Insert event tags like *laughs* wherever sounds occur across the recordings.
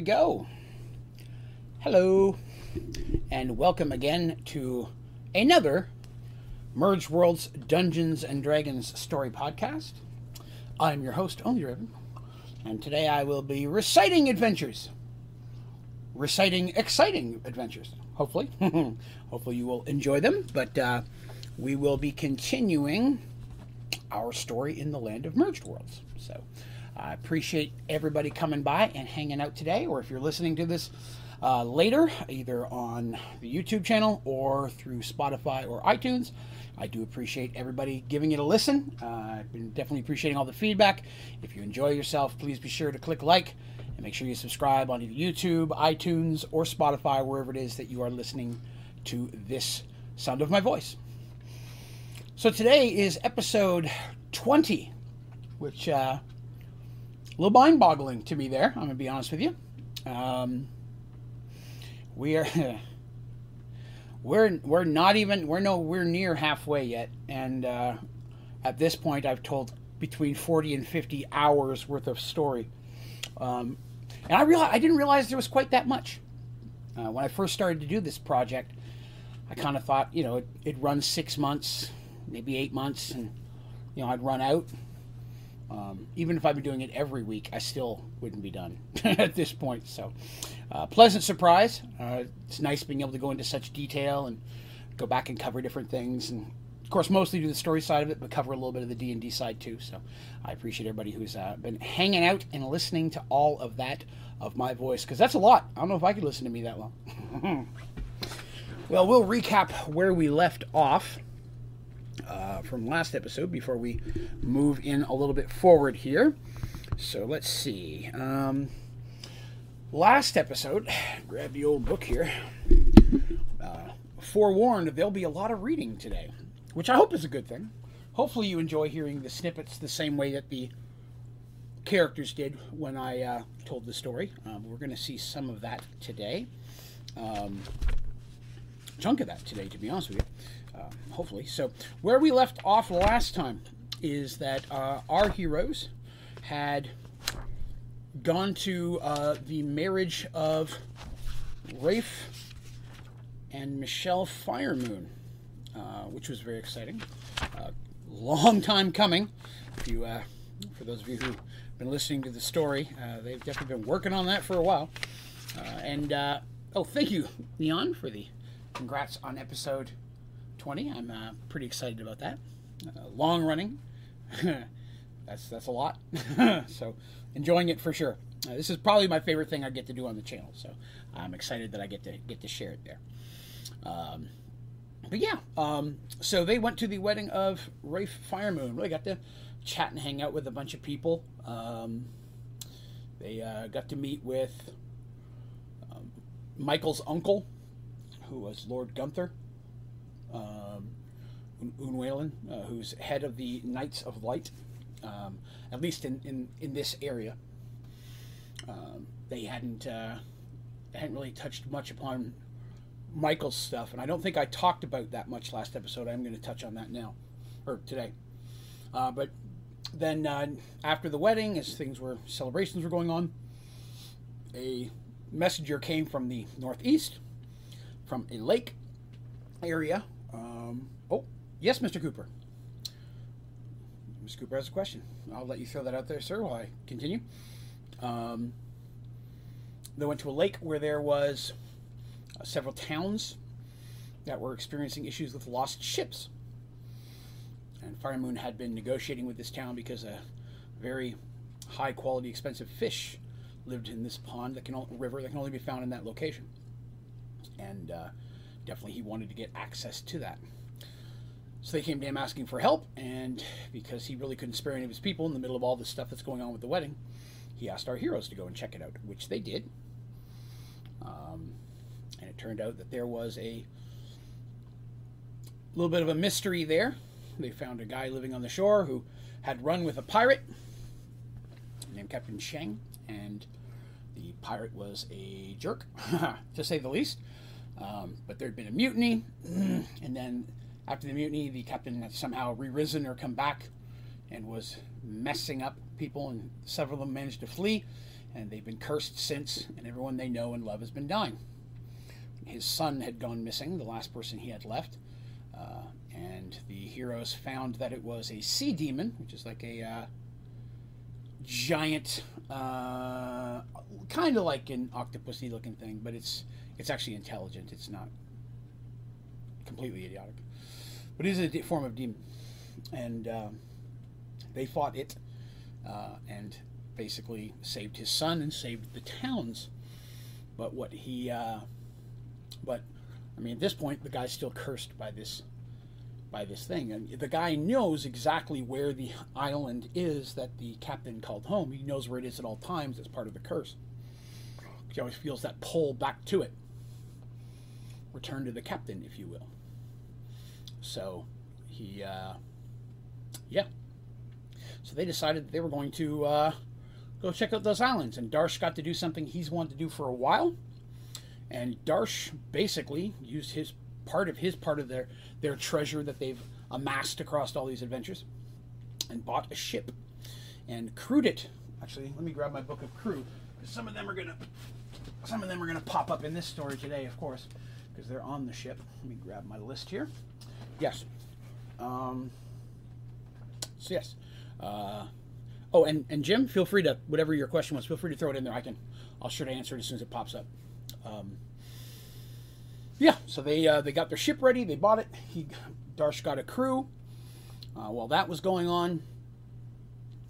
go. Hello, and welcome again to another Merge Worlds Dungeons and Dragons story podcast. I'm your host, Only Raven, and today I will be reciting adventures. Reciting exciting adventures, hopefully. *laughs* hopefully, you will enjoy them, but uh, we will be continuing our story in the land of Merged Worlds. So, I appreciate everybody coming by and hanging out today, or if you're listening to this uh, later, either on the YouTube channel or through Spotify or iTunes. I do appreciate everybody giving it a listen. Uh, I've been definitely appreciating all the feedback. If you enjoy yourself, please be sure to click like and make sure you subscribe on YouTube, iTunes, or Spotify, wherever it is that you are listening to this sound of my voice. So today is episode 20, which uh, a little mind boggling to me there, I'm going to be honest with you. Um, we are. *laughs* we're we're not even we're nowhere near halfway yet and uh, at this point i've told between 40 and 50 hours worth of story um, and i realized i didn't realize there was quite that much uh, when i first started to do this project i kind of thought you know it, it runs six months maybe eight months and you know i'd run out um, even if I've been doing it every week, I still wouldn't be done *laughs* at this point. So, uh, pleasant surprise. Uh, it's nice being able to go into such detail and go back and cover different things, and of course, mostly do the story side of it, but cover a little bit of the D and D side too. So, I appreciate everybody who's uh, been hanging out and listening to all of that of my voice because that's a lot. I don't know if I could listen to me that long. *laughs* well, we'll recap where we left off uh, from last episode before we move in a little bit forward here. So let's see. Um, last episode, grab the old book here. Uh, forewarned, there'll be a lot of reading today, which I hope is a good thing. Hopefully, you enjoy hearing the snippets the same way that the characters did when I uh, told the story. Um, we're going to see some of that today. Um, chunk of that today, to be honest with you uh, hopefully. So, where we left off last time is that uh, our heroes had gone to uh, the marriage of Rafe and Michelle Firemoon, uh, which was very exciting. Uh, long time coming. If you, uh, for those of you who've been listening to the story, they've definitely been working on that for a while. and oh, thank you, Neon, for the congrats on episode 20. I'm uh, pretty excited about that. Uh, long running. *laughs* that's that's a lot. *laughs* so enjoying it for sure. Uh, this is probably my favorite thing I get to do on the channel. So I'm excited that I get to get to share it there. Um, but yeah, um, so they went to the wedding of Rafe Firemoon. Really got to chat and hang out with a bunch of people. Um, they uh, got to meet with um, Michael's uncle, who was Lord Gunther um, Unwalen, uh, who's head of the Knights of Light, um, at least in, in, in this area. Um, they hadn't uh, hadn't really touched much upon Michael's stuff, and I don't think I talked about that much last episode. I'm going to touch on that now, or today. Uh, but then uh, after the wedding, as things were celebrations were going on, a messenger came from the northeast, from a lake area um, oh, yes, Mr. Cooper. Mr. Cooper has a question. I'll let you throw that out there, sir, while I continue. Um, they went to a lake where there was uh, several towns that were experiencing issues with lost ships. And Fire Moon had been negotiating with this town because a very high quality, expensive fish lived in this pond that can river that can only be found in that location. And uh, definitely he wanted to get access to that. So they came to him asking for help, and because he really couldn't spare any of his people in the middle of all the stuff that's going on with the wedding, he asked our heroes to go and check it out, which they did. Um, and it turned out that there was a little bit of a mystery there. They found a guy living on the shore who had run with a pirate named Captain Sheng, and the pirate was a jerk, *laughs* to say the least. Um, but there had been a mutiny, *clears throat* and then after the mutiny, the captain had somehow re-risen or come back and was messing up people, and several of them managed to flee. and they've been cursed since, and everyone they know and love has been dying. His son had gone missing, the last person he had left, uh, and the heroes found that it was a sea demon, which is like a uh, giant, uh, kind of like an octopusy looking thing, but it's it's actually intelligent. It's not completely idiotic, but it is a form of demon, and um, they fought it, uh, and basically saved his son and saved the towns. But what he, uh, but I mean, at this point, the guy's still cursed by this, by this thing, and the guy knows exactly where the island is that the captain called home. He knows where it is at all times. It's part of the curse. He always feels that pull back to it. Return to the captain, if you will. So, he, uh, yeah. So they decided they were going to uh, go check out those islands. And Darsh got to do something he's wanted to do for a while. And Darsh basically used his part of his part of their their treasure that they've amassed across all these adventures, and bought a ship, and crewed it. Actually, let me grab my book of crew some of them are gonna some of them are gonna pop up in this story today, of course, because they're on the ship. Let me grab my list here. Yes. Um, so yes. Uh, Oh, and, and Jim, feel free to whatever your question was, feel free to throw it in there. I can, I'll sure to answer it as soon as it pops up. Um, yeah, so they uh, they got their ship ready. They bought it. He Darsh got a crew. Uh, while that was going on,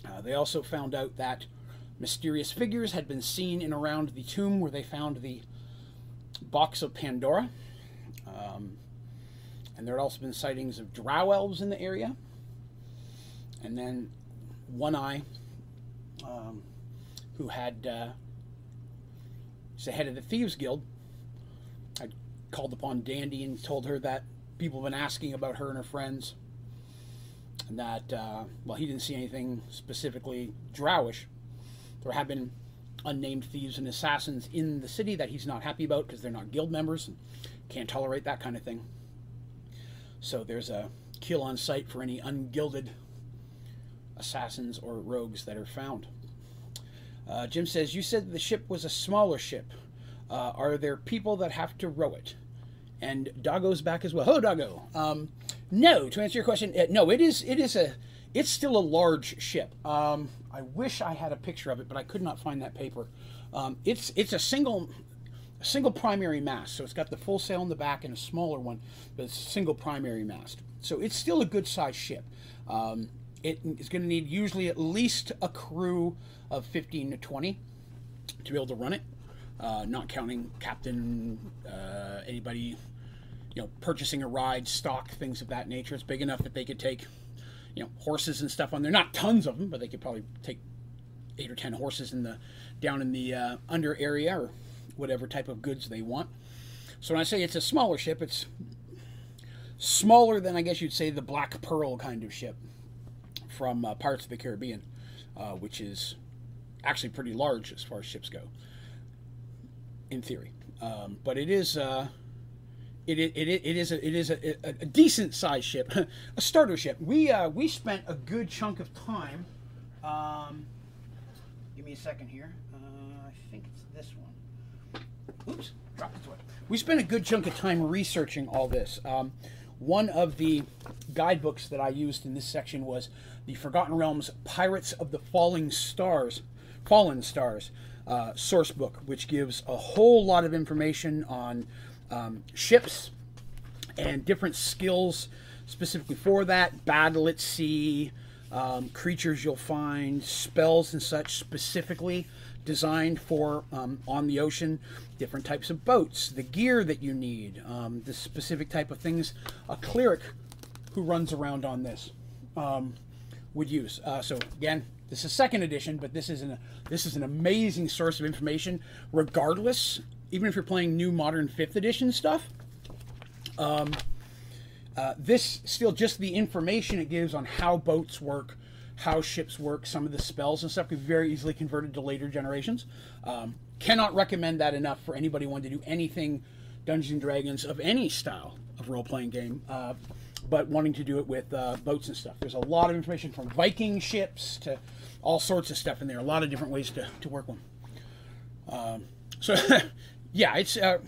uh, they also found out that mysterious figures had been seen in around the tomb where they found the box of Pandora. Um, and there had also been sightings of drow elves in the area. And then one Eye, um, who had uh, the head of the Thieves Guild, had called upon Dandy and told her that people have been asking about her and her friends, and that uh, well, he didn't see anything specifically drowish. There have been unnamed thieves and assassins in the city that he's not happy about because they're not guild members and can't tolerate that kind of thing. So there's a kill on sight for any ungilded assassins or rogues that are found. Uh, Jim says, You said the ship was a smaller ship. Uh, are there people that have to row it? And Doggo's back as well. Hello, Doggo. Um, no, to answer your question, uh, no, it is. It is a. It's still a large ship. Um, I wish I had a picture of it, but I could not find that paper. Um, it's it's a single a single primary mast, so it's got the full sail in the back and a smaller one, but it's a single primary mast. So it's still a good sized ship. Um, it is going to need usually at least a crew of 15 to 20 to be able to run it, uh, not counting captain, uh, anybody, you know, purchasing a ride, stock, things of that nature. It's big enough that they could take, you know, horses and stuff on there. Not tons of them, but they could probably take eight or ten horses in the down in the uh, under area or whatever type of goods they want. So when I say it's a smaller ship, it's smaller than I guess you'd say the Black Pearl kind of ship from uh, Pirates of the Caribbean, uh, which is actually pretty large as far as ships go, in theory. Um, but it is. It, it, it, is a, it is a, a, a decent sized ship, *laughs* a starter ship. We uh, we spent a good chunk of time. Um, give me a second here. Uh, I think it's this one. Oops, dropped it. We spent a good chunk of time researching all this. Um, one of the guidebooks that I used in this section was the Forgotten Realms Pirates of the Falling Stars, Fallen Stars uh, source book, which gives a whole lot of information on um, ships and different skills specifically for that, battle at sea, um, creatures you'll find, spells and such specifically designed for um, on the ocean, different types of boats, the gear that you need, um, the specific type of things a cleric who runs around on this um, would use. Uh, so again, this is second edition, but this is an this is an amazing source of information. Regardless, even if you're playing new modern fifth edition stuff, um, uh, this still just the information it gives on how boats work, how ships work, some of the spells and stuff can very easily converted to later generations. Um, cannot recommend that enough for anybody wanting to do anything Dungeons and Dragons of any style of role playing game, uh, but wanting to do it with uh, boats and stuff. There's a lot of information from Viking ships to all sorts of stuff in there. A lot of different ways to, to work them. Um, so, *laughs* yeah, it's uh,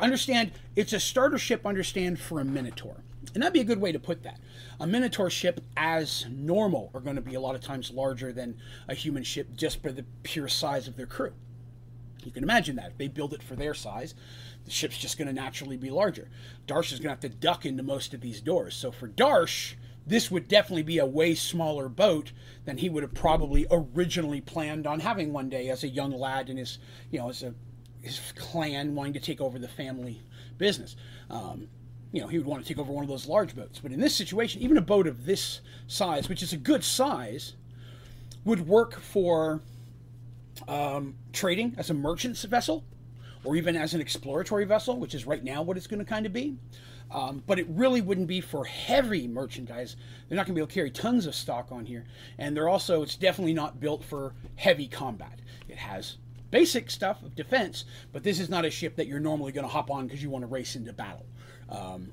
understand it's a starter ship. Understand for a Minotaur, and that'd be a good way to put that. A Minotaur ship, as normal, are going to be a lot of times larger than a human ship just by the pure size of their crew. You can imagine that if they build it for their size, the ship's just going to naturally be larger. Darsh is going to have to duck into most of these doors. So for Darsh, this would definitely be a way smaller boat than he would have probably originally planned on having one day as a young lad in his, you know, as a his clan wanting to take over the family business. Um, you know, he would want to take over one of those large boats. But in this situation, even a boat of this size, which is a good size, would work for um, trading as a merchant's vessel or even as an exploratory vessel, which is right now what it's going to kind of be. Um, but it really wouldn't be for heavy merchandise. They're not going to be able to carry tons of stock on here. And they're also, it's definitely not built for heavy combat. It has basic stuff of defense, but this is not a ship that you're normally going to hop on because you want to race into battle. Um,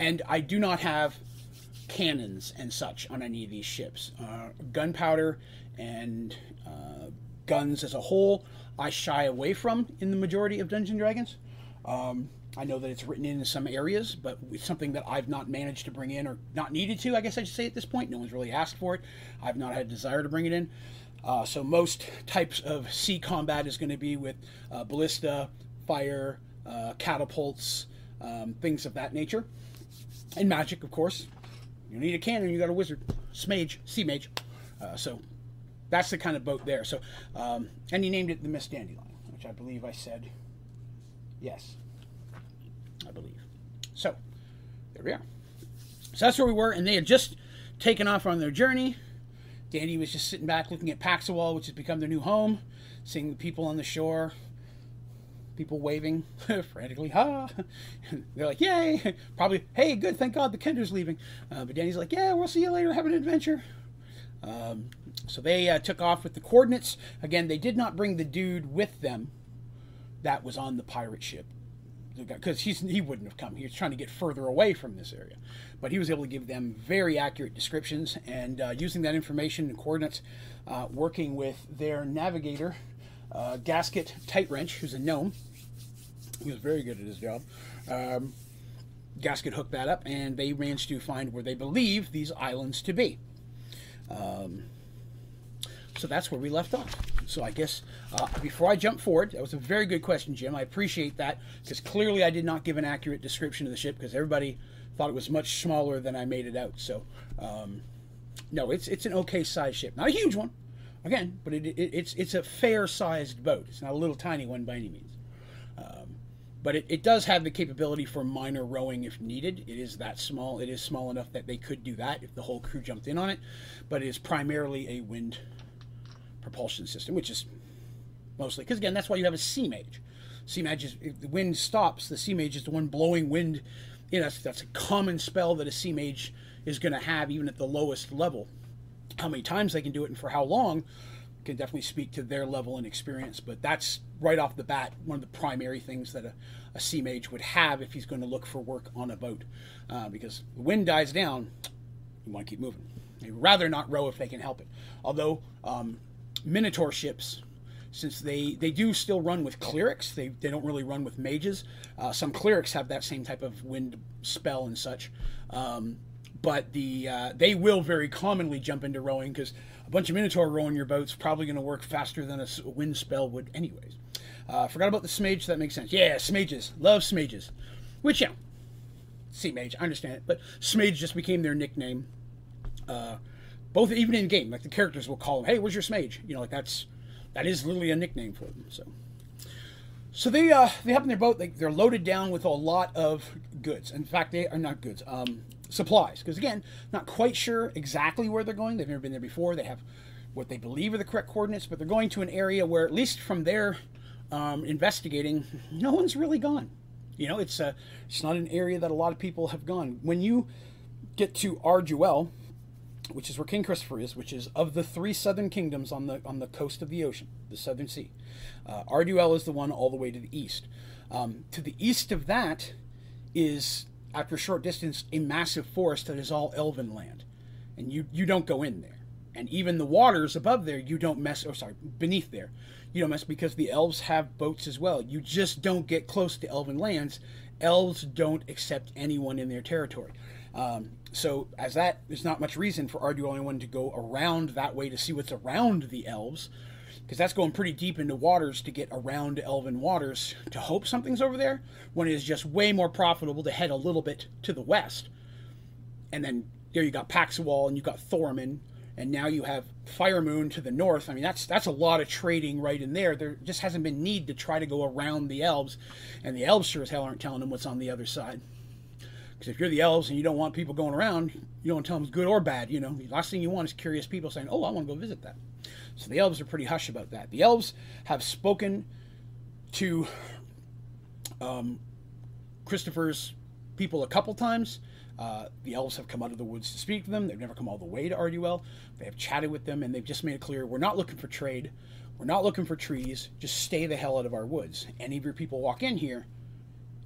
and I do not have cannons and such on any of these ships. Uh, gunpowder and uh, guns as a whole, I shy away from in the majority of Dungeons Dragons. Um, I know that it's written in some areas, but it's something that I've not managed to bring in or not needed to, I guess I should say at this point. No one's really asked for it. I've not had a desire to bring it in. Uh, so most types of sea combat is going to be with uh, ballista, fire, uh, catapults, um, things of that nature. And magic, of course. You need a cannon, you got a wizard. Smage, sea mage. Uh, so that's the kind of boat there. So, um, and he named it the Miss Dandelion, which I believe I said yes. I believe. So, there we are. So that's where we were, and they had just taken off on their journey. Dandy was just sitting back looking at Paxawal, which has become their new home, seeing the people on the shore, people waving *laughs* frantically, ha! *laughs* They're like, yay! *laughs* Probably, hey, good, thank God the Kender's leaving. Uh, but Danny's like, yeah, we'll see you later, have an adventure. Um, so they uh, took off with the coordinates. Again, they did not bring the dude with them that was on the pirate ship because he wouldn't have come. He was trying to get further away from this area, but he was able to give them very accurate descriptions and uh, using that information and coordinates, uh, working with their navigator, uh, Gasket Tight Wrench, who's a gnome. He was very good at his job. Um, Gasket hooked that up, and they managed to find where they believe these islands to be. Um, so that's where we left off. So I guess uh, before I jump forward, that was a very good question, Jim. I appreciate that because clearly I did not give an accurate description of the ship because everybody thought it was much smaller than I made it out. So um, no, it's it's an okay sized ship, not a huge one, again, but it, it, it's it's a fair sized boat. It's not a little tiny one by any means. Um, but it, it does have the capability for minor rowing if needed. It is that small. It is small enough that they could do that if the whole crew jumped in on it. But it is primarily a wind propulsion system, which is mostly because again that's why you have a sea mage. Sea mage is if the wind stops, the sea mage is the one blowing wind. You know, that's, that's a common spell that a sea mage is going to have even at the lowest level. How many times they can do it and for how long can definitely speak to their level and experience. But that's right off the bat one of the primary things that a, a sea mage would have if he's going to look for work on a boat, uh, because the wind dies down, you want to keep moving. They'd rather not row if they can help it. Although um, Minotaur ships, since they, they do still run with clerics, they, they don't really run with mages. Uh, some clerics have that same type of wind spell and such. Um, but the uh, they will very commonly jump into rowing because a bunch of Minotaur rowing your boat's probably going to work faster than a wind spell would, anyways. Uh, forgot about the smage, that makes sense. Yeah, smages. Love smages. Which, yeah, sea mage, I understand it. But smage just became their nickname. Uh, both even in game, like the characters will call them, "Hey, where's your smage?" You know, like that's that is literally a nickname for them. So, so they uh, they hop in their boat. They, they're loaded down with a lot of goods. In fact, they are not goods, um, supplies. Because again, not quite sure exactly where they're going. They've never been there before. They have what they believe are the correct coordinates, but they're going to an area where, at least from their um, investigating, no one's really gone. You know, it's a, uh, it's not an area that a lot of people have gone. When you get to Arduel, which is where King Christopher is, which is of the three southern kingdoms on the on the coast of the ocean, the Southern Sea. Uh, Arduel is the one all the way to the east. Um, to the east of that is, after a short distance, a massive forest that is all elven land, and you you don't go in there. and even the waters above there, you don't mess. Oh, sorry, beneath there, you don't mess because the elves have boats as well. You just don't get close to elven lands. Elves don't accept anyone in their territory. Um, so, as that, there's not much reason for Arduel one to go around that way to see what's around the elves, because that's going pretty deep into waters to get around elven waters to hope something's over there, when it is just way more profitable to head a little bit to the west. And then there you got Paxawal and you got Thorman, and now you have Firemoon to the north. I mean, that's that's a lot of trading right in there. There just hasn't been need to try to go around the elves, and the elves sure as hell aren't telling them what's on the other side. Because if you're the elves and you don't want people going around, you don't tell them it's good or bad. You know, the last thing you want is curious people saying, "Oh, I want to go visit that." So the elves are pretty hush about that. The elves have spoken to um, Christopher's people a couple times. Uh, the elves have come out of the woods to speak to them. They've never come all the way to Arduel. They have chatted with them, and they've just made it clear we're not looking for trade. We're not looking for trees. Just stay the hell out of our woods. Any of your people walk in here,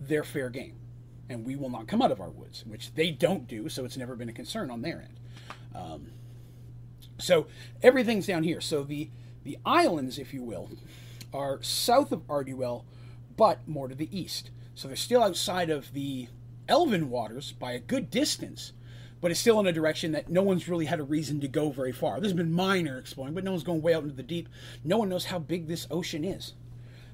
they're fair game, and we will not come out of our woods, which they don't do. So it's never been a concern on their end. Um, so everything's down here. So the the islands, if you will, are south of Arduel, but more to the east. So they're still outside of the Elven waters by a good distance, but it's still in a direction that no one's really had a reason to go very far. There's been minor exploring, but no one's going way out into the deep. No one knows how big this ocean is.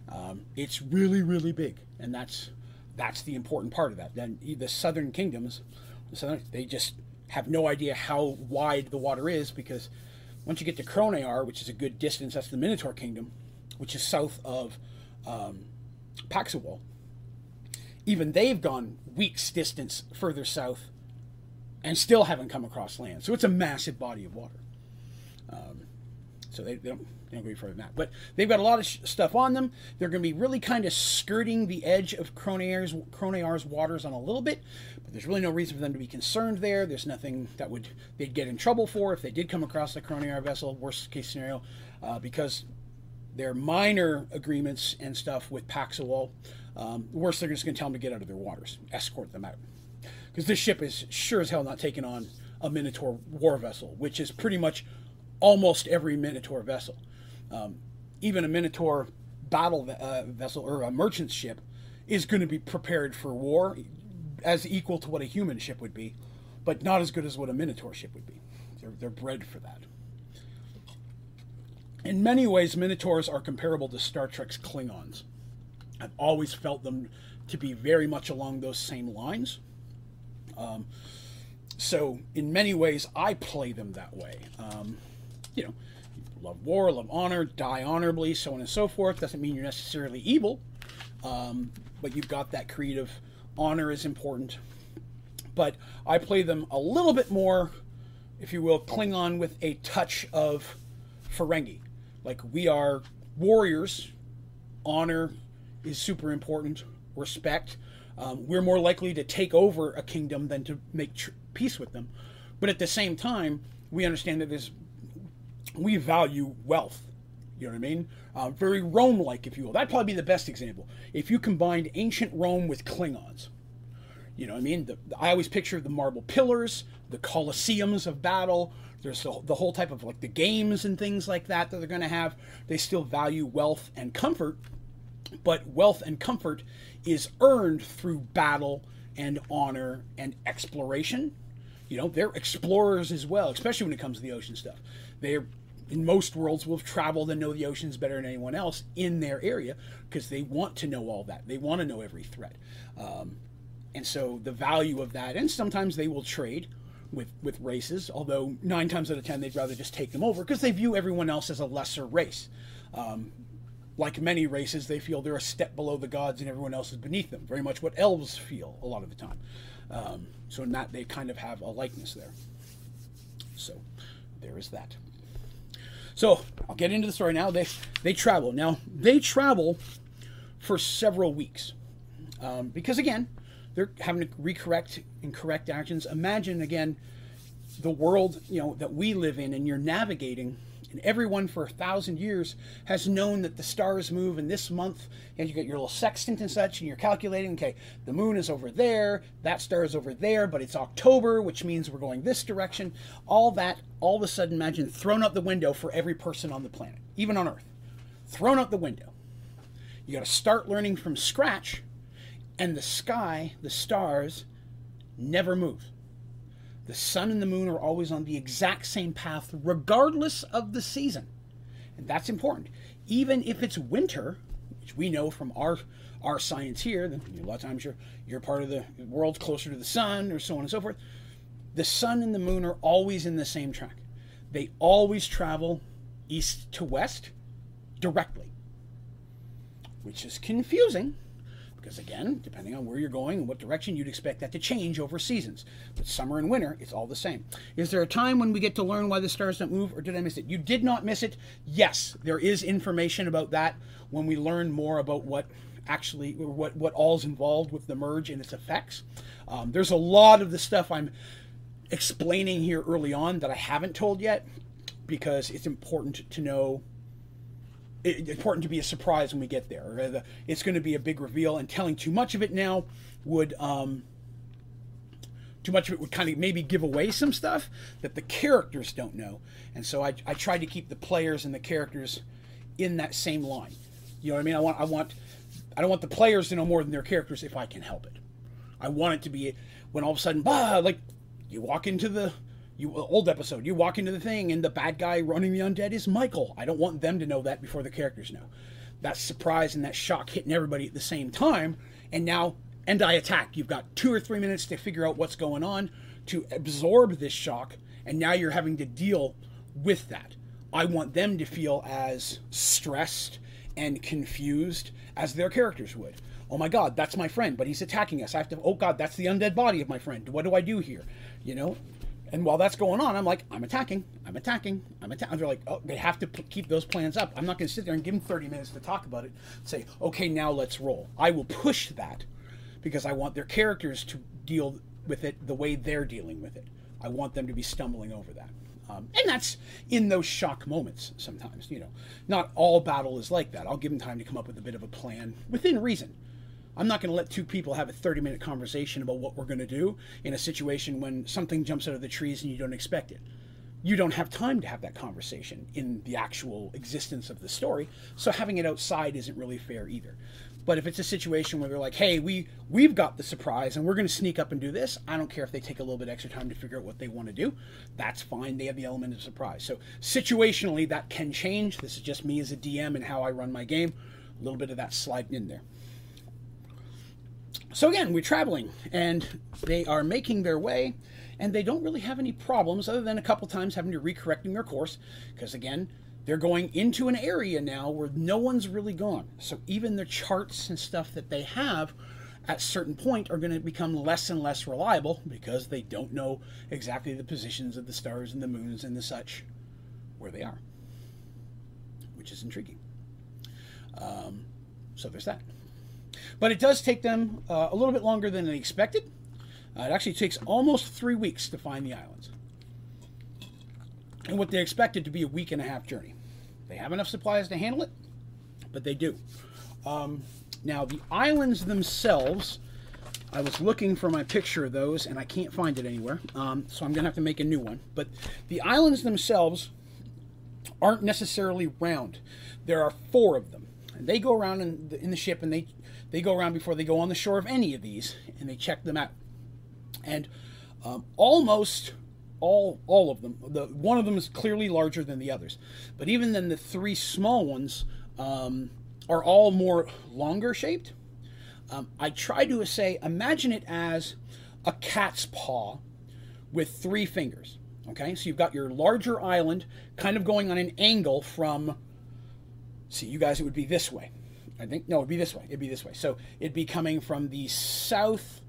Um, it's really, really big, and that's that's the important part of that. Then the southern kingdoms, the southern, they just have no idea how wide the water is because once you get to Kronear, which is a good distance, that's the Minotaur kingdom, which is south of um, Paxawal. Even they've gone weeks distance further south and still haven't come across land. So it's a massive body of water. Um, so they, they, don't, don't go any further than that. But they've got a lot of sh- stuff on them. They're going to be really kind of skirting the edge of Kronear's, Kronear's waters on a little bit. But there's really no reason for them to be concerned there. There's nothing that would they'd get in trouble for if they did come across the Kronear vessel, worst case scenario, uh, because their minor agreements and stuff with Paxawal um, they're just going to tell them to get out of their waters, escort them out. Because this ship is sure as hell not taking on a Minotaur war vessel, which is pretty much almost every Minotaur vessel. Um, even a Minotaur battle uh, vessel or a merchant ship is going to be prepared for war as equal to what a human ship would be, but not as good as what a Minotaur ship would be. They're, they're bred for that. In many ways, Minotaurs are comparable to Star Trek's Klingons. I've always felt them to be very much along those same lines. Um, so, in many ways, I play them that way. Um, you know, love war, love honor, die honorably, so on and so forth. Doesn't mean you're necessarily evil, um, but you've got that creed of honor is important. But I play them a little bit more, if you will, Klingon with a touch of Ferengi. Like we are warriors, honor, is super important. Respect. Um, we're more likely to take over a kingdom than to make tr- peace with them. But at the same time, we understand that this we value wealth. You know what I mean? Uh, very Rome-like, if you will. That'd probably be the best example. If you combined ancient Rome with Klingons, you know what I mean? The, I always picture the marble pillars, the colosseums of battle. There's the, the whole type of like the games and things like that that they're going to have. They still value wealth and comfort, but wealth and comfort is earned through battle and honor and exploration. You know, they're explorers as well, especially when it comes to the ocean stuff. They're in most worlds will have traveled and know the oceans better than anyone else in their area because they want to know all that. They want to know every threat. Um, and so the value of that, and sometimes they will trade with, with races, although nine times out of ten they'd rather just take them over because they view everyone else as a lesser race. Um, like many races, they feel they're a step below the gods and everyone else is beneath them. Very much what elves feel a lot of the time. Um, so in that, they kind of have a likeness there. So there is that. So I'll get into the story now. They they travel now. They travel for several weeks um, because again, they're having to recorrect and correct actions. Imagine again the world you know that we live in, and you're navigating And everyone for a thousand years has known that the stars move in this month, and you get your little sextant and such, and you're calculating, okay, the moon is over there, that star is over there, but it's October, which means we're going this direction. All that, all of a sudden, imagine thrown out the window for every person on the planet, even on Earth. Thrown out the window. You got to start learning from scratch, and the sky, the stars, never move. The sun and the moon are always on the exact same path, regardless of the season. And that's important. Even if it's winter, which we know from our our science here, that a lot of times you're you're part of the world's closer to the sun, or so on and so forth. The sun and the moon are always in the same track. They always travel east to west directly, which is confusing because again, depending on where you're going and what direction, you'd expect that to change over seasons. But summer and winter, it's all the same. Is there a time when we get to learn why the stars don't move, or did I miss it? You did not miss it. Yes, there is information about that when we learn more about what actually what what all's involved with the merge and its effects. Um, there's a lot of the stuff I'm explaining here early on that I haven't told yet because it's important to know it, important to be a surprise when we get there. It's going to be a big reveal, and telling too much of it now would um, too much of it would kind of maybe give away some stuff that the characters don't know. And so I, I tried to keep the players and the characters in that same line. You know what I mean? I want I want I don't want the players to know more than their characters if I can help it. I want it to be when all of a sudden, bah, like you walk into the you uh, old episode you walk into the thing and the bad guy running the undead is michael. I don't want them to know that before the characters know. That surprise and that shock hitting everybody at the same time and now and i attack. You've got two or three minutes to figure out what's going on to absorb this shock and now you're having to deal with that. I want them to feel as stressed and confused as their characters would. Oh my god that's my friend but he's attacking us. I have to oh god that's the undead body of my friend. What do i do here? You know and while that's going on, I'm like, I'm attacking, I'm attacking, I'm attacking. They're like, oh, they have to keep those plans up. I'm not going to sit there and give them 30 minutes to talk about it. Say, okay, now let's roll. I will push that because I want their characters to deal with it the way they're dealing with it. I want them to be stumbling over that. Um, and that's in those shock moments sometimes, you know. Not all battle is like that. I'll give them time to come up with a bit of a plan within reason. I'm not going to let two people have a 30 minute conversation about what we're going to do in a situation when something jumps out of the trees and you don't expect it. You don't have time to have that conversation in the actual existence of the story, so having it outside isn't really fair either. But if it's a situation where they're like, "Hey, we we've got the surprise and we're going to sneak up and do this," I don't care if they take a little bit extra time to figure out what they want to do. That's fine. They have the element of surprise. So situationally, that can change. This is just me as a DM and how I run my game. A little bit of that sliding in there. So again, we're traveling, and they are making their way, and they don't really have any problems other than a couple times having to recorrecting their course, because again, they're going into an area now where no one's really gone. So even the charts and stuff that they have at certain point are going to become less and less reliable because they don't know exactly the positions of the stars and the moons and the such where they are, which is intriguing. Um, so there's that. But it does take them uh, a little bit longer than they expected. Uh, it actually takes almost three weeks to find the islands. And what they expected to be a week and a half journey. They have enough supplies to handle it, but they do. Um, now, the islands themselves, I was looking for my picture of those and I can't find it anywhere, um, so I'm going to have to make a new one. But the islands themselves aren't necessarily round. There are four of them. And they go around in the, in the ship and they they go around before they go on the shore of any of these and they check them out. And um, almost all all of them, the one of them is clearly larger than the others, but even then the three small ones um, are all more longer shaped. Um, I try to say, imagine it as a cat's paw with three fingers. Okay, so you've got your larger island kind of going on an angle from, see, you guys, it would be this way. I think no, it'd be this way. It'd be this way. So it'd be coming from the south,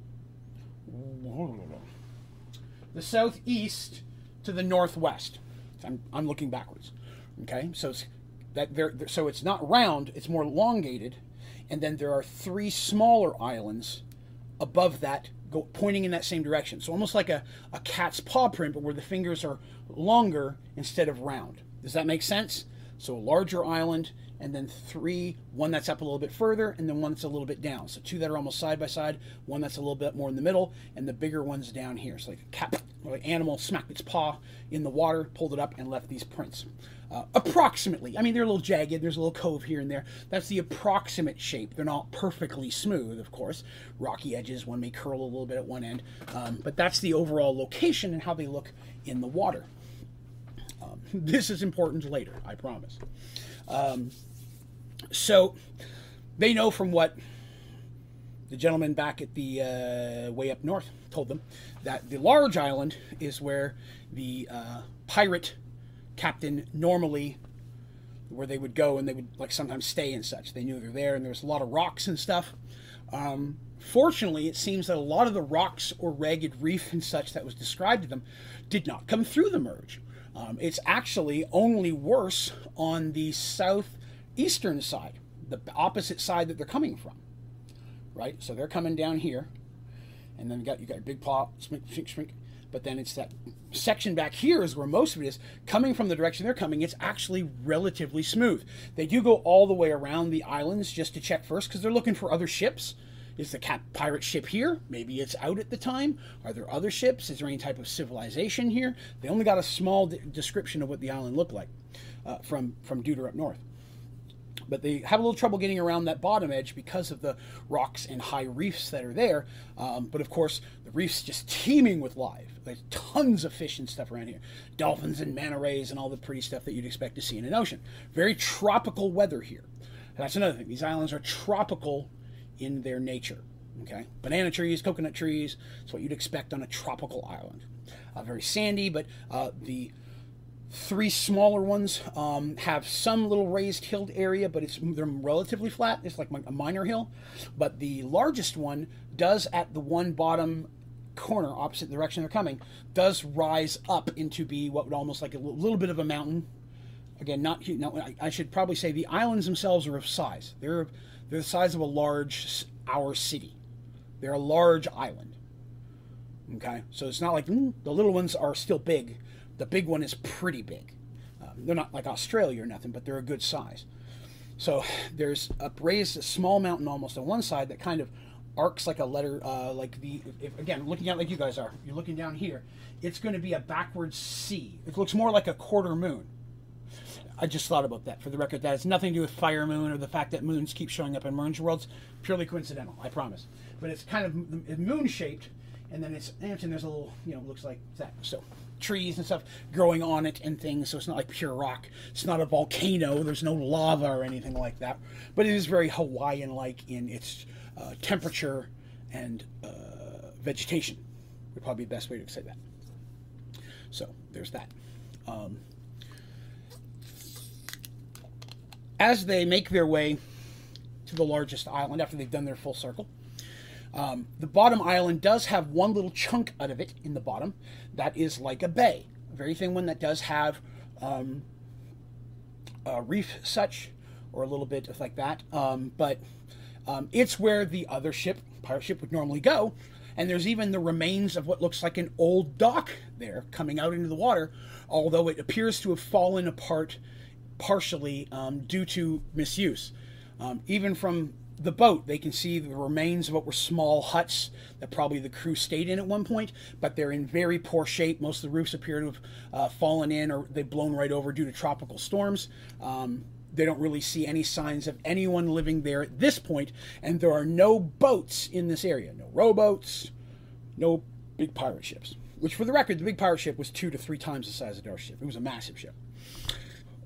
the southeast to the northwest. I'm, I'm looking backwards. Okay, so it's that there. So it's not round. It's more elongated, and then there are three smaller islands above that, go, pointing in that same direction. So almost like a, a cat's paw print, but where the fingers are longer instead of round. Does that make sense? So a larger island, and then three, one that's up a little bit further, and then one that's a little bit down. So two that are almost side by side, one that's a little bit more in the middle, and the bigger one's down here. So like a cat, like animal smacked its paw in the water, pulled it up, and left these prints. Uh, approximately. I mean, they're a little jagged. There's a little cove here and there. That's the approximate shape. They're not perfectly smooth, of course. Rocky edges, one may curl a little bit at one end. Um, but that's the overall location and how they look in the water. *laughs* This is important later, I promise. Um, so they know from what the gentleman back at the uh, way up north told them that the large island is where the uh, pirate captain normally where they would go and they would like sometimes stay and such. They knew they're there and there was a lot of rocks and stuff. Um, fortunately, it seems that a lot of the rocks or ragged reef and such that was described to them did not come through the merge. Um, it's actually only worse on the southeastern side, the opposite side that they're coming from. Right? So they're coming down here, and then you got you got a big paw, shrink, shrink, shrink. But then it's that section back here is where most of it is coming from the direction they're coming. It's actually relatively smooth. They do go all the way around the islands just to check first because they're looking for other ships. Is the Cap pirate ship here? Maybe it's out at the time. Are there other ships? Is there any type of civilization here? They only got a small description of what the island looked like uh, from from Deuter up north. But they have a little trouble getting around that bottom edge because of the rocks and high reefs that are there. Um, but of course, the reef's just teeming with life. There's tons of fish and stuff around here dolphins and manta rays and all the pretty stuff that you'd expect to see in an ocean. Very tropical weather here. That's another thing. These islands are tropical in their nature. Okay, banana trees, coconut trees. It's what you'd expect on a tropical island. Uh, very sandy, but uh, the three smaller ones um, have some little raised hilled area, but it's they're relatively flat. It's like a minor hill. But the largest one does at the one bottom corner, opposite the direction they're coming, does rise up into be what would almost like a little bit of a mountain. Again, not no, I should probably say the islands themselves are of size. They're they're the size of a large our city. They're a large island. Okay, so it's not like mm, the little ones are still big. The big one is pretty big. Um, they're not like Australia or nothing, but they're a good size. So *sighs* there's a raised small mountain almost on one side that kind of arcs like a letter, uh, like the if, again looking at like you guys are. You're looking down here. It's going to be a backwards C. It looks more like a quarter moon. I just thought about that. For the record, that has nothing to do with Fire Moon or the fact that moons keep showing up in Merge Worlds. Purely coincidental, I promise. But it's kind of moon shaped, and then it's and there's a little, you know, looks like that. So trees and stuff growing on it and things. So it's not like pure rock. It's not a volcano. There's no lava or anything like that. But it is very Hawaiian-like in its uh, temperature and uh, vegetation. Would probably be the best way to say that. So there's that. Um, as they make their way to the largest island after they've done their full circle, um, the bottom island does have one little chunk out of it in the bottom that is like a bay, a very thin one that does have um, a reef such or a little bit like that. Um, but um, it's where the other ship, pirate ship, would normally go. And there's even the remains of what looks like an old dock there coming out into the water, although it appears to have fallen apart partially um, due to misuse. Um, even from the boat, they can see the remains of what were small huts that probably the crew stayed in at one point, but they're in very poor shape. Most of the roofs appear to have uh, fallen in or they've blown right over due to tropical storms. Um, they don't really see any signs of anyone living there at this point, and there are no boats in this area. No rowboats, no big pirate ships. Which, for the record, the big pirate ship was two to three times the size of our ship. It was a massive ship.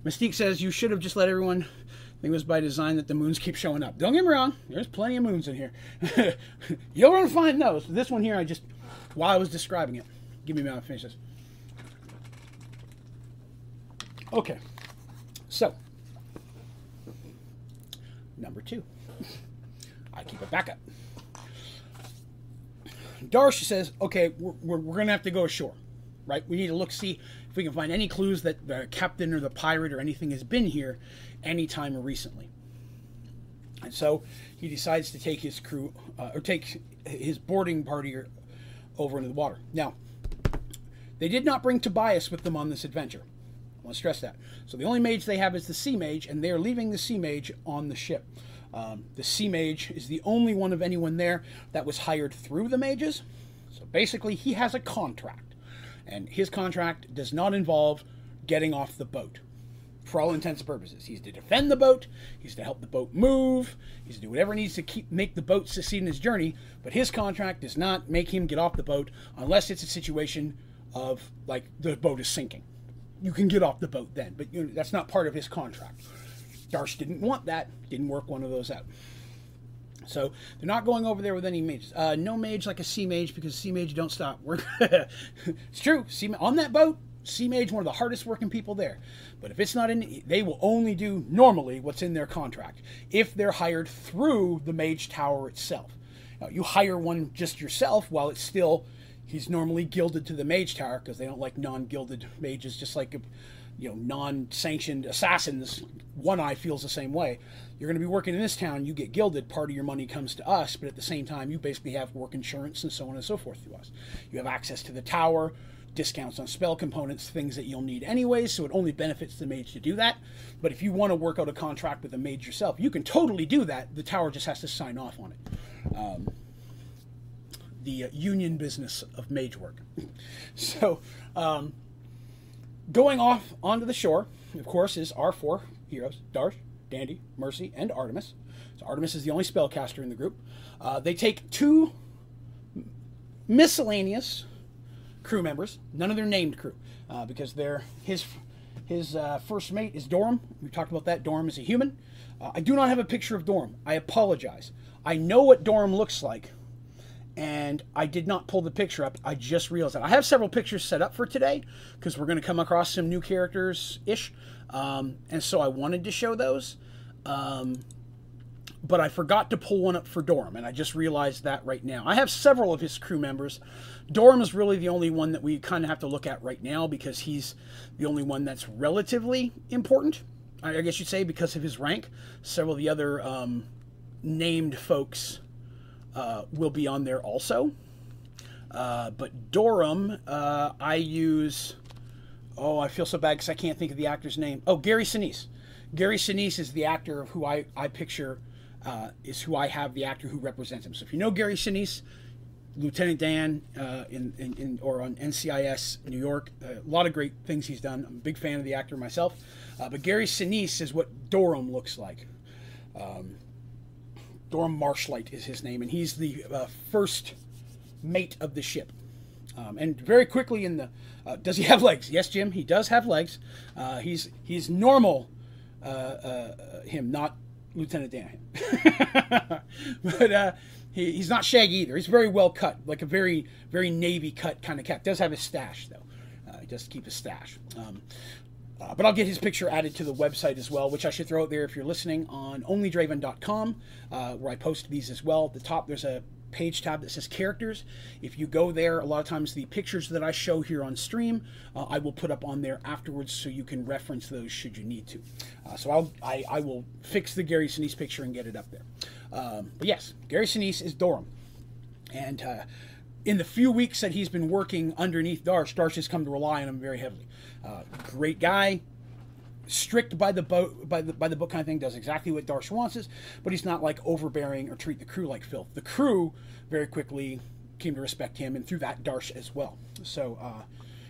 Mystique says you should have just let everyone I think it was by design that the moons keep showing up. Don't get me wrong, there's plenty of moons in here. *laughs* You're gonna find those. This one here, I just while I was describing it. Give me a minute to finish this. Okay, so number two. I keep a backup. Darsh says, okay, we're, we're, we're going to have to go ashore, right? We need to look, see if we can find any clues that the captain or the pirate or anything has been here anytime recently. And so he decides to take his crew, uh, or take his boarding party over into the water. Now, they did not bring Tobias with them on this adventure. I want to stress that. So the only mage they have is the sea mage, and they're leaving the sea mage on the ship. Um, the sea mage is the only one of anyone there that was hired through the mages. So basically, he has a contract, and his contract does not involve getting off the boat. For all intents and purposes, he's to defend the boat. He's to help the boat move. He's to do whatever needs to keep make the boat succeed in his journey. But his contract does not make him get off the boat unless it's a situation of like the boat is sinking. You can get off the boat then, but you know, that's not part of his contract. Darsh didn't want that. Didn't work one of those out. So they're not going over there with any mages. Uh, no mage like a sea mage because sea mage don't stop *laughs* it's true. Sea, on that boat, sea mage one of the hardest working people there. But if it's not in, they will only do normally what's in their contract if they're hired through the mage tower itself. Now, you hire one just yourself while it's still he's normally gilded to the mage tower because they don't like non-gilded mages just like you know non-sanctioned assassins one eye feels the same way. You're going to be working in this town you get gilded part of your money comes to us but at the same time you basically have work insurance and so on and so forth through us. You have access to the tower discounts on spell components things that you'll need anyways so it only benefits the mage to do that. But if you want to work out a contract with a mage yourself you can totally do that the tower just has to sign off on it. Um, the uh, union business of mage work. *laughs* So um, Going off onto the shore, of course, is our four heroes Darsh, Dandy, Mercy, and Artemis. So Artemis is the only spellcaster in the group. Uh, they take two miscellaneous crew members, none of their named crew, uh, because they're his his uh, first mate is Dorum. We talked about that. Dorum is a human. Uh, I do not have a picture of Dorum. I apologize. I know what Dorum looks like, and I did not pull the picture up. I just realized that. I have several pictures set up for today because we're going to come across some new characters ish. Um, and so I wanted to show those. Um, but I forgot to pull one up for Dorum, and I just realized that right now. I have several of his crew members. Dorum is really the only one that we kind of have to look at right now because he's the only one that's relatively important, I guess you'd say, because of his rank. Several of the other um, named folks uh, will be on there also. Uh, but Dorum, uh, I use. Oh, I feel so bad because I can't think of the actor's name. Oh, Gary Sinise. Gary Sinise is the actor of who I, I picture uh, is who I have the actor who represents him. So if you know Gary Sinise, Lieutenant Dan uh, in, in, in, or on NCIS New York, a lot of great things he's done. I'm a big fan of the actor myself. But Gary Sinise is what Dorum looks like. Um, Dorum Marshlight is his name, and he's the uh, first mate of the ship. Um, and very quickly in the, uh, does he *laughs* have legs? Yes, Jim, he does have legs. Uh, he's he's normal, uh, uh, him, not Lieutenant Dan. *laughs* but uh, he, he's not shaggy either. He's very well cut, like a very very navy cut kind of cat. Does have a stash though. he does keep a stash. Um, uh, but I'll get his picture added to the website as well, which I should throw out there if you're listening on onlydraven.com, uh, where I post these as well. At the top, there's a page tab that says characters. If you go there, a lot of times the pictures that I show here on stream, uh, I will put up on there afterwards so you can reference those should you need to. Uh, so I'll, I, I, will fix the Gary Sinise picture and get it up there. Um, but yes, Gary Sinise is Dorum. And uh, in the few weeks that he's been working underneath Darsh, Darsh has come to rely on him very heavily. Uh, great guy, strict by the boat by the by the book kind of thing. Does exactly what Darsh wants us, but he's not like overbearing or treat the crew like filth. The crew very quickly came to respect him, and through that Darsh as well. So uh,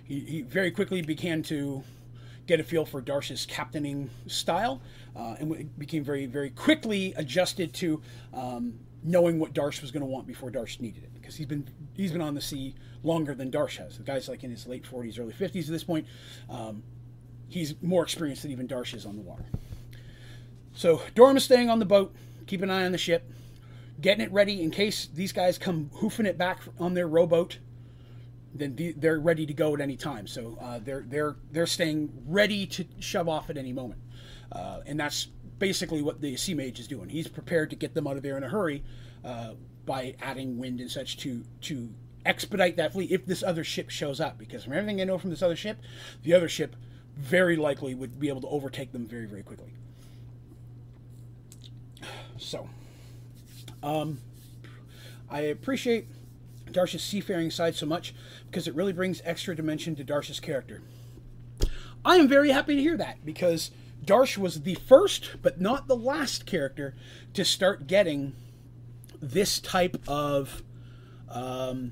he, he very quickly began to get a feel for Darsh's captaining style, uh, and became very very quickly adjusted to um, knowing what Darsh was going to want before Darsh needed it because he's been he's been on the sea longer than Darsh has. The guy's like in his late 40s, early 50s at this point. Um, he's more experienced than even Darsh is on the water. So Dorum is staying on the boat, keep an eye on the ship, getting it ready in case these guys come hoofing it back on their rowboat. Then they're ready to go at any time. So uh, they're they're they're staying ready to shove off at any moment, uh, and that's basically what the sea mage is doing. He's prepared to get them out of there in a hurry uh, by adding wind and such to to expedite that fleet if this other ship shows up. Because from everything I know from this other ship, the other ship very likely would be able to overtake them very, very quickly. So, um, I appreciate Darsh's seafaring side so much because it really brings extra dimension to Darsh's character. I am very happy to hear that because Darsh was the first, but not the last character to start getting this type of um,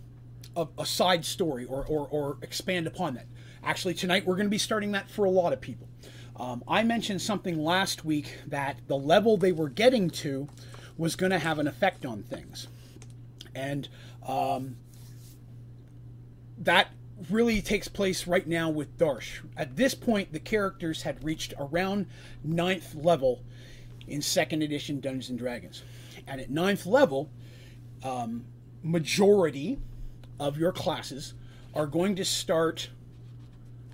a, a side story or, or, or expand upon that. Actually, tonight we're going to be starting that for a lot of people. Um, I mentioned something last week that the level they were getting to was going to have an effect on things. And um, that really takes place right now with Darsh. At this point, the characters had reached around ninth level in second edition Dungeons and Dragons. And at ninth level, um, majority of your classes are going to start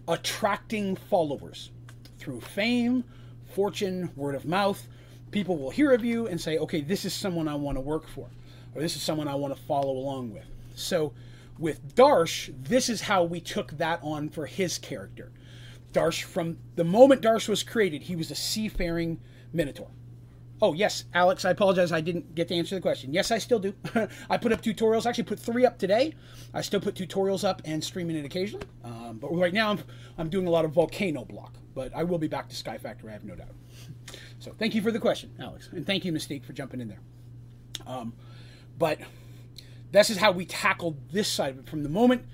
attracting followers through fame, fortune, word of mouth. People will hear of you and say, okay, this is someone I want to work for, or this is someone I want to follow along with. So with Darsh, this is how we took that on for his character. Darsh, from the moment Darsh was created, he was a seafaring minotaur. Oh, yes, Alex, I apologize. I didn't get to answer the question. Yes, I still do. *laughs* I put up tutorials. I actually put three up today. I still put tutorials up and streaming it occasionally. Um, but right now, I'm, I'm doing a lot of Volcano block. But I will be back to Sky Factory, I have no doubt. So thank you for the question, Alex. And thank you, Mystique, for jumping in there. Um, but this is how we tackled this side of it. From the moment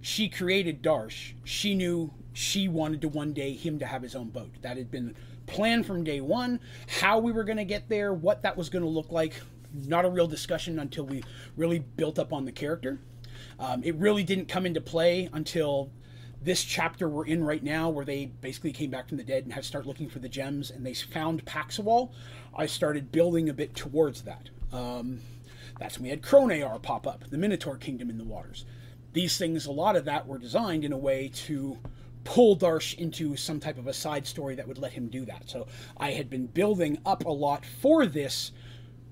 she created Darsh, she knew she wanted to one day him to have his own boat. That had been plan from day one, how we were going to get there, what that was going to look like. Not a real discussion until we really built up on the character. Um, it really didn't come into play until this chapter we're in right now, where they basically came back from the dead and had to start looking for the gems, and they found Paxawal. I started building a bit towards that. Um, that's when we had Kronear pop up, the Minotaur Kingdom in the waters. These things, a lot of that, were designed in a way to pull Darsh into some type of a side story that would let him do that. So I had been building up a lot for this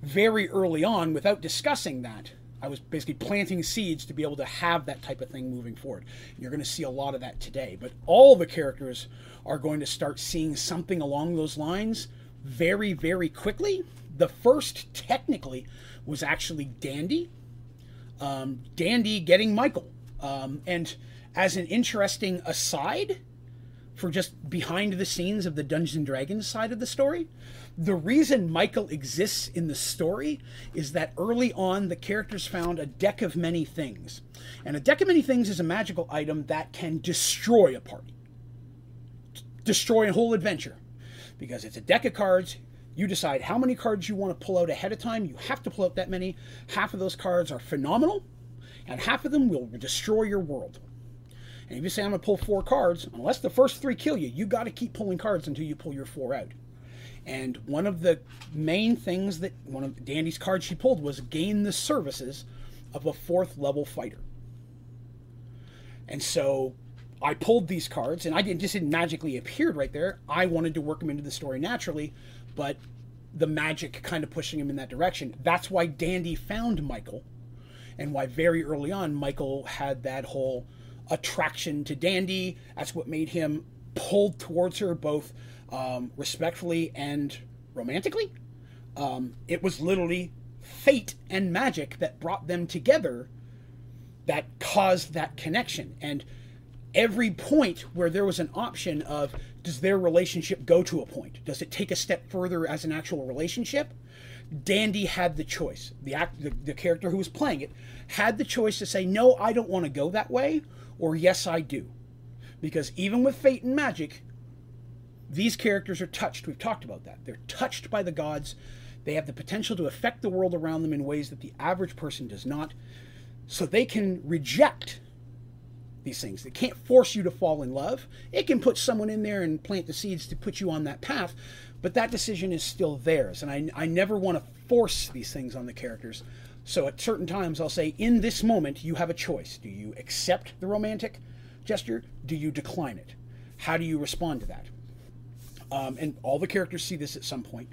very early on without discussing that. I was basically planting seeds to be able to have that type of thing moving forward. You're going to see a lot of that today. But all the characters are going to start seeing something along those lines very, very quickly. The first, technically, was actually Dandy. Um, Dandy getting Michael. Um, and as an interesting aside for just behind the scenes of the Dungeons and Dragons side of the story, the reason Michael exists in the story is that early on the characters found a deck of many things. And a deck of many things is a magical item that can destroy a party, destroy a whole adventure. Because it's a deck of cards, you decide how many cards you want to pull out ahead of time. You have to pull out that many. Half of those cards are phenomenal, and half of them will destroy your world. And if you say I'm gonna pull four cards, unless the first three kill you, you got to keep pulling cards until you pull your four out. And one of the main things that one of Dandy's cards she pulled was gain the services of a fourth level fighter. And so I pulled these cards, and I didn't just didn't magically appeared right there. I wanted to work them into the story naturally, but the magic kind of pushing him in that direction. That's why Dandy found Michael, and why very early on Michael had that whole attraction to Dandy. That's what made him pulled towards her both um, respectfully and romantically. Um, it was literally fate and magic that brought them together that caused that connection. And every point where there was an option of does their relationship go to a point? Does it take a step further as an actual relationship? Dandy had the choice. The act, the, the character who was playing it had the choice to say, "No, I don't want to go that way," or yes, I do. Because even with fate and magic, these characters are touched. We've talked about that. They're touched by the gods. They have the potential to affect the world around them in ways that the average person does not. So they can reject these things. They can't force you to fall in love. It can put someone in there and plant the seeds to put you on that path, but that decision is still theirs. And I, I never want to force these things on the characters. So at certain times, I'll say, in this moment, you have a choice. Do you accept the romantic gesture? Do you decline it? How do you respond to that? Um, and all the characters see this at some point.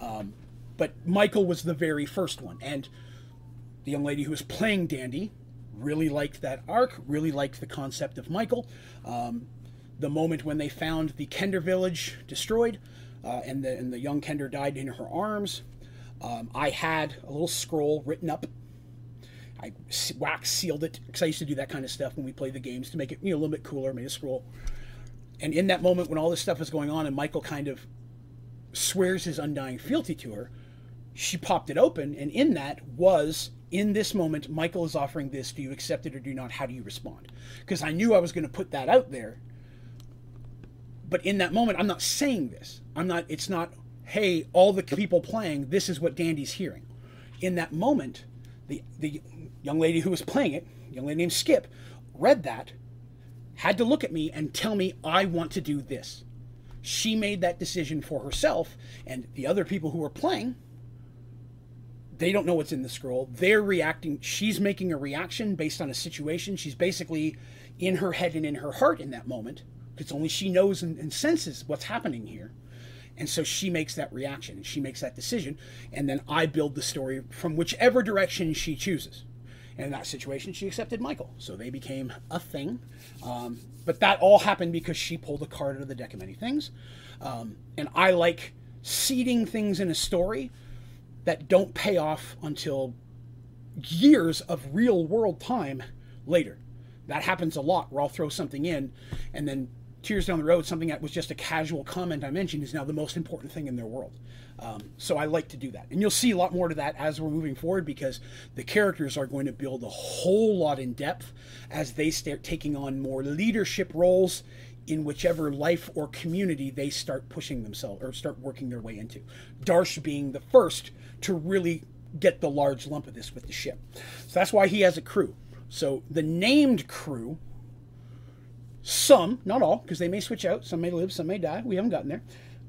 Um, but Michael was the very first one. And the young lady who was playing Dandy really liked that arc, really liked the concept of Michael. Um, the moment when they found the Kender village destroyed uh, and, the, and the young Kender died in her arms, um, I had a little scroll written up. I wax sealed it because I used to do that kind of stuff when we played the games to make it you know, a little bit cooler. Made a scroll, and in that moment when all this stuff is going on and Michael kind of swears his undying fealty to her, she popped it open, and in that was in this moment, Michael is offering this. Do you accept it or do not? How do you respond? Because I knew I was going to put that out there. But in that moment, I'm not saying this. I'm not, it's not, hey, all the people playing, this is what Dandy's hearing. In that moment, the, the young lady who was playing it, young lady named Skip, read that, had to look at me and tell me, I want to do this. She made that decision for herself, and the other people who were playing they don't know what's in the scroll. They're reacting. She's making a reaction based on a situation. She's basically in her head and in her heart in that moment because only she knows and, and, senses what's happening here. And so she makes that reaction. And she makes that decision. And then I build the story from whichever direction she chooses. And in that situation, she accepted Michael. So they became a thing. Um, but that all happened because she pulled a card out of the deck of many things. Um, and I like seeding things in a story that don't pay off until years of real world time later. That happens a lot where I'll throw something in and then years down the road, something that was just a casual comment I mentioned is now the most important thing in their world. Um, so I like to do that. And you'll see a lot more to that as we're moving forward because the characters are going to build a whole lot in depth as they start taking on more leadership roles in whichever life or community they start pushing themselves or start working their way into. Darsh being the first to really get the large lump of this with the ship. So that's why he has a crew. So the named crew, some, not all, because they may switch out, some may live, some may die. We haven't gotten there.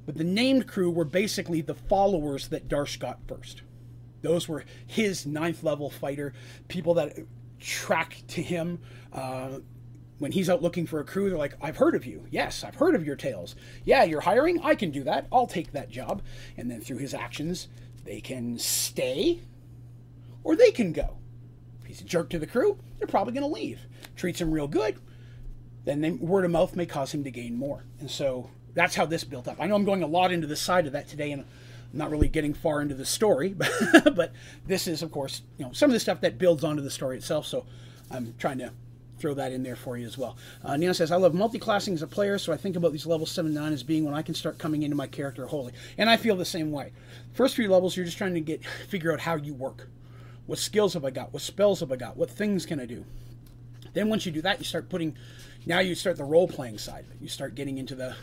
But the named crew were basically the followers that Darsh got first. Those were his ninth level fighter, people that track to him. Uh, when he's out looking for a crew, they're like, I've heard of you. Yes, I've heard of your tales. Yeah, you're hiring? I can do that. I'll take that job. And then through his actions, they can stay or they can go. If he's a jerk to the crew, they're probably going to leave. Treats him real good, then they, word of mouth may cause him to gain more. And so that's how this built up. I know I'm going a lot into the side of that today, and I'm not really getting far into the story, but, *laughs* but this is, of course, you know, some of the stuff that builds onto the story itself. So I'm trying to throw that in there for you as well. Uh, Neil says, I love multi-classing as a player, so I think about these level 7 9 as being when I can start coming into my character wholly. And I feel the same way. First few levels, you're just trying to get *laughs* figure out how you work. What skills have I got? What spells have I got? What things can I do? Then once you do that, you start putting, now you start the role-playing side. You start getting into the,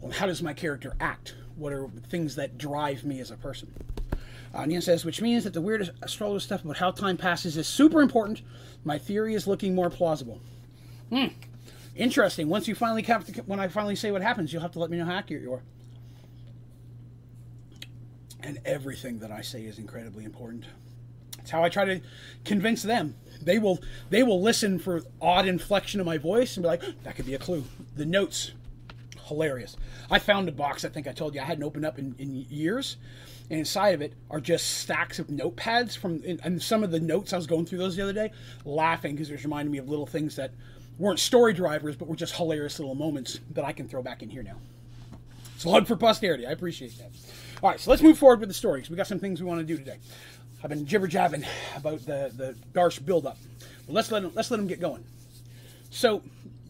well, how does my character act? What are things that drive me as a person? Uh, says, which means that the weird astrologer stuff about how time passes is super important. My theory is looking more plausible. Hmm. Interesting. Once you finally come to, when I finally say what happens, you'll have to let me know how accurate you are. And everything that I say is incredibly important. It's how I try to convince them. They will they will listen for odd inflection of my voice and be like, that could be a clue. The notes, hilarious. I found a box I think I told you I hadn't opened up in, in years and inside of it are just stacks of notepads from and some of the notes I was going through those the other day, laughing because it was reminding me of little things that weren't story drivers, but were just hilarious little moments that I can throw back in here now. Slug for posterity. I appreciate that. All right, so let's move forward with the story because we got some things we want to do today. I've been jibber jabbing about the the Darsh buildup. Well, let's let them, let's let them get going. So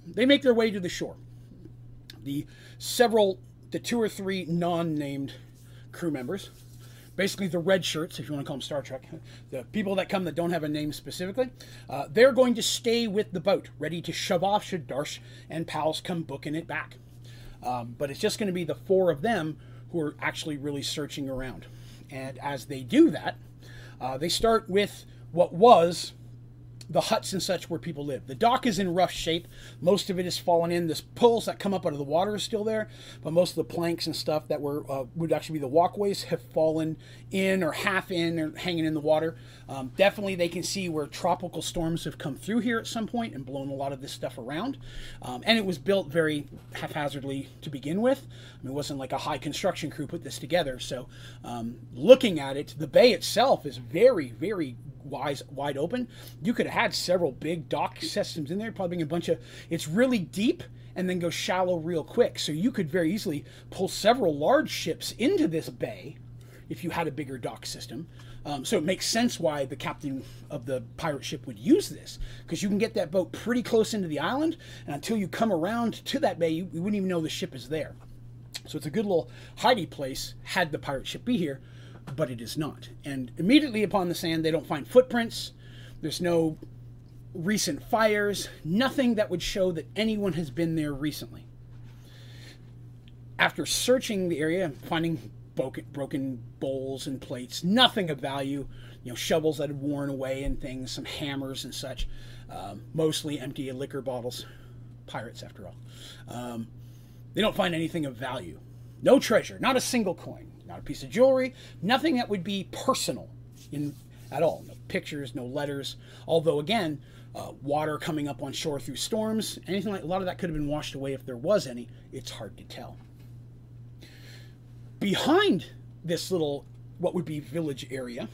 they make their way to the shore. The several, the two or three non-named crew members basically the red shirts, if you want to call them Star Trek, *laughs* the people that come that don't have a name specifically, uh, they're going to stay with the boat, ready to shove off should Darsh and pals come booking it back. Um, but it's just going to be the four of them who are actually really searching around. And as they do that, uh, they start with what was the huts and such where people live. The dock is in rough shape. Most of it has fallen in. The poles that come up out of the water are still there, but most of the planks and stuff that were uh, would actually be the walkways have fallen in or half in or hanging in the water. Um, definitely, they can see where tropical storms have come through here at some point and blown a lot of this stuff around. Um, and it was built very haphazardly to begin with. I mean, it wasn't like a high construction crew put this together. So, um, looking at it, the bay itself is very, very wise, wide open. You could have had several big dock systems in there, probably a bunch of. It's really deep and then go shallow real quick. So you could very easily pull several large ships into this bay if you had a bigger dock system. Um, so it makes sense why the captain of the pirate ship would use this, because you can get that boat pretty close into the island, and until you come around to that bay, you, you wouldn't even know the ship is there. So it's a good little hiding place had the pirate ship be here, but it is not. And immediately upon the sand, they don't find footprints. There's no recent fires, nothing that would show that anyone has been there recently. After searching the area and finding broken bowls and plates, nothing of value, you know, shovels that had worn away and things, some hammers and such, um, mostly empty liquor bottles. Pirates, after all. Um, they don't find anything of value. No treasure, not a single coin, not a piece of jewelry, nothing that would be personal in at all. No pictures, no letters. Although again, uh, water coming up on shore through storms, anything like a lot of that could have been washed away if there was any. It's hard to tell. Behind this little what would be village area,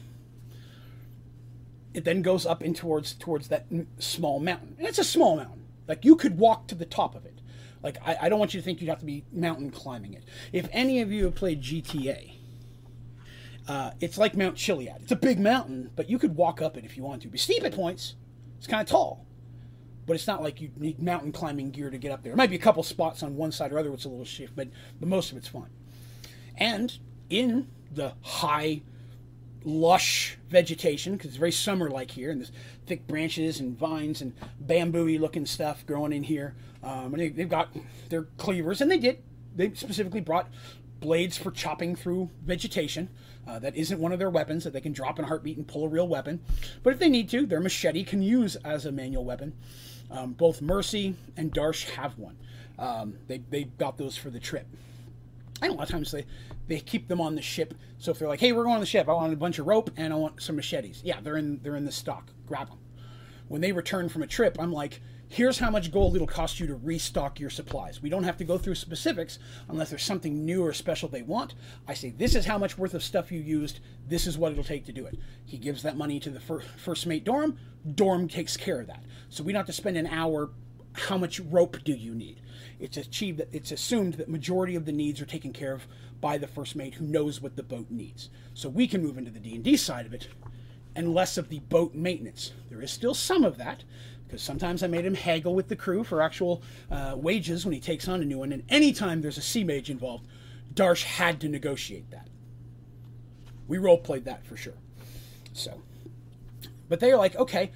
it then goes up in towards towards that small mountain. And it's a small mountain. Like you could walk to the top of it. Like I, I don't want you to think you'd have to be mountain climbing it. If any of you have played GTA, uh, it's like Mount Chiliad. It's a big mountain, but you could walk up it if you want to. Be steep at points, it's kind of tall, but it's not like you need mountain climbing gear to get up there. There might be a couple spots on one side or other it's a little shift, but, but most of it's fine. And in the high, lush vegetation, because it's very summer like here, and there's thick branches and vines and bamboo looking stuff growing in here. Um, and they, they've got their cleavers, and they did. They specifically brought blades for chopping through vegetation. Uh, that isn't one of their weapons that they can drop in a heartbeat and pull a real weapon. But if they need to, their machete can use as a manual weapon. Um, both Mercy and Darsh have one. Um, they, they got those for the trip. And a lot of times they, they keep them on the ship. So if they're like, hey, we're going on the ship, I want a bunch of rope and I want some machetes. Yeah, they're in they're in the stock. Grab them. When they return from a trip, I'm like, here's how much gold it'll cost you to restock your supplies. We don't have to go through specifics unless there's something new or special they want. I say, this is how much worth of stuff you used. This is what it'll take to do it. He gives that money to the fir- first mate Dorum. Dorum takes care of that. So we don't have to spend an hour. How much rope do you need? It's achieved that it's assumed that majority of the needs are taken care of by the first mate who knows what the boat needs. So we can move into the D&D side of it and less of the boat maintenance. There is still some of that, because sometimes I made him haggle with the crew for actual uh, wages when he takes on a new one. And anytime there's a sea mage involved, Darsh had to negotiate that. We role played that for sure. So, but they are like, okay,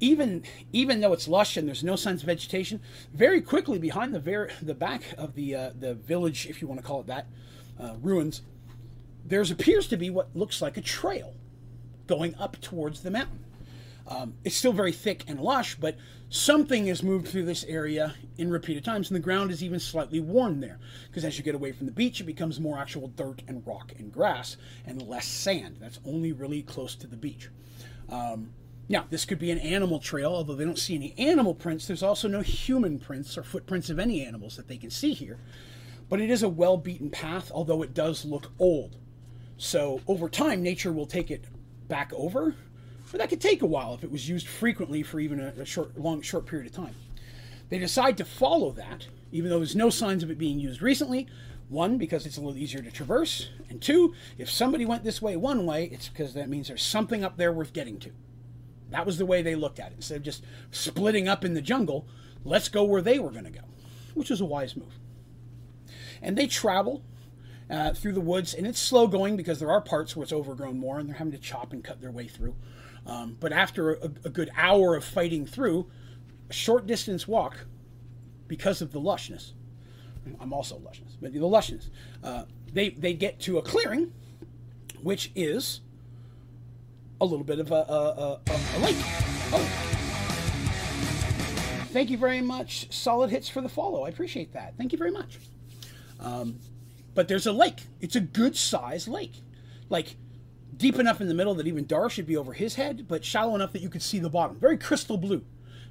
even even though it's lush and there's no signs of vegetation, very quickly behind the ver- the back of the uh, the village, if you want to call it that, uh, ruins, there's appears to be what looks like a trail going up towards the mountain. Um, it's still very thick and lush, but something has moved through this area in repeated times, and the ground is even slightly worn there. Because as you get away from the beach, it becomes more actual dirt and rock and grass and less sand. That's only really close to the beach. Um, now, this could be an animal trail, although they don't see any animal prints. There's also no human prints or footprints of any animals that they can see here. But it is a well beaten path, although it does look old. So over time, nature will take it back over but that could take a while if it was used frequently for even a, a short, long, short period of time. They decide to follow that, even though there's no signs of it being used recently. One, because it's a little easier to traverse, and two, if somebody went this way one way, it's because that means there's something up there worth getting to. That was the way they looked at it. Instead of just splitting up in the jungle, let's go where they were going to go, which was a wise move. And they travel uh, through the woods, and it's slow going because there are parts where it's overgrown more, and they're having to chop and cut their way through. Um, but after a, a, good hour of fighting through, a short distance walk, because of the lushness, I'm also lushness, but the lushness, uh, they, they get to a clearing, which is a little bit of a, a, a, a lake. Oh. Thank you very much. Solid hits for the follow. I appreciate that. Thank you very much. Um, but there's a lake. It's a good size lake. Like deep enough in the middle that even Dar should be over his head, but shallow enough that you could see the bottom. Very crystal blue.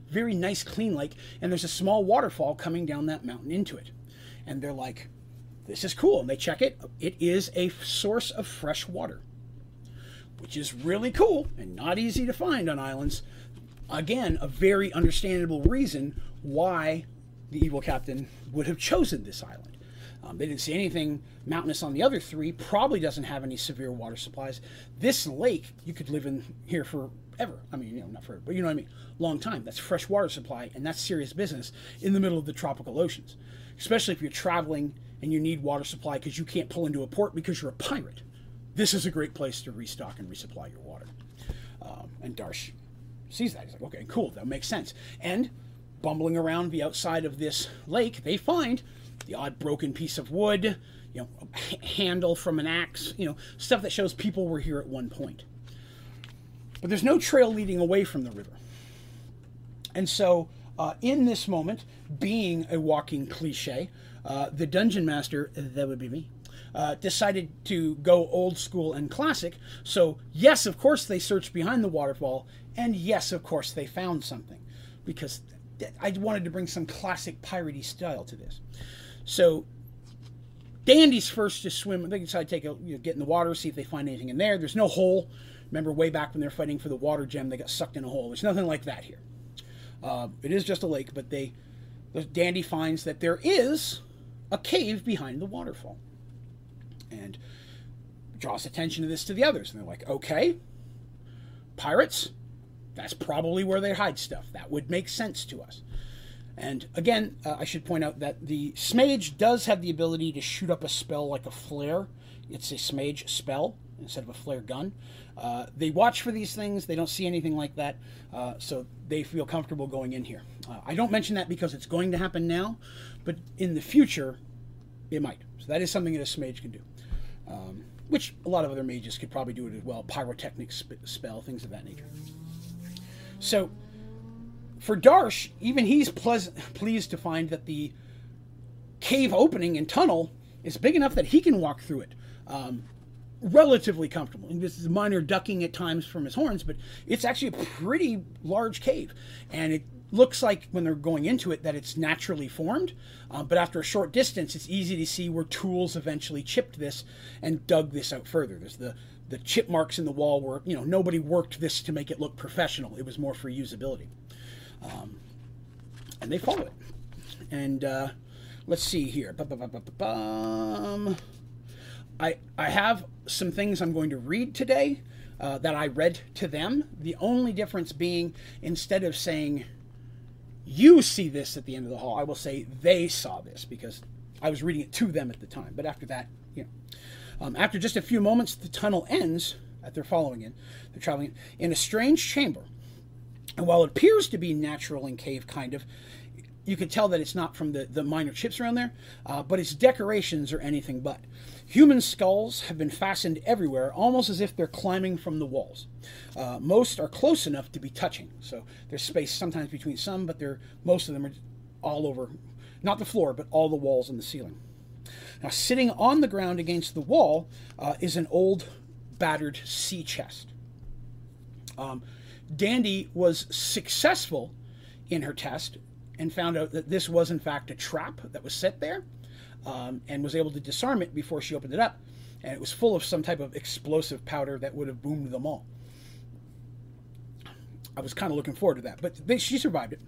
Very nice, clean lake. And there's a small waterfall coming down that mountain into it. And they're like, this is cool. And they check it. It is a source of fresh water, which is really cool and not easy to find on islands. Again, a very understandable reason why the evil captain would have chosen this island. Um, they didn't see anything mountainous on the other three. Probably doesn't have any severe water supplies. This lake, you could live in here forever. I mean, you know, not forever, but you know what I mean. Long time. That's fresh water supply, and that's serious business in the middle of the tropical oceans. Especially if you're traveling and you need water supply because you can't pull into a port because you're a pirate. This is a great place to restock and resupply your water. Um, and Darsh sees that. He's like, okay, cool, that makes sense. And bumbling around the outside of this lake, they find the odd broken piece of wood, you know, a handle from an axe, you know, stuff that shows people were here at one point. But there's no trail leading away from the river. And so, uh, in this moment, being a walking cliche, uh, the dungeon master, that would be me, uh, decided to go old school and classic. So, yes, of course, they searched behind the waterfall, and yes, of course, they found something because I wanted to bring some classic piratey style to this. So, Dandy's first to swim. They decide to take a you know, get in the water, see if they find anything in there. There's no hole. Remember, way back when they're fighting for the water gem, they got sucked in a hole. There's nothing like that here. Uh, it is just a lake, but they, Dandy finds that there is a cave behind the waterfall and draws attention to this to the others. And they're like, okay, pirates, that's probably where they hide stuff. That would make sense to us. And again, uh, I should point out that the sea mage does have the ability to shoot up a spell like a flare. It's a sea mage spell instead of a flare gun. Uh, they watch for these things. They don't see anything like that, uh, so they feel comfortable going in here. Uh, I don't mention that because it's going to happen now, but in the future, it might. So that is something that a sea mage can do um, which a lot of other mages could probably do it as well. Pyrotechnic sp- spell, things of that nature. So, for Darsh, even he's pleasant, pleased to find that the cave opening and tunnel is big enough that he can walk through it. Um, relatively comfortable. And this is minor ducking at times from his horns, but it's actually a pretty large cave. And it looks like when they're going into it that it's naturally formed, uh, but after a short distance, it's easy to see where tools eventually chipped this and dug this out further. There's the the chip marks in the wall where you know nobody worked this to make it look professional. It was more for usability, um, and they follow it. And uh, let's see here. I I have some things I'm going to read today. Uh, that I read to them. The only difference being instead of saying you see this at the end of the hall. I will say they saw this because I was reading it to them at the time. But after that, you know, um, after just a few moments, the tunnel ends. That they're following in. they're traveling in a strange chamber. And while it appears to be natural and cave, kind of, you can tell that it's not from the, the minor chips around there, uh, but its decorations are anything but. Human skulls have been fastened everywhere, almost as if they're climbing from the walls. Uh, most are close enough to be touching, so there's space sometimes between some, but they're, most of them are all over, not the floor, but all the walls and the ceiling. Now, sitting on the ground against the wall uh, is an old, battered sea chest. Um, Dandy was successful in her test and found out that this was, in fact, a trap that was set there um, and was able to disarm it before she opened it up. And it was full of some type of explosive powder that would have boomed them all. I was kind of looking forward to that, but they, she survived it.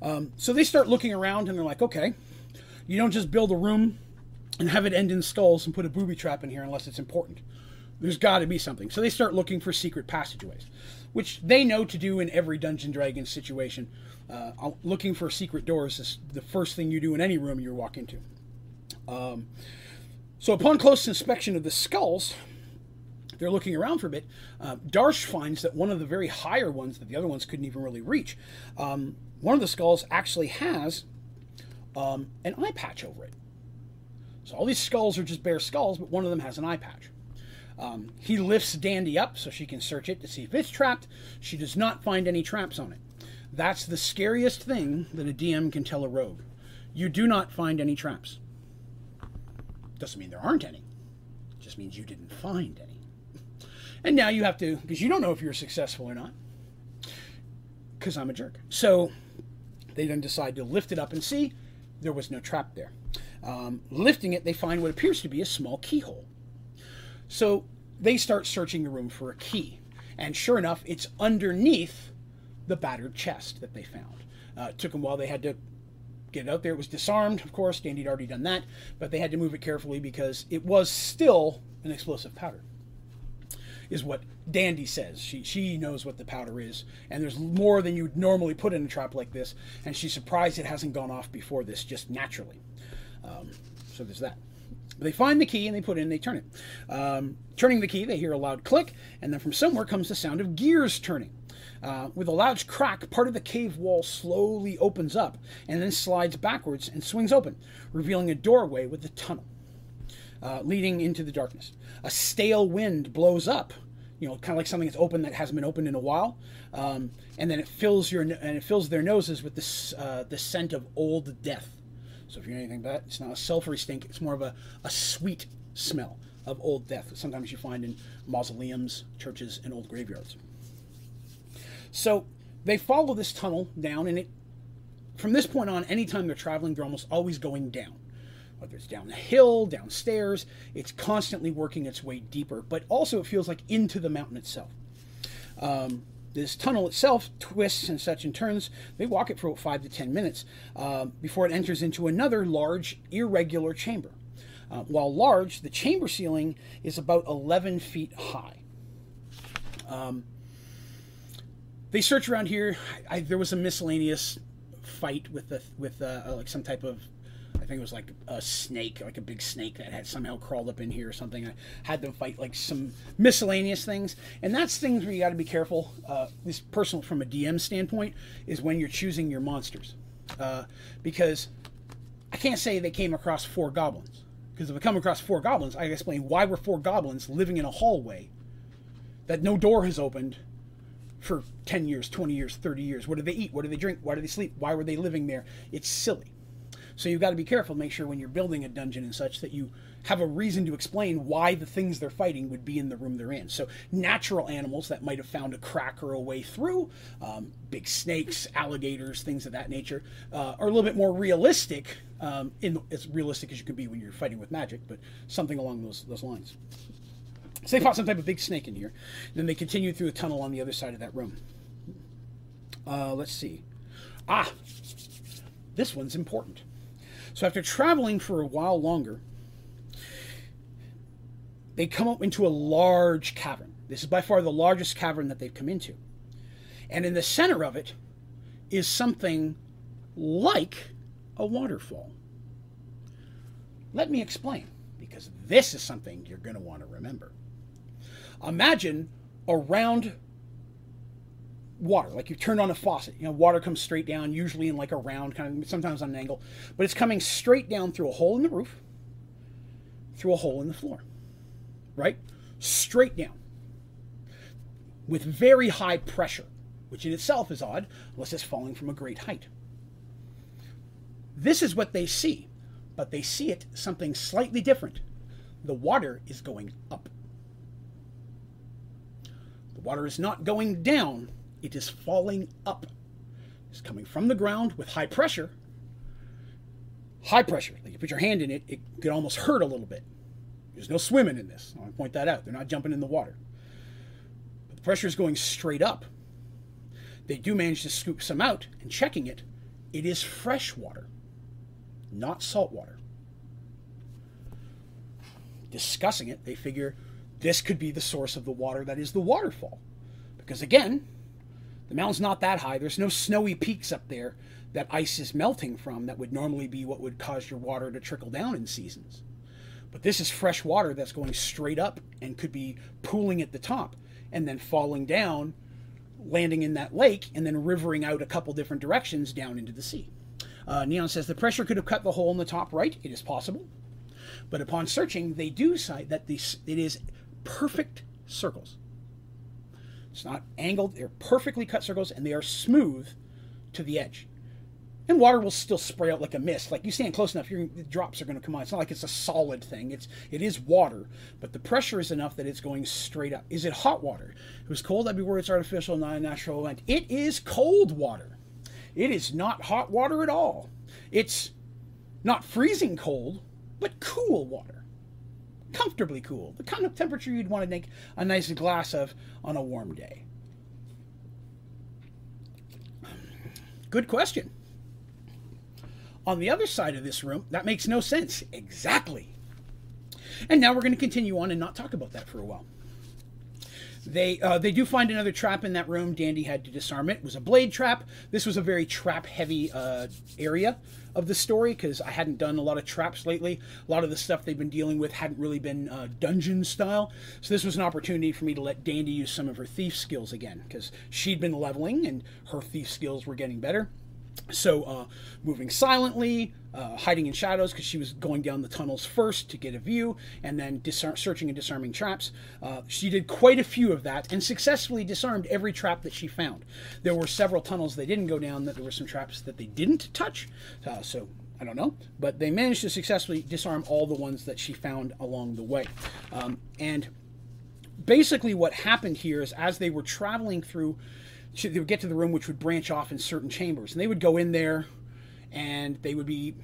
Um, so they start looking around and they're like, okay, you don't just build a room and have it end in skulls and put a booby trap in here unless it's important. There's got to be something. So they start looking for secret passageways, which they know to do in every Dungeon Dragon situation uh, looking for secret doors is the first thing you do in any room you walk into. Um, so, upon close inspection of the skulls, they're looking around for a bit. Uh, Darsh finds that one of the very higher ones that the other ones couldn't even really reach, um, one of the skulls actually has um, an eye patch over it. So all these skulls are just bare skulls, but one of them has an eye patch. Um, he lifts Dandy up so she can search it to see if it's trapped. She does not find any traps on it. That's the scariest thing that a DM can tell a rogue. You do not find any traps. Doesn't mean there aren't any. Just means you didn't find any. And now you have to, because you don't know if you're successful or not. Because I'm a jerk. So they then decide to lift it up and see there was no trap there. Um, lifting it, they find what appears to be a small keyhole. So they start searching the room for a key. And sure enough, it's underneath the battered chest that they found. Uh, it took them while they had to get it out there. It was disarmed, of course. Dandy had already done that, but they had to move it carefully because it was still an explosive powder. Is what Dandy says. She she knows what the powder is, and there's more than you'd normally put in a trap like this, and she's surprised it hasn't gone off before this, just naturally. Um, so there's that. They find the key and they put it in, they turn it. Um, turning the key, they hear a loud click, and then from somewhere comes the sound of gears turning. Uh, with a loud crack, part of the cave wall slowly opens up and then slides backwards and swings open, revealing a doorway with a tunnel uh, leading into the darkness. A stale wind blows up, you know, kind of like something that's open that hasn't been opened in a while, um, and then it fills your and it fills their noses with this uh, the scent of old death. So if you're anything but that, it's not a sulfury stink; it's more of a, a sweet smell of old death. Sometimes you find in mausoleums, churches, and old graveyards. So they follow this tunnel down, and it from this point on, anytime they're traveling, they're almost always going down. Whether it's down the hill, downstairs, it's constantly working its way deeper, but also it feels like into the mountain itself. Um, this tunnel itself twists and such and turns. They walk it for about five to ten minutes uh, before it enters into another large, irregular chamber. Uh, while large, the chamber ceiling is about 11 feet high. Um, they search around here. I, there was a miscellaneous fight with the with uh, like some type of think it was like a snake, like a big snake that had somehow crawled up in here or something. I had them fight like some miscellaneous things, and that's things where you got to be careful. Uh, this personal from a DM standpoint is when you're choosing your monsters, uh, because I can't say they came across four goblins. Because if I come across four goblins, I explain why were four goblins living in a hallway that no door has opened for 10 years, 20 years, 30 years. What do they eat? What do they drink? Why do they sleep? Why were they living there? It's silly. So you've got to be careful, to make sure when you're building a dungeon and such that you have a reason to explain why the things they're fighting would be in the room they're in. So natural animals that might have found a crack or a way through, um, big snakes, alligators, things of that nature, uh, are a little bit more realistic, um, in as realistic as you could be when you're fighting with magic, but something along those those lines. So they fought some type of big snake in here. Then they continued through a tunnel on the other side of that room. Uh, let's see. Ah, this one's important. So after traveling for a while longer, they come up into a large cavern. This is by far the largest cavern that they've come into. And in the center of it is something like a waterfall. Let me explain, because this is something you're going to want to remember. Imagine a round water, like you turn on a faucet. You know, water comes straight down, usually in like a round kind of, sometimes on an angle, but it's coming straight down through a hole in the roof, through a hole in the floor, right? Straight down, with very high pressure, which in itself is odd, unless it's falling from a great height. This is what they see, but they see it something slightly different. The water is going up. The water is not going down, it is falling up. It's coming from the ground with high pressure. High pressure. Like you put your hand in it, it could almost hurt a little bit. There's no swimming in this. I want to point that out. They're not jumping in the water. But the pressure is going straight up. They do manage to scoop some out, and checking it, it is fresh water, not salt water. Discussing it, they figure this could be the source of the water that is the waterfall. Because again, the mountain's not that high. There's no snowy peaks up there that ice is melting from that would normally be what would cause your water to trickle down in seasons. But this is fresh water that's going straight up and could be pooling at the top and then falling down, landing in that lake, and then rivering out a couple different directions down into the sea. Uh, Neon says the pressure could have cut the hole in the top right. It is possible. But upon searching, they do cite that this, it is perfect circles. It's not angled, they're perfectly cut circles and they are smooth to the edge. And water will still spray out like a mist. Like you stand close enough, your drops are going to come out. It's not like it's a solid thing. It's it is water, but the pressure is enough that it's going straight up. Is it hot water? If It was cold. I'd be worried it's artificial, not a natural event. It is cold water. It is not hot water at all. It's not freezing cold, but cool water comfortably cool, the kind of temperature you'd want to make a nice glass of on a warm day? Good question. on the other side of this room, that makes no sense. Exactly. And now we're going to continue on and not talk about that for a while. They uh, they do find another trap in that room. Dandy had to disarm it. It was a blade trap. This was a very trap heavy uh, area of the story because I hadn't done a lot of traps lately. A lot of the stuff they've been dealing with hadn't really been uh, dungeon style. So this was an opportunity for me to let Dandy use some of her thief skills again because she'd been leveling and her thief skills were getting better. So, uh, moving silently, uh, hiding in shadows because she was going down the tunnels first to get a view, and then disar- searching and disarming traps. Uh, she did quite a few of that and successfully disarmed every trap that she found. There were several tunnels they didn't go down, that there were some traps that they didn't touch. Uh, so, I don't know, but they managed to successfully disarm all the ones that she found along the way. Um, and basically, what happened here is as they were traveling through they would get to the room which would branch off in certain chambers. And they would go in there and they would be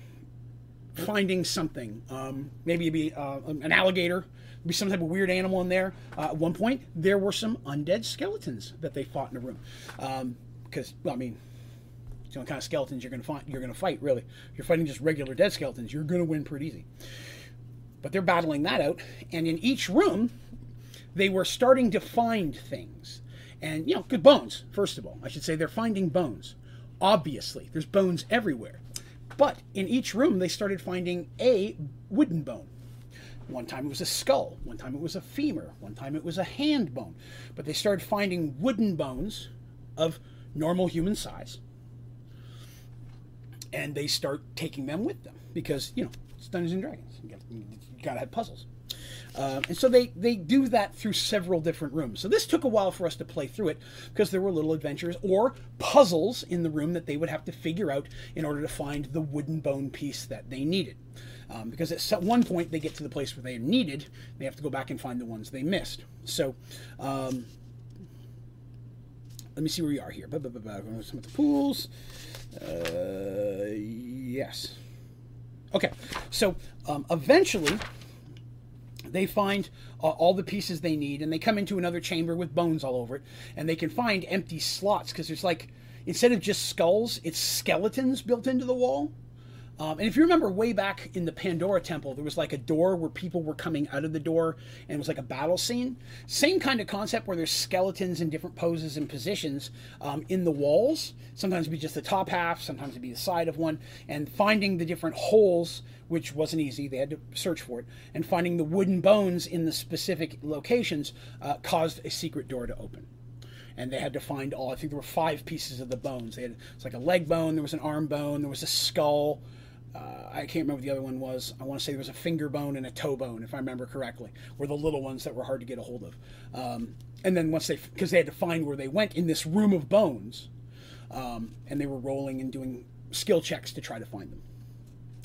finding something. Um, maybe it'd be uh, an alligator. Be some type of weird animal in there. Uh, at one point there were some undead skeletons that they fought in the room. Because um, well, i mean it's the only kind of skeletons you're to find you're going to fight really. If you're fighting just regular dead skeletons. You're going to win pretty easy. But they're battling that out and in each room they were starting to find things and, you know, good bones, first of all. I should say they're finding bones. Obviously, there's bones everywhere. But in each room, they started finding a wooden bone. One time it was a skull, one time it was a femur, one time it was a hand bone. But they started finding wooden bones of normal human size. And they start taking them with them because, you know, it's Dungeons and Dragons. You, got, you gotta have puzzles. Uh, and so they, they do that through several different rooms. So this took a while for us to play through it because there were little adventures or puzzles in the room that they would have to figure out in order to find the wooden bone piece that they needed. Um, because at one point they get to the place where they needed, they have to go back and find the ones they missed. So um, let me see where we are here. Some of the pools. Uh, yes. Okay, so um, eventually they find uh, all the pieces they need and they come into another chamber with bones all over it and they can find empty slots because there's like instead of just skulls it's skeletons built into the wall um, and if you remember way back in the Pandora Temple, there was like a door where people were coming out of the door and it was like a battle scene. Same kind of concept where there's skeletons in different poses and positions um, in the walls. Sometimes it'd be just the top half, sometimes it'd be the side of one. And finding the different holes, which wasn't easy, they had to search for it. And finding the wooden bones in the specific locations uh, caused a secret door to open and they had to find all. I think there were five pieces of the bones. They had it's like a leg bone, there was an arm bone, there was a skull, uh, I can't remember the other one was. I want to say there was a finger bone and a toe bone, if I remember correctly, were the little ones that were hard to get a hold of. Um, and then once they, because they had to find where they went in this room of bones, um, and they were rolling and doing skill checks to try to find them.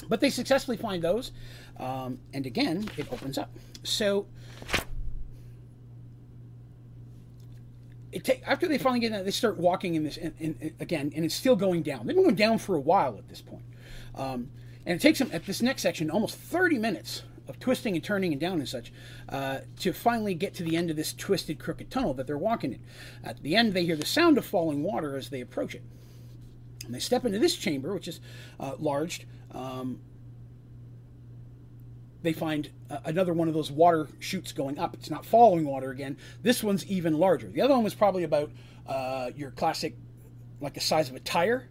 But they successfully find those, um, and again, it opens up. So it after they finally get in, they start walking in this in, in, again, and it's still going down. They've been going down for a while at this point. Um, and it takes them at this next section almost 30 minutes of twisting and turning and down and such uh, to finally get to the end of this twisted, crooked tunnel that they're walking in. At the end, they hear the sound of falling water as they approach it. And they step into this chamber, which is uh, large. Um, they find uh, another one of those water chutes going up. It's not following water again. This one's even larger. The other one was probably about uh, your classic, like the size of a tire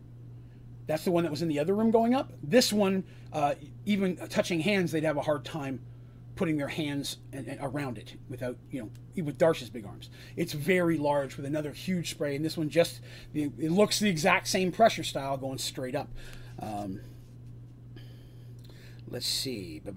that's the one that was in the other room going up. This one, uh, even touching hands, they'd have a hard time putting their hands around it without, you know, with Darsh's big arms. It's very large with another huge spray, and this one just, it looks the exact same pressure style going straight up. Um, let's see. So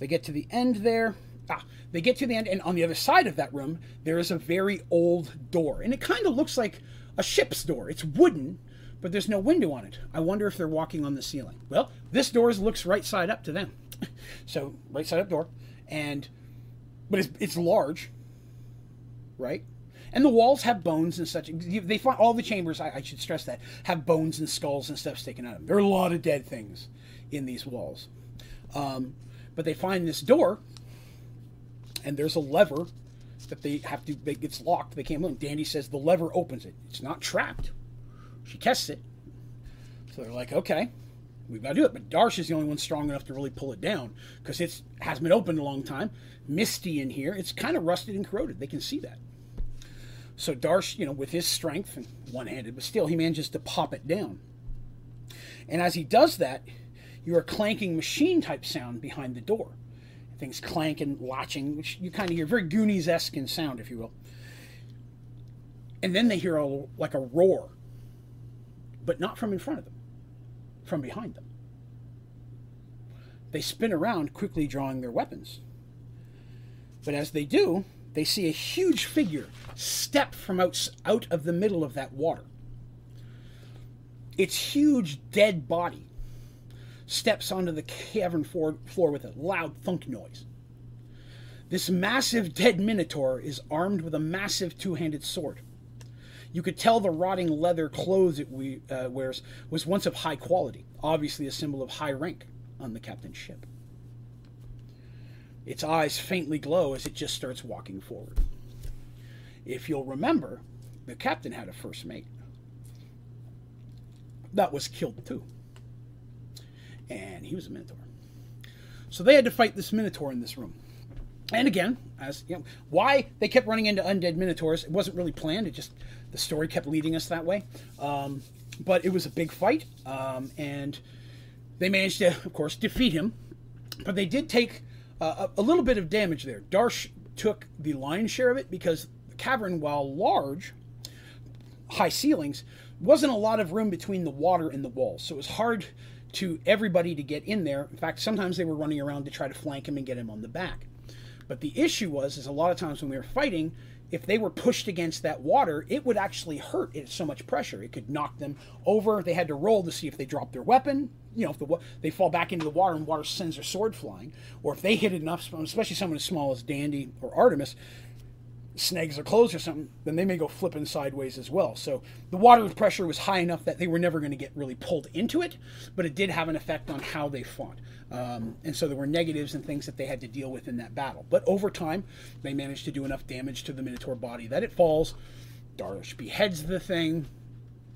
they get to the end there. Ah, they get to the end, and on the other side of that room, there is a very old door. And it kind of looks like a ship's door. It's wooden, but there's no window on it. I wonder if they're walking on the ceiling. Well, this door looks right side up to them. *laughs* so, right side up door. And, but it's, it's large, right? And the walls have bones and such. They find all the chambers, I, I should stress that, have bones and skulls and stuff sticking out of them. There are a lot of dead things in these walls. Um, but they find this door, and there's a lever that they have to, it gets locked. They can't move. Dandy says the lever opens it. It's not trapped. She tests it. So they're like, okay, we've got to do it. But Darsh is the only one strong enough to really pull it down because it hasn't been opened a long time. Misty in here. It's kind of rusted and corroded. They can see that. So Darsh, you know, with his strength and one-handed, but still, he manages to pop it down. And as he does that, you hear a clanking machine type sound behind the door. Things clanking, latching, which you kind of hear very Goonies esque in sound, if you will. And then they hear a, like a roar, but not from in front of them, from behind them. They spin around, quickly drawing their weapons. But as they do, they see a huge figure step from out, out of the middle of that water. Its huge dead body steps onto the cavern floor, floor with a loud thunk noise. This massive dead minotaur is armed with a massive two handed sword. You could tell the rotting leather clothes it we, uh, wears was once of high quality, obviously a symbol of high rank on the captain's ship. Its eyes faintly glow as it just starts walking forward. If you'll remember, the captain had a first mate. That was killed too. And he was a Minotaur. So they had to fight this Minotaur in this room. And again, as you know, why they kept running into undead Minotaurs, it wasn't really planned. It just the story kept leading us that way. Um, but it was a big fight, um, and they managed to, of course, defeat him. But they did take uh, a, little bit of damage there. Darsh took the lion's share of it because the cavern, while large, high ceilings, wasn't a lot of room between the water and the walls. So it was hard to everybody to get in there. In fact, sometimes they were running around to try to flank him and get him on the back. But the issue was, is a lot of times when we were fighting, if they were pushed against that water, it would actually hurt. It's so much pressure; it could knock them over. They had to roll to see if they dropped their weapon. You know, if the, they fall back into the water and water sends their sword flying, or if they hit it enough, especially someone as small as Dandy or Artemis, snags their clothes or something, then they may go flipping sideways as well. So the water pressure was high enough that they were never going to get really pulled into it, but it did have an effect on how they fought. Um, and so there were negatives and things that they had to deal with in that battle. But over time, they managed to do enough damage to the Minotaur body that it falls. Darsh beheads the thing,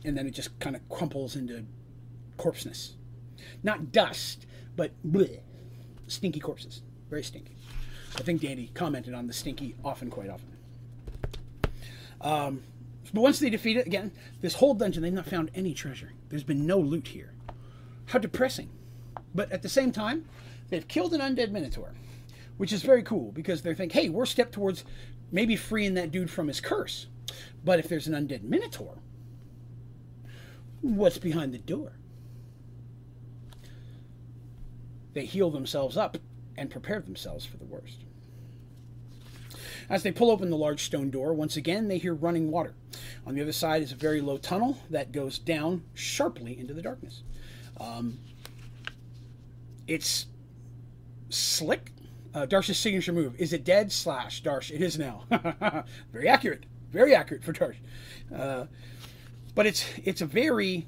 and then it just kind of crumples into corpseness. Not dust, but bleh, stinky corpses. Very stinky. I think Dandy commented on the stinky often, quite often. Um, but once they defeat it, again, this whole dungeon, they've not found any treasure. There's been no loot here. How depressing. But at the same time, they've killed an undead Minotaur, which is very cool because they think, hey, we're step towards maybe freeing that dude from his curse. But if there's an undead Minotaur, what's behind the door? They heal themselves up and prepare themselves for the worst. As they pull open the large stone door, once again they hear running water. On the other side is a very low tunnel that goes down sharply into the darkness. Um, it's slick. Uh, Darsh's signature move. Is it dead? Slash. Darsh. It is now. *laughs* very accurate. Very accurate for Darsh. Uh, but it's it's a very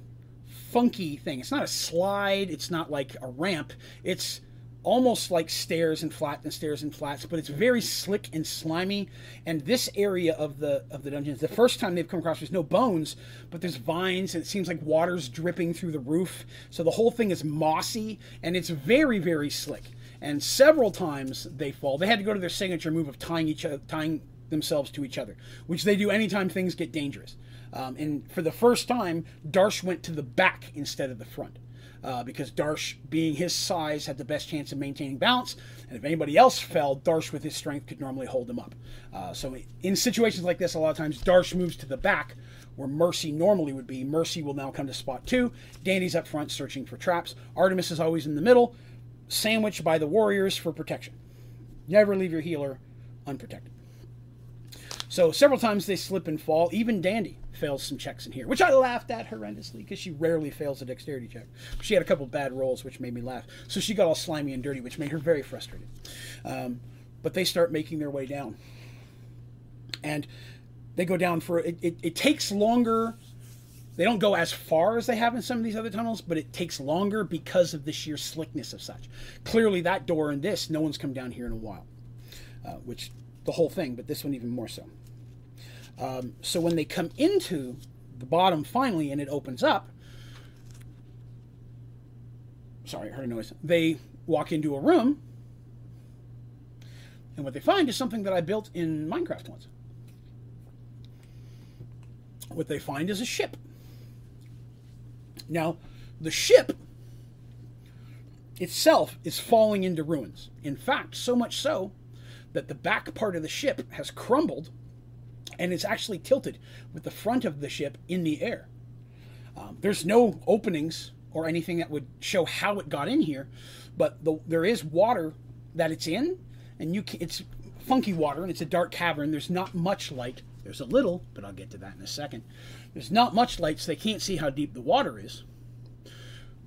funky thing. It's not a slide. It's not like a ramp. It's almost like stairs and flat and stairs and flats, but it's very slick and slimy. And this area of the of the dungeons, the first time they've come across, there's no bones, but there's vines, and it seems like water's dripping through the roof. So the whole thing is mossy, and it's very very slick. And several times they fall. They had to go to their signature move of tying each other, tying themselves to each other, which they do anytime things get dangerous. Um, and for the first time, Darsh went to the back instead of the front uh, because Darsh, being his size, had the best chance of maintaining balance. And if anybody else fell, Darsh, with his strength, could normally hold him up. Uh, so in situations like this, a lot of times Darsh moves to the back where Mercy normally would be. Mercy will now come to spot two. Dandy's up front searching for traps. Artemis is always in the middle, sandwiched by the warriors for protection. Never leave your healer unprotected. So several times they slip and fall. Even Dandy fails some checks in here, which I laughed at horrendously because she rarely fails a dexterity check. She had a couple bad rolls, which made me laugh. So she got all slimy and dirty, which made her very frustrated. Um, but they start making their way down, and they go down for it, it. It takes longer. They don't go as far as they have in some of these other tunnels, but it takes longer because of the sheer slickness of such. Clearly, that door and this, no one's come down here in a while, uh, which the whole thing, but this one even more so. Um, so when they come into the bottom finally and it opens up, sorry, I heard a noise. They walk into a room, and what they find is something that I built in Minecraft once. What they find is a ship. Now, the ship itself is falling into ruins. In fact, so much so that the back part of the ship has crumbled and it's actually tilted with the front of the ship in the air. Um, there's no openings or anything that would show how it got in here, but the, there is water that it's in, and you can, it's funky water and it's a dark cavern. There's not much light. There's a little, but I'll get to that in a second. There's not much light, so they can't see how deep the water is.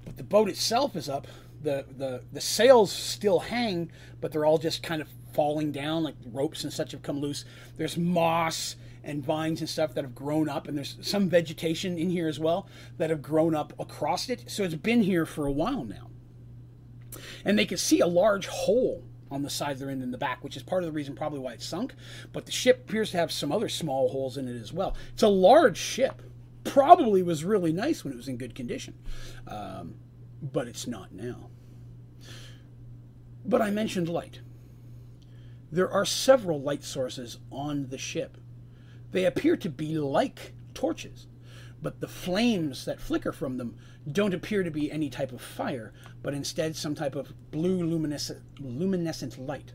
But the boat itself is up. The, the, the sails still hang, but they're all just kind of falling down, like ropes and such have come loose. There's moss and vines and stuff that have grown up, and there's some vegetation in here as well that have grown up across it. So it's been here for a while now. And they can see a large hole on the side they're in in the back, which is part of the reason probably why it sunk. But the ship appears to have some other small holes in it as well. It's a large ship. Probably was really nice when it was in good condition, um, but it's not now. But I mentioned light. There are several light sources on the ship. They appear to be like torches, but the flames that flicker from them don't appear to be any type of fire, but instead some type of blue luminescent, luminescent light.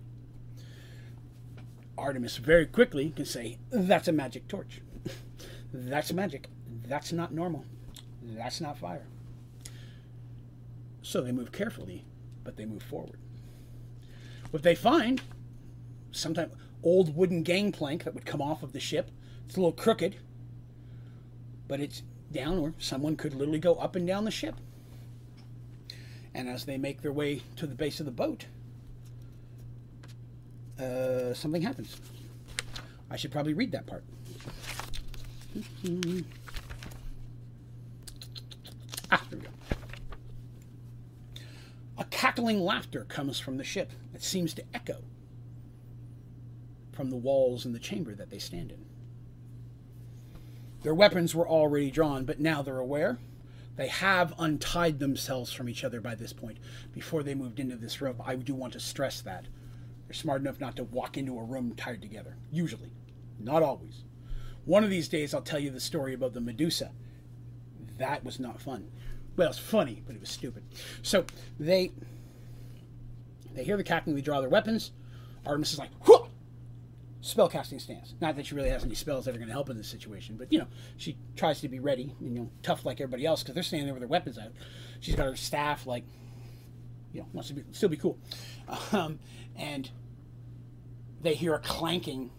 Artemis very quickly can say, That's a magic torch. *laughs* That's magic. That's not normal. That's not fire. So they move carefully, but they move forward. What they find, sometimes old wooden gangplank that would come off of the ship. It's a little crooked, but it's down where someone could literally go up and down the ship. And as they make their way to the base of the boat, uh, something happens. I should probably read that part. ah, there we go. A cackling laughter comes from the ship. It seems to echo from the walls in the chamber that they stand in. Their weapons were already drawn, but now they're aware. They have untied themselves from each other by this point before they moved into this room. I do want to stress that. They're smart enough not to walk into a room tied together, usually, not always. One of these days, I'll tell you the story about the Medusa. That was not fun. Well, it's funny, but it was stupid. So they they hear the cackling, they draw their weapons. Artemis is like, Whoa! Spellcasting stance. Not that she really has any spells that are going to help in this situation, but you know, she tries to be ready, and you know, tough like everybody else because they're standing there with their weapons out. She's got her staff, like, you know, wants to be, still be cool. Um, and they hear a clanking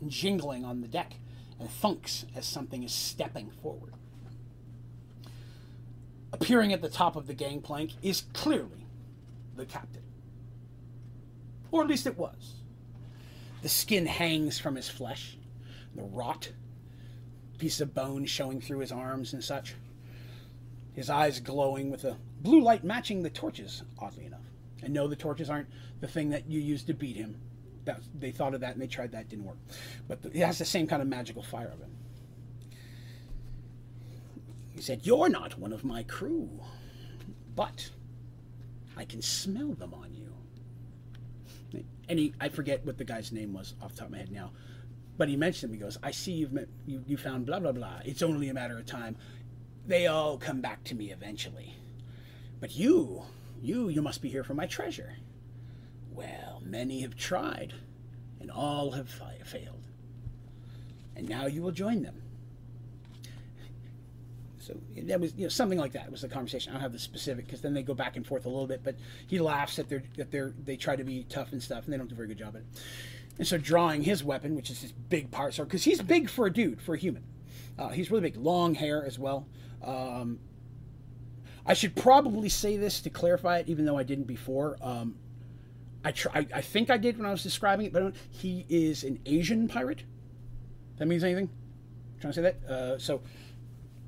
and jingling on the deck and thunks as something is stepping forward. Appearing at the top of the gangplank is clearly the captain. Or at least it was. The skin hangs from his flesh, the rot, piece of bone showing through his arms and such. His eyes glowing with a blue light matching the torches, oddly enough. And no, the torches aren't the thing that you use to beat him. That, they thought of that and they tried that, didn't work. But it has the same kind of magical fire of it. He said, You're not one of my crew, but I can smell them on he I forget what the guy's name was off the top of my head now, but he mentioned him. He goes, "I see you've met, you you found blah blah blah. It's only a matter of time. They all come back to me eventually. But you, you, you must be here for my treasure. Well, many have tried, and all have failed. And now you will join them." So that was you know something like that was the conversation. I don't have the specific because then they go back and forth a little bit. But he laughs at their that they they try to be tough and stuff, and they don't do a very good job at it. And so drawing his weapon, which is his big part, so because he's big for a dude, for a human, uh, he's really big, long hair as well. Um, I should probably say this to clarify it, even though I didn't before. Um, I, try, I think I did when I was describing it, but he is an Asian pirate. That means anything? I'm trying to say that. Uh, so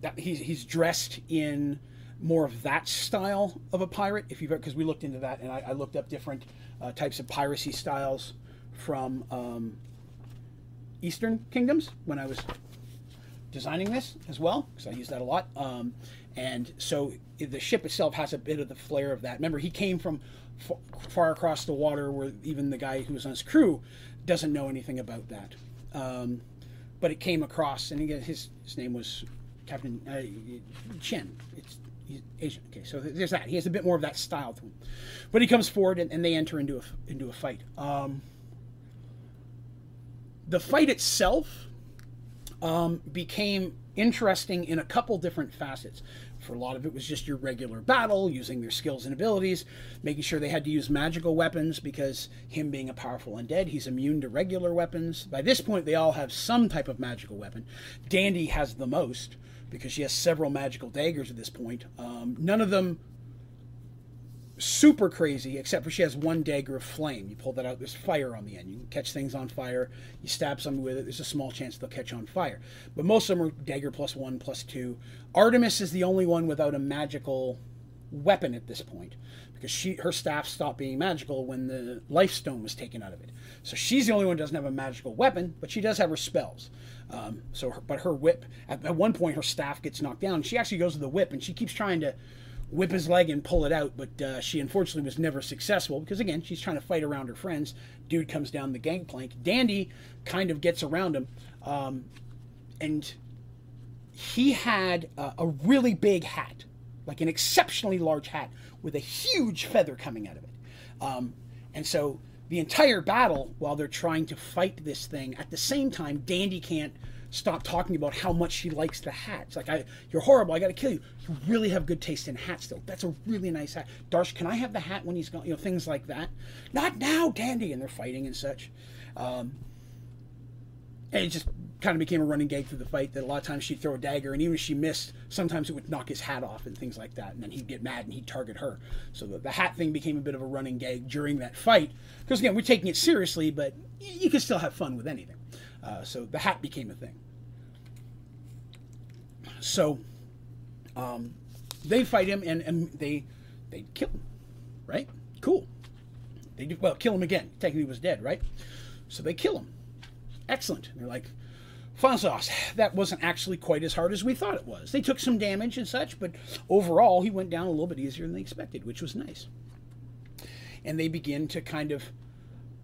that he's he's dressed in more of that style of a pirate. If you because we looked into that and I, I looked up different uh, types of piracy styles from um, Eastern kingdoms when I was designing this as well because I use that a lot. Um, and so the ship itself has a bit of the flair of that. Remember, he came from far across the water where even the guy who was on his crew doesn't know anything about that. Um, but it came across, and again, his, his name was Captain uh, Chen. It's he's Asian. Okay, so there's that. He has a bit more of that style to him. But he comes forward, and, and they enter into a into a fight. Um, the fight itself um, became interesting in a couple different facets. For a lot of it was just your regular battle, using their skills and abilities, making sure they had to use magical weapons because him being a powerful undead, he's immune to regular weapons. By this point, they all have some type of magical weapon. Dandy has the most because she has several magical daggers at this point. Um, none of them super crazy, except for she has one dagger of flame. You pull that out, there's fire on the end. You can catch things on fire. You stab something with it, there's a small chance they'll catch on fire. But most of them are dagger plus one, plus two. Artemis is the only one without a magical weapon at this point because she her staff stopped being magical when the life stone was taken out of it. So she's the only one doesn't have a magical weapon, but she does have her spells. Um, so, her, but her whip at, at one point her staff gets knocked down. She actually goes to the whip and she keeps trying to whip his leg and pull it out, but uh, she unfortunately was never successful because, again, she's trying to fight around her friends. Dude comes down the gangplank. Dandy kind of gets around him, um, and he had a, a really big hat, like an exceptionally large hat with a huge feather coming out of it. Um, and so the entire battle, while they're trying to fight this thing, at the same time, Dandy can't stop talking about how much she likes the hat. It's like, I, you're horrible. I got to kill you. You really have good taste in hats, though. That's a really nice hat. Darsh, can I have the hat when he's gone? You know, things like that. Not now, Dandy. And they're fighting and such. Um, and it just kind of became a running gag through the fight that a lot of times she'd throw a dagger, and even if she missed, sometimes it would knock his hat off and things like that. And then he'd get mad and he'd target her. So the, the hat thing became a bit of a running gag during that fight. Because again, we're taking it seriously, but you can still have fun with anything. Uh, so the hat became a thing. So um, they fight him and, and they they kill him, right? Cool. They do well, kill him again. Technically, he was dead, right? So they kill him. Excellent. And they're like, sauce. That wasn't actually quite as hard as we thought it was. They took some damage and such, but overall, he went down a little bit easier than they expected, which was nice. And they begin to kind of,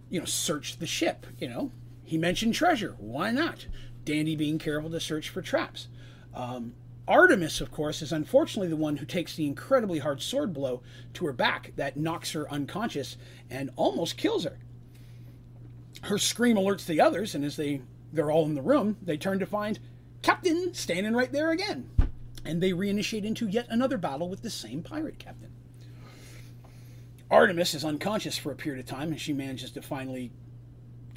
you know, search the ship. You know, he mentioned treasure. Why not? Dandy being careful to search for traps. Um, Artemis, of course, is unfortunately the one who takes the incredibly hard sword blow to her back that knocks her unconscious and almost kills her. Her scream alerts the others, and as they they're all in the room, they turn to find Captain standing right there again, and they reinitiate into yet another battle with the same pirate captain. Artemis is unconscious for a period of time, and she manages to finally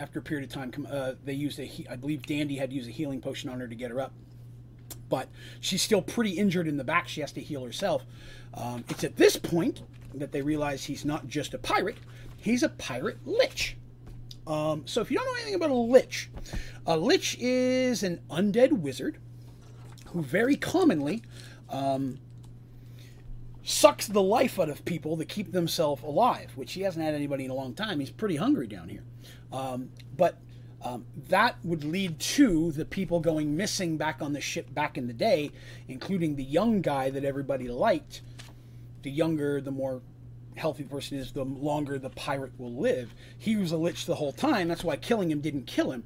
after a period of time, uh, they used a, I believe Dandy had to use a healing potion on her to get her up. But she's still pretty injured in the back. She has to heal herself. Um, it's at this point that they realize he's not just a pirate, he's a pirate lich. Um, so if you don't know anything about a lich, a lich is an undead wizard who very commonly um, sucks the life out of people to keep themselves alive, which he hasn't had anybody in a long time. He's pretty hungry down here. Um, but um, that would lead to the people going missing back on the ship back in the day, including the young guy that everybody liked. The younger, the more healthy the person is, the longer the pirate will live. He was a lich the whole time. That's why killing him didn't kill him.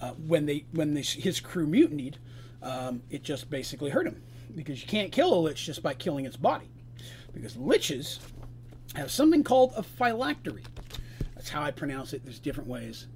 Uh, when they when they, his crew mutinied, um, it just basically hurt him because you can't kill a lich just by killing its body, because liches have something called a phylactery. That's how I pronounce it. There's different ways.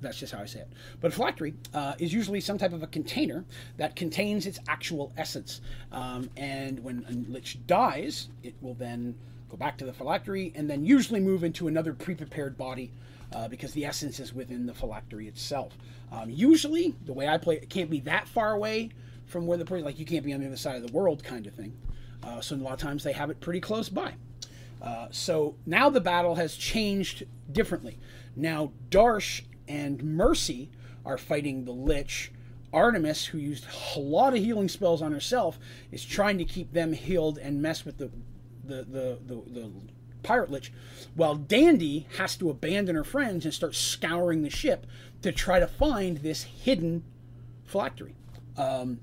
That's just how I say it. But a phylactery uh, is usually some type of a container that contains its actual essence. Um, and when a lich dies, it will then go back to the phylactery and then usually move into another pre-prepared body uh, because the essence is within the phylactery itself. Um, usually, the way I play it, can't be that far away from where the person, like you can't be on the other side of the world kind of thing. Uh, so a lot of times they have it pretty close by. Uh, so now the battle has changed differently. Now Darsh and Mercy are fighting the Lich. Artemis, who used a lot of healing spells on herself, is trying to keep them healed and mess with the the the, the, the pirate lich, while Dandy has to abandon her friends and start scouring the ship to try to find this hidden phylactery. Um,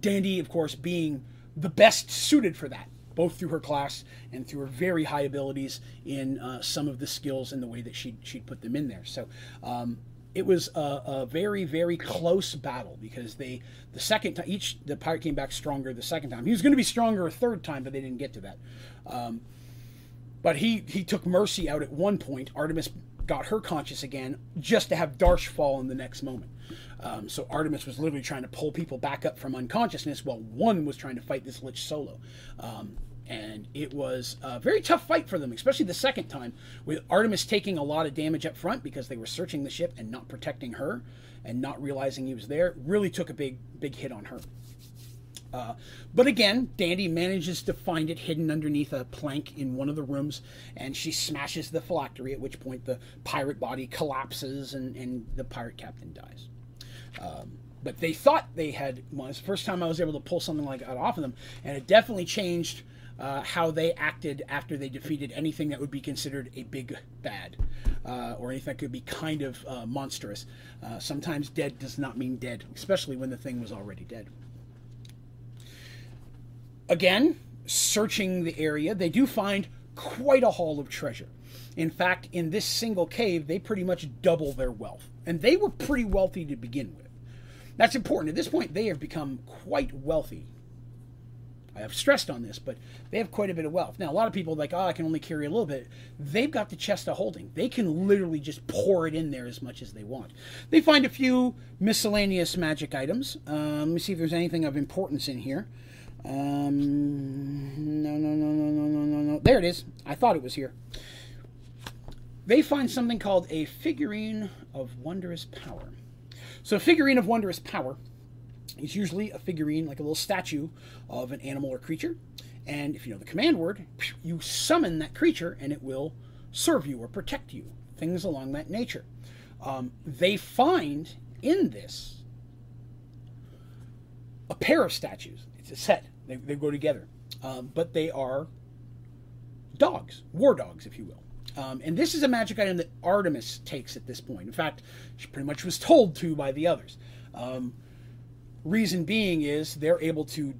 Dandy, of course, being the best suited for that, both through her class and through her very high abilities in uh, some of the skills and the way that she she'd put them in there. So um, it was a, a, very very close battle because they the second time each the pirate came back stronger the second time. He was going to be stronger a third time, but they didn't get to that. Um, but he he took Mercy out at one point. Artemis got her conscious again just to have Darsh fall in the next moment. Um, so Artemis was literally trying to pull people back up from unconsciousness while one was trying to fight this Lich solo. Um, and it was a very tough fight for them, especially the second time, with Artemis taking a lot of damage up front because they were searching the ship and not protecting her and not realizing he was there. Really took a big, big hit on her. Uh, but again, Dandy manages to find it hidden underneath a plank in one of the rooms, and she smashes the phylactery, at which point the pirate body collapses and, and the pirate captain dies. Um, but they thought they had, well, the first time I was able to pull something like that off of them, and it definitely changed uh, how they acted after they defeated anything that would be considered a big bad uh, or anything that could be kind of uh, monstrous. Uh, sometimes dead does not mean dead, especially when the thing was already dead. Again, searching the area, they do find quite a haul of treasure. In fact, in this single cave, they pretty much double their wealth. And they were pretty wealthy to begin with. That's important. At this point, they have become quite wealthy I have stressed on this, but they have quite a bit of wealth. Now, a lot of people like, oh, I can only carry a little bit. They've got the chest of holding. They can literally just pour it in there as much as they want. They find a few miscellaneous magic items. Um, let me see if there's anything of importance in here. Um, no, no, no, no, no, no, no, no. There it is. I thought it was here. They find something called a figurine of wondrous power. So, figurine of wondrous power is usually a figurine, like a little statue of an animal or creature. And if you know the command word, you summon that creature and it will serve you or protect you, things along that nature. Um, they find in this a pair of statues. It's a set, they, they go together. Um, but they are dogs, war dogs, if you will. Um, and this is a magic item that Artemis takes at this point. In fact, she pretty much was told to by the others. Um, Reason being is they're able to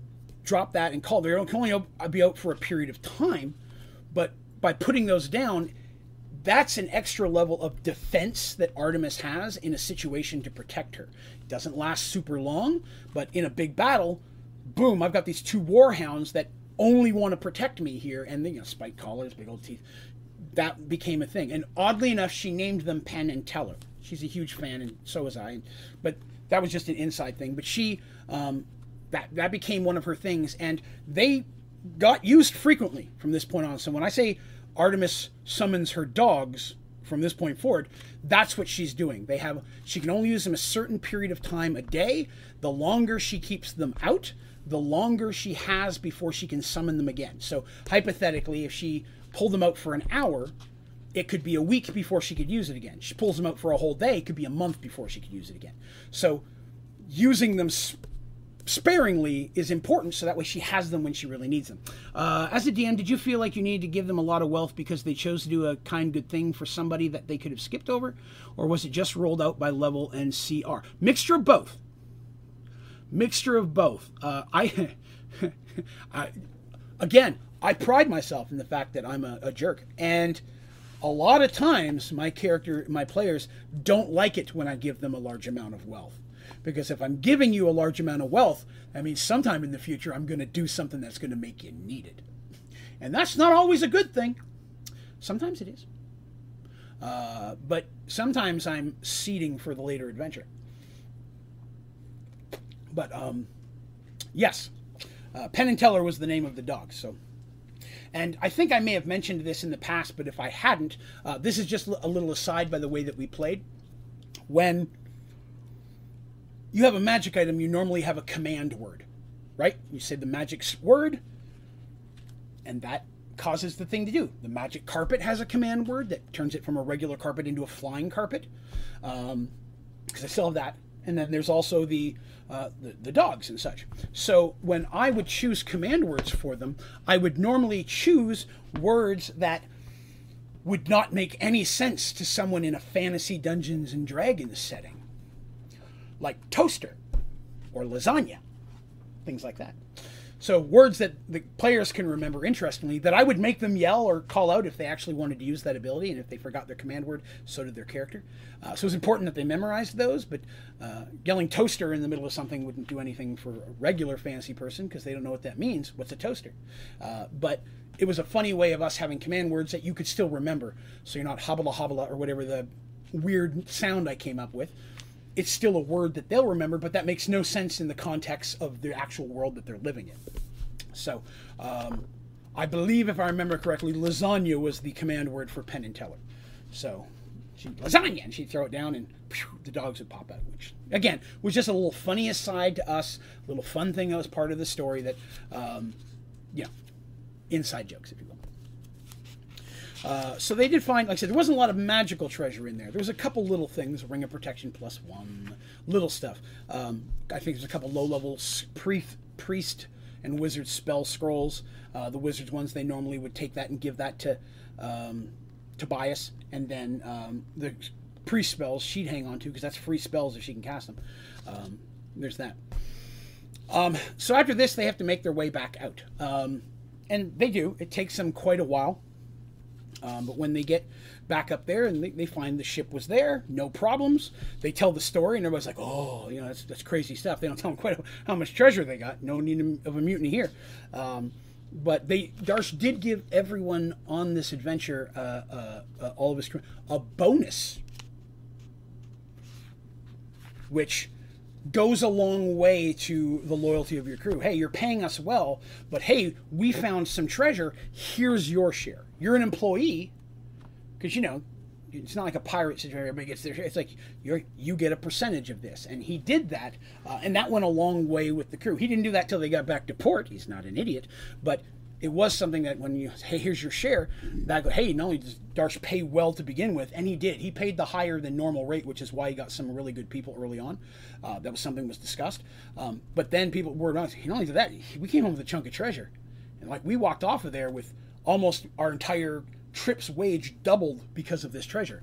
drop that and call. They can only be out for a period of time, but by putting those down, that's an extra level of defense that Artemis has in a situation to protect her. It doesn't last super long, but in a big battle, boom, I've got these two warhounds that only want to protect me here, and then you know, spike collars, big old teeth. That became a thing, and oddly enough, she named them Penn and Teller. She's a huge fan, and so was I. But that was just an inside thing. But she, um, that that became one of her things, and they got used frequently from this point on. So when I say Artemis summons her dogs from this point forward, that's what she's doing. They have she can only use them a certain period of time a day. The longer she keeps them out, the longer she has before she can summon them again. So hypothetically, if she pulled them out for an hour, it could be a week before she could use it again. She pulls them out for a whole day, it could be a month before she could use it again. So using them sparingly is important so that way she has them when she really needs them. Uh, as a DM, did you feel like you needed to give them a lot of wealth because they chose to do a kind, good thing for somebody that they could have skipped over? Or was it just rolled out by level and CR? Mixture of both. Mixture of both. Uh, I, *laughs* I, again, I pride myself in the fact that I'm a, a jerk. And a lot of times my character my players don't like it when i give them a large amount of wealth. Because if i'm giving you a large amount of wealth that means sometime in the future i'm going to do something that's going to make you need it and that's not always a good thing. Sometimes it is. Uh, but sometimes i'm seeding for the later adventure. But um, yes uh, penn and teller was the name of the dog so and I think I may have mentioned this in the past, but if I hadn't, uh, this is just a little aside by the way that we played. When you have a magic item, you normally have a command word, right? You say the magic word, and that causes the thing to do. The magic carpet has a command word that turns it from a regular carpet into a flying carpet, because um, I still have that. And then there's also the uh, the, the dogs and such. So when I would choose command words for them, I would normally choose words that would not make any sense to someone in a fantasy Dungeons and Dragons setting, like toaster. or lasagna, things like that. So words that the players can remember interestingly that I would make them yell or call out if they actually wanted to use that ability and if they forgot their command word, so did their character. Uh, so it's important that they memorized those, but uh, yelling toaster in the middle of something wouldn't do anything for a regular fantasy person because they don't know what that means. What's a toaster? Uh, but it was a funny way of us having command words that you could still remember. So you're not hobbla hobbla or whatever the weird sound I came up with it's still a word that they'll remember, but that makes no sense in the context of the actual world that they're living in. So, um, I believe, if I remember correctly, lasagna was the command word for Penn and Teller. So, she lasagna, and she'd throw it down, and phew, the dogs would pop out. Which, again, was just a little funny aside to us, a little fun thing that was part of the story that, um, you know, inside jokes, if you will. Uh, so they did find, like I said, there wasn't a lot of magical treasure in there. There was a couple little things, ring of protection plus one, little stuff. Um, I think there's a couple low-level priest, priest and wizard spell scrolls. Uh, the wizards ones, they normally would take that and give that to um, Tobias, and then um, the priest spells she'd hang on to because that's free spells if she can cast them. Um, there's that. Um, so after this, they have to make their way back out, um, and they do. It takes them quite a while. Um, but when they get back up there and they, they, find the ship was there, no problems. They tell the story, and everybody's like, "Oh, you know, that's, that's crazy stuff." They don't tell them quite *laughs* how much treasure they got. No need of a mutiny here. Um, but they Darsh did give everyone on this adventure, uh, uh, uh, all of his crew, a bonus, which goes a long way to the loyalty of your crew. Hey, you're paying us well, but hey, we found some treasure. Here's your share. You're an employee, because you know it's not like a pirate situation. Everybody gets their. It's like you you get a percentage of this, and he did that, uh, and that went a long way with the crew. He didn't do that till they got back to port. He's not an idiot, but it was something that when you hey here's your share that go hey not only does Darsh pay well to begin with and he did he paid the higher than normal rate which is why he got some really good people early on. Uh, that was something was discussed. Um, but then people were not not only did that we came home with a chunk of treasure. And like we walked off of there with almost our entire trip's wage doubled because of this treasure.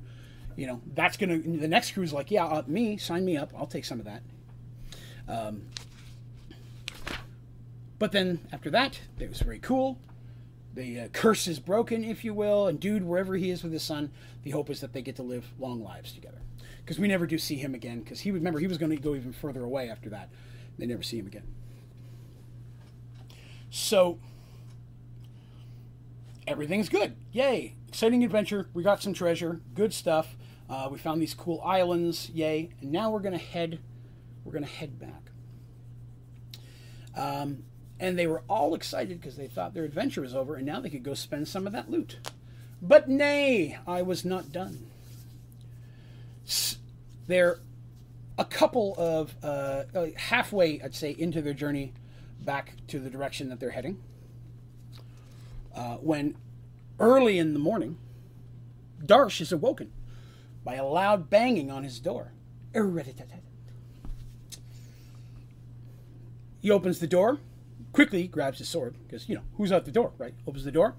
You know that's gonna the next crew's like yeah uh, me sign me up. I'll take some of that. Um, but then after that, it was very cool. The uh, curse is broken, if you will, and dude, wherever he is with his son, the hope is that they get to live long lives together. Because we never do see him again. Because he remember he was going to go even further away after that. They never see him again. So everything's good. Yay! Exciting adventure. We got some treasure. Good stuff. Uh, we found these cool islands. Yay! And now we're gonna head. We're gonna head back. Um, and they were all excited because they thought their adventure was over and now they could go spend some of that loot. But nay, I was not done. They're a couple of uh, uh, halfway, I'd say, into their journey back to the direction that they're heading. Uh, when early in the morning, Darsh is awoken by a loud banging on his door. He opens the door quickly grabs his sword because, you know, who's out the door, right? Opens the door.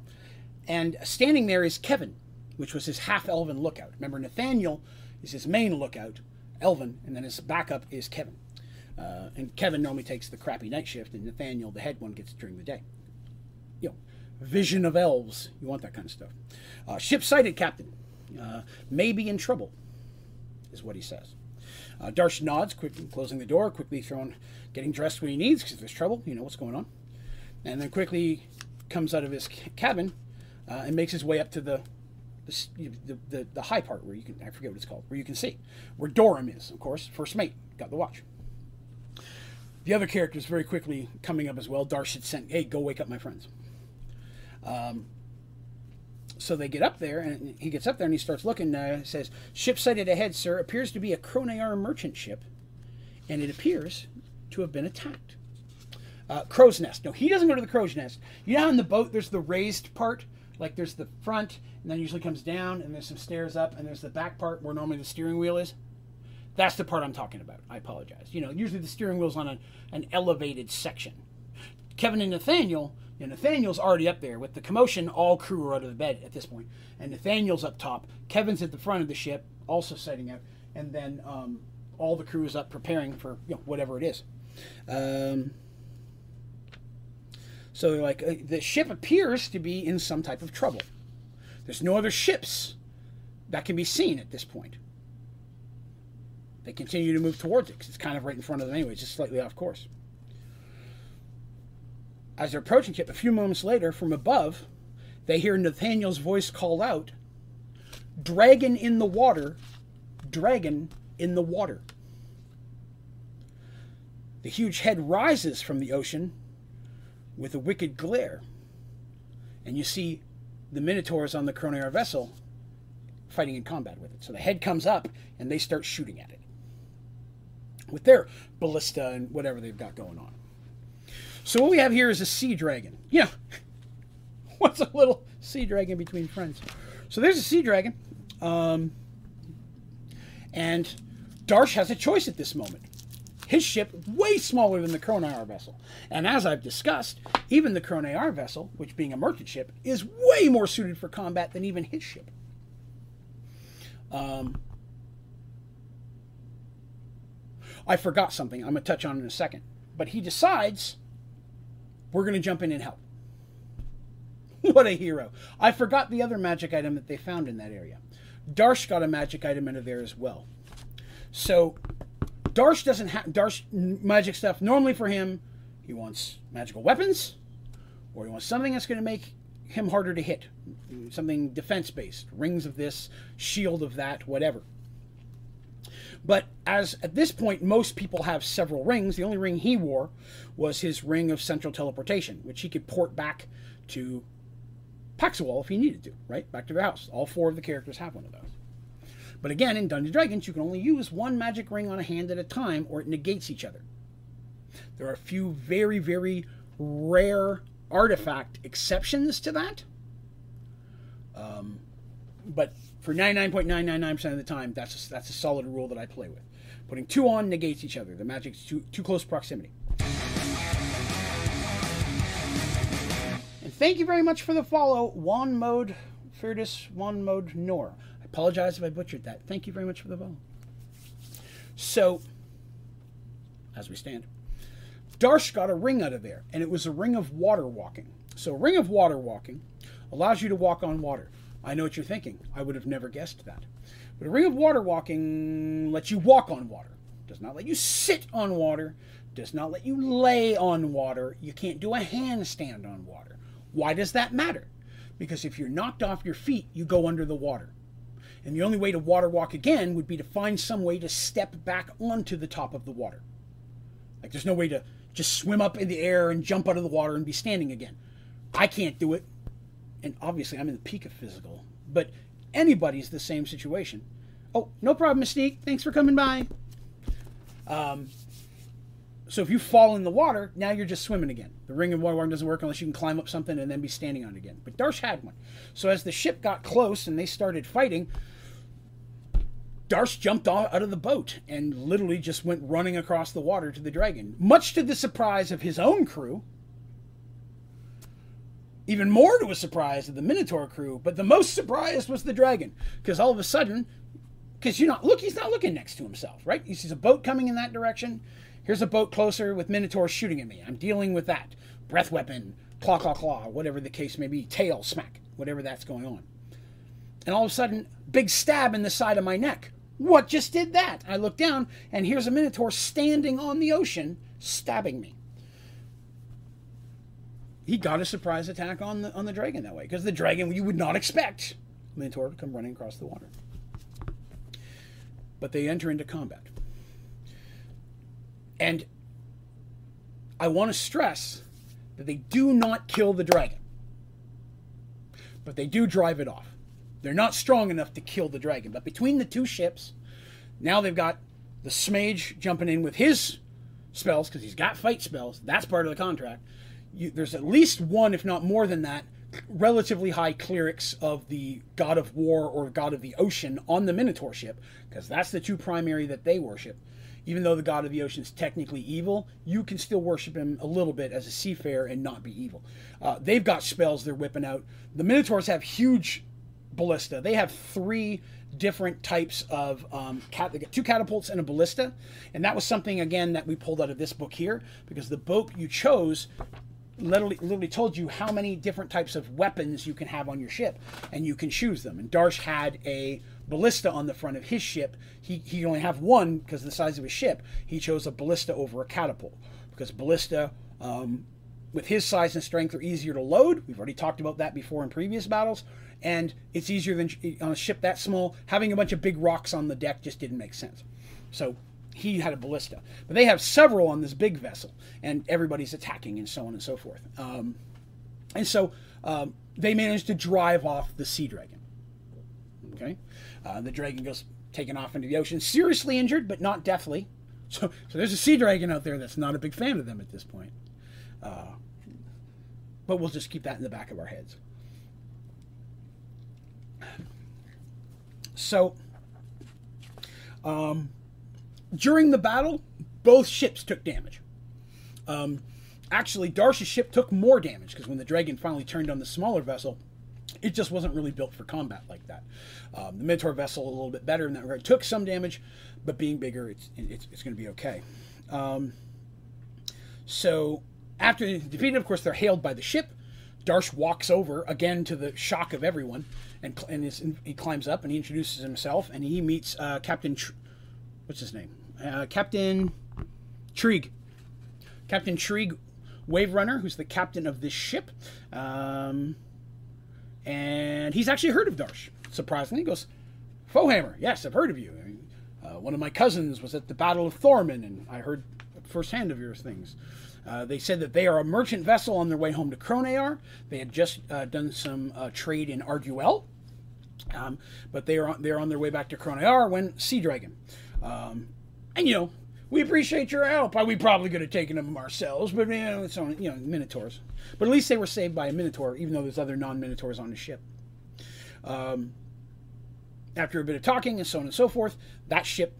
And standing there is Kevin, which was his half elven lookout. Remember, Nathaniel is his main lookout, elven, and then his backup is Kevin. Uh, and Kevin normally takes the crappy night shift, and Nathaniel, the head one, gets it during the day. You know, vision of elves. You want that kind of stuff. Uh, ship sighted, Captain. Uh, may be in trouble, is what he says. Uh, Darsh nods, quickly closing the door, quickly throwing, getting dressed when he needs because there's trouble. You know what's going on, and then quickly comes out of his cabin uh, and makes his way up to the the, the, the, high part where you can I forget what it's called where you can see where Dorum is, of course, first mate, got the watch. The other characters very quickly coming up as well. Darsh had sent, hey, go wake up my friends. Um, so they get up there, and he gets up there and he starts looking. Uh, says, "Ship sighted ahead, sir. Appears to be a Kronayar merchant ship, and it appears to have been attacked." Uh, crow's nest. No, he doesn't go to the crow's nest. You know, how in the boat, there's the raised part. Like there's the front, and then usually comes down, and there's some stairs up, and there's the back part where normally the steering wheel is. That's the part I'm talking about. I apologize. You know, usually the steering wheel's on a, an elevated section. Kevin and Nathaniel and Nathaniel's already up there with the commotion. All crew are out of the bed at this point. point, and Nathaniel's up top. Kevin's at the front of the ship, also setting up, and then um, all the crew is up preparing for you know, whatever it is. Um, so like uh, the ship appears to be in some type of trouble. There's no other ships that can be seen at this point. They continue to move towards it because it's kind of right in front of them anyway, just slightly off course. As they're approaching it, a few moments later, from above, they hear Nathaniel's voice call out, Dragon in the water, dragon in the water. The huge head rises from the ocean with a wicked glare, and you see the Minotaurs on the Chronoir vessel fighting in combat with it. So the head comes up, and they start shooting at it with their ballista and whatever they've got going on. So what we have here is a sea dragon. Yeah, *laughs* what's a little sea dragon between friends? So there's a sea dragon, um, and Darsh has a choice at this moment. His ship way smaller than the Chronoir vessel, and as I've discussed, even the Chronoir vessel, which being a merchant ship, is way more suited for combat than even his ship. Um, I forgot something. I'm going to touch on in a second. But he decides we're going to jump in and help. *laughs* what a hero. I forgot the other magic item that they found in that area. Darsh got a magic item into there as well. So Darsh doesn't have Darsh magic stuff. Normally for him, he wants magical weapons, or he wants something that's going to make him harder to hit. Something defense based. Rings of this, shield of that, whatever. But as at this point, most people have several rings. The only ring he wore was his ring of central teleportation, which he could port back to Paxawal if he needed to, right? Back to the house. All four of the characters have one of those. But again, in Dungeons Dragons, you can only use one magic ring on a hand at a time, or it negates each other. There are a few very, very rare artifact exceptions to that. Um, but for 99.999% of the time, that's a, that's a solid rule that I play with. Putting two on negates each other. The magic's too, too close proximity. And thank you very much for the follow, Juan Mode Ferdus Juan Mode Nor. Apologize if I butchered that. Thank you very much for the follow. So, as we stand, Darsh got a ring out of there, and it was a ring of water walking. So, a ring of water walking allows you to walk on water. I know what you're thinking. I would have never guessed that. But a ring of water walking lets you walk on water. Does not let you sit on water. Does not let you lay on water. You can't do a handstand on water. Why does that matter? Because if you're knocked off your feet, you go under the water. And the only way to water walk again would be to find some way to step back onto the top of the water. Like there's no way to just swim up in the air and jump out of the water and be standing again. I can't do it and obviously I'm in the peak of physical, but anybody's the same situation. Oh, no problem, Mystique. Thanks for coming by. Um, so if you fall in the water, now you're just swimming again. The ring of water doesn't work unless you can climb up something and then be standing on it again. But Darsh had one. So as the ship got close and they started fighting, Darsh jumped out of the boat and literally just went running across the water to the dragon, much to the surprise of his own crew, even more to a surprise of the Minotaur crew, but the most surprised was the dragon, because all of a sudden, because you're not look, he's not looking next to himself, right? He sees a boat coming in that direction. Here's a boat closer with Minotaur shooting at me. I'm dealing with that breath weapon, claw, claw, claw, whatever the case may be, tail smack, whatever that's going on. And all of a sudden, big stab in the side of my neck. What just did that? I look down, and here's a Minotaur standing on the ocean, stabbing me he got a surprise attack on the on the dragon that way because the dragon you would not expect Minotaur to come running across the water. But they enter into combat. And I want to stress that they do not kill the dragon. But they do drive it off. They're not strong enough to kill the dragon. But between the two ships, now they've got the sea mage jumping in with his spells, because he's got fight spells. That's part of the contract you, there's at least one, if not more than that, relatively high clerics of the god of war or god of the ocean on the Minotaur ship, because that's the two primary that they worship. Even though the god of the ocean is technically evil, you can still worship him a little bit as a seafarer and not be evil. Uh, they've got spells they're whipping out. The Minotaurs have huge ballista. They have three different types of um, cat. Two catapults and a ballista, and that was something again that we pulled out of this book here because the boat you chose literally, literally told you how many different types of weapons you can have on your ship, and you can choose them. And Darsh had a ballista on the front of his ship. He he only have one because of the size of his ship. He chose a ballista over a catapult because ballista. Um, with his size and strength are easier to load. We've already talked about that before in previous battles, and it's easier than on a ship that small. Having a bunch of big rocks on the deck just didn't make sense. So he had a ballista, but they have several on this big vessel, and everybody's attacking and so on and so forth. Um, and so um, they managed to drive off the sea dragon. Okay, uh, the dragon goes taken off into the ocean, seriously injured, but not deathly. *laughs* So, so there's a sea dragon out there that's not a big fan of them at this point. Uh, but we'll just keep that in the back of our heads. So, um, during the battle, both ships took damage. Um, actually, Darsh's ship took more damage because when the dragon finally turned on the smaller vessel, it just wasn't really built for combat like that. Um, the Minotaur vessel a little bit better in that regard. Took some damage, but being bigger, it's it's, it's going to be okay. Um, so after defeated, of course, they're hailed by the ship. Darsh walks over again to the shock of everyone, and, and he climbs up and he introduces himself and he meets uh, Captain. Tr- what's his name? Uh, Captain Trig. Captain Trig, Wave Runner, who's the captain of this ship, um, and he's actually heard of Darsh. Surprisingly, he goes, "Foehammer, yes, I've heard of you. Uh, one of my cousins was at the Battle of Thorman, and I heard firsthand of your things." Uh, they said that they are a merchant vessel on their way home to Kronear. They had just uh, done some uh, trade in Arduel, um, but they are on, they're on their way back to Kronear when Sea Dragon. Um, and you know, we appreciate your help. We probably could have taken them ourselves, but you know, it's on you know Minotaurs. But at least they were saved by a Minotaur, even though there's other non-Minotaurs on the ship. Um, after a bit of talking and so on and so forth, that ship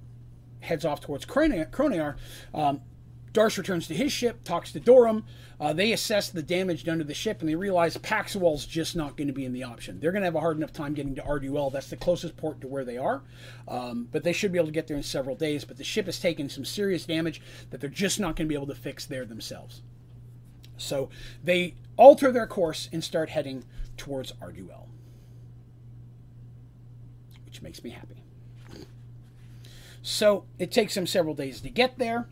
heads off towards Kronear. Um, Darsh returns to his ship, talks to Dorum. Uh, they assess the damage done to the ship, and they realize Paxwell's just not going to be in the option. They're going to have a hard enough time getting to Arduel. That's the closest port to where they are. Um, but they should be able to get there in several days. But the ship has taken some serious damage that they're just not going to be able to fix there themselves. So they alter their course and start heading towards Arduel, which makes me happy. So it takes them several days to get there.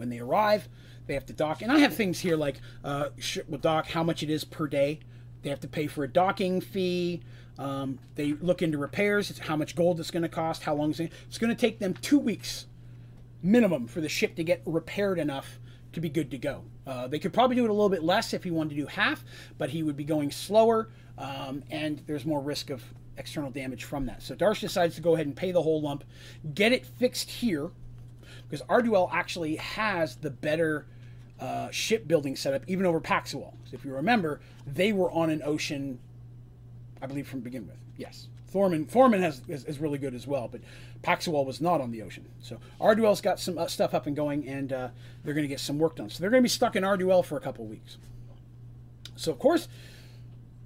When they arrive, they have to dock. And I have things here like uh, will dock how much it is per day. They have to pay for a docking fee. Um, they look into repairs. It's how much gold it's going to cost. How long is it? It's going to take them two weeks minimum for the ship to get repaired enough to be good to go. Uh, they could probably do it a little bit less if he wanted to do half, but he would be going slower, um, and there's more risk of external damage from that. So Darsh decides to go ahead and pay the whole lump, get it fixed here, because Arduel actually has the better uh, shipbuilding setup, even over Paxual. So if you remember, they were on an ocean, I believe, from begin with. Yes. Thorman, Thorman has is, is, really good as well, but Paxual was not on the ocean. So Arduel's got some uh, stuff up and going, and uh, they're going to get some work done. So they're going to be stuck in Arduel for a couple weeks. So of course,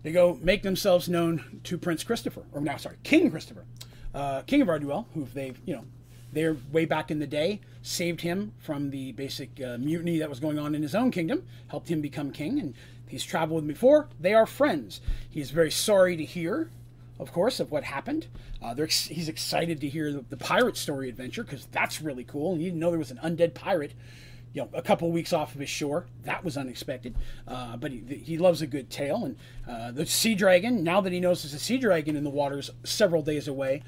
they go make themselves known to Prince Christopher, or now sorry, King Christopher, uh, King of Arduel, who they've you know they're way back in the day, saved him from the basic uh, mutiny that was going on in his own kingdom, helped him become king, and he's traveled with me before. They are friends. He's very sorry to hear, of course, of what happened. Uh, ex- he's excited to hear the, the pirate story adventure because that's really cool. He didn't know there was an undead pirate you know, a couple weeks off of his shore. That was unexpected. Uh, but he, he loves a good tale. And uh, the sea dragon, now that he knows there's a sea dragon in the waters several days away,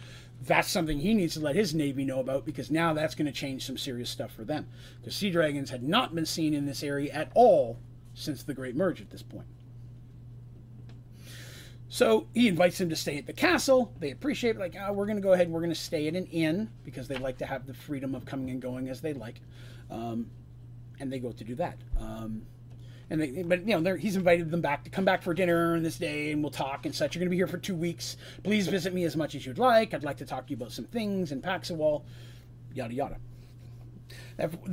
that's something he needs to let his navy know about because now that's going to change some serious stuff for them. Because sea dragons had not been seen in this area at all since the Great Merge at this point. So he invites them to stay at the castle. They appreciate it, like, oh, we're going to go ahead and we're going to stay at an inn because they like to have the freedom of coming and going as they like. Um, and they go to do that. Um, and they, but you know, he's invited them back to come back for dinner on this day, and we'll talk and such. You're going to be here for two weeks. Please visit me as much as you'd like. I'd like to talk to you about some things in Paxawal, yada yada.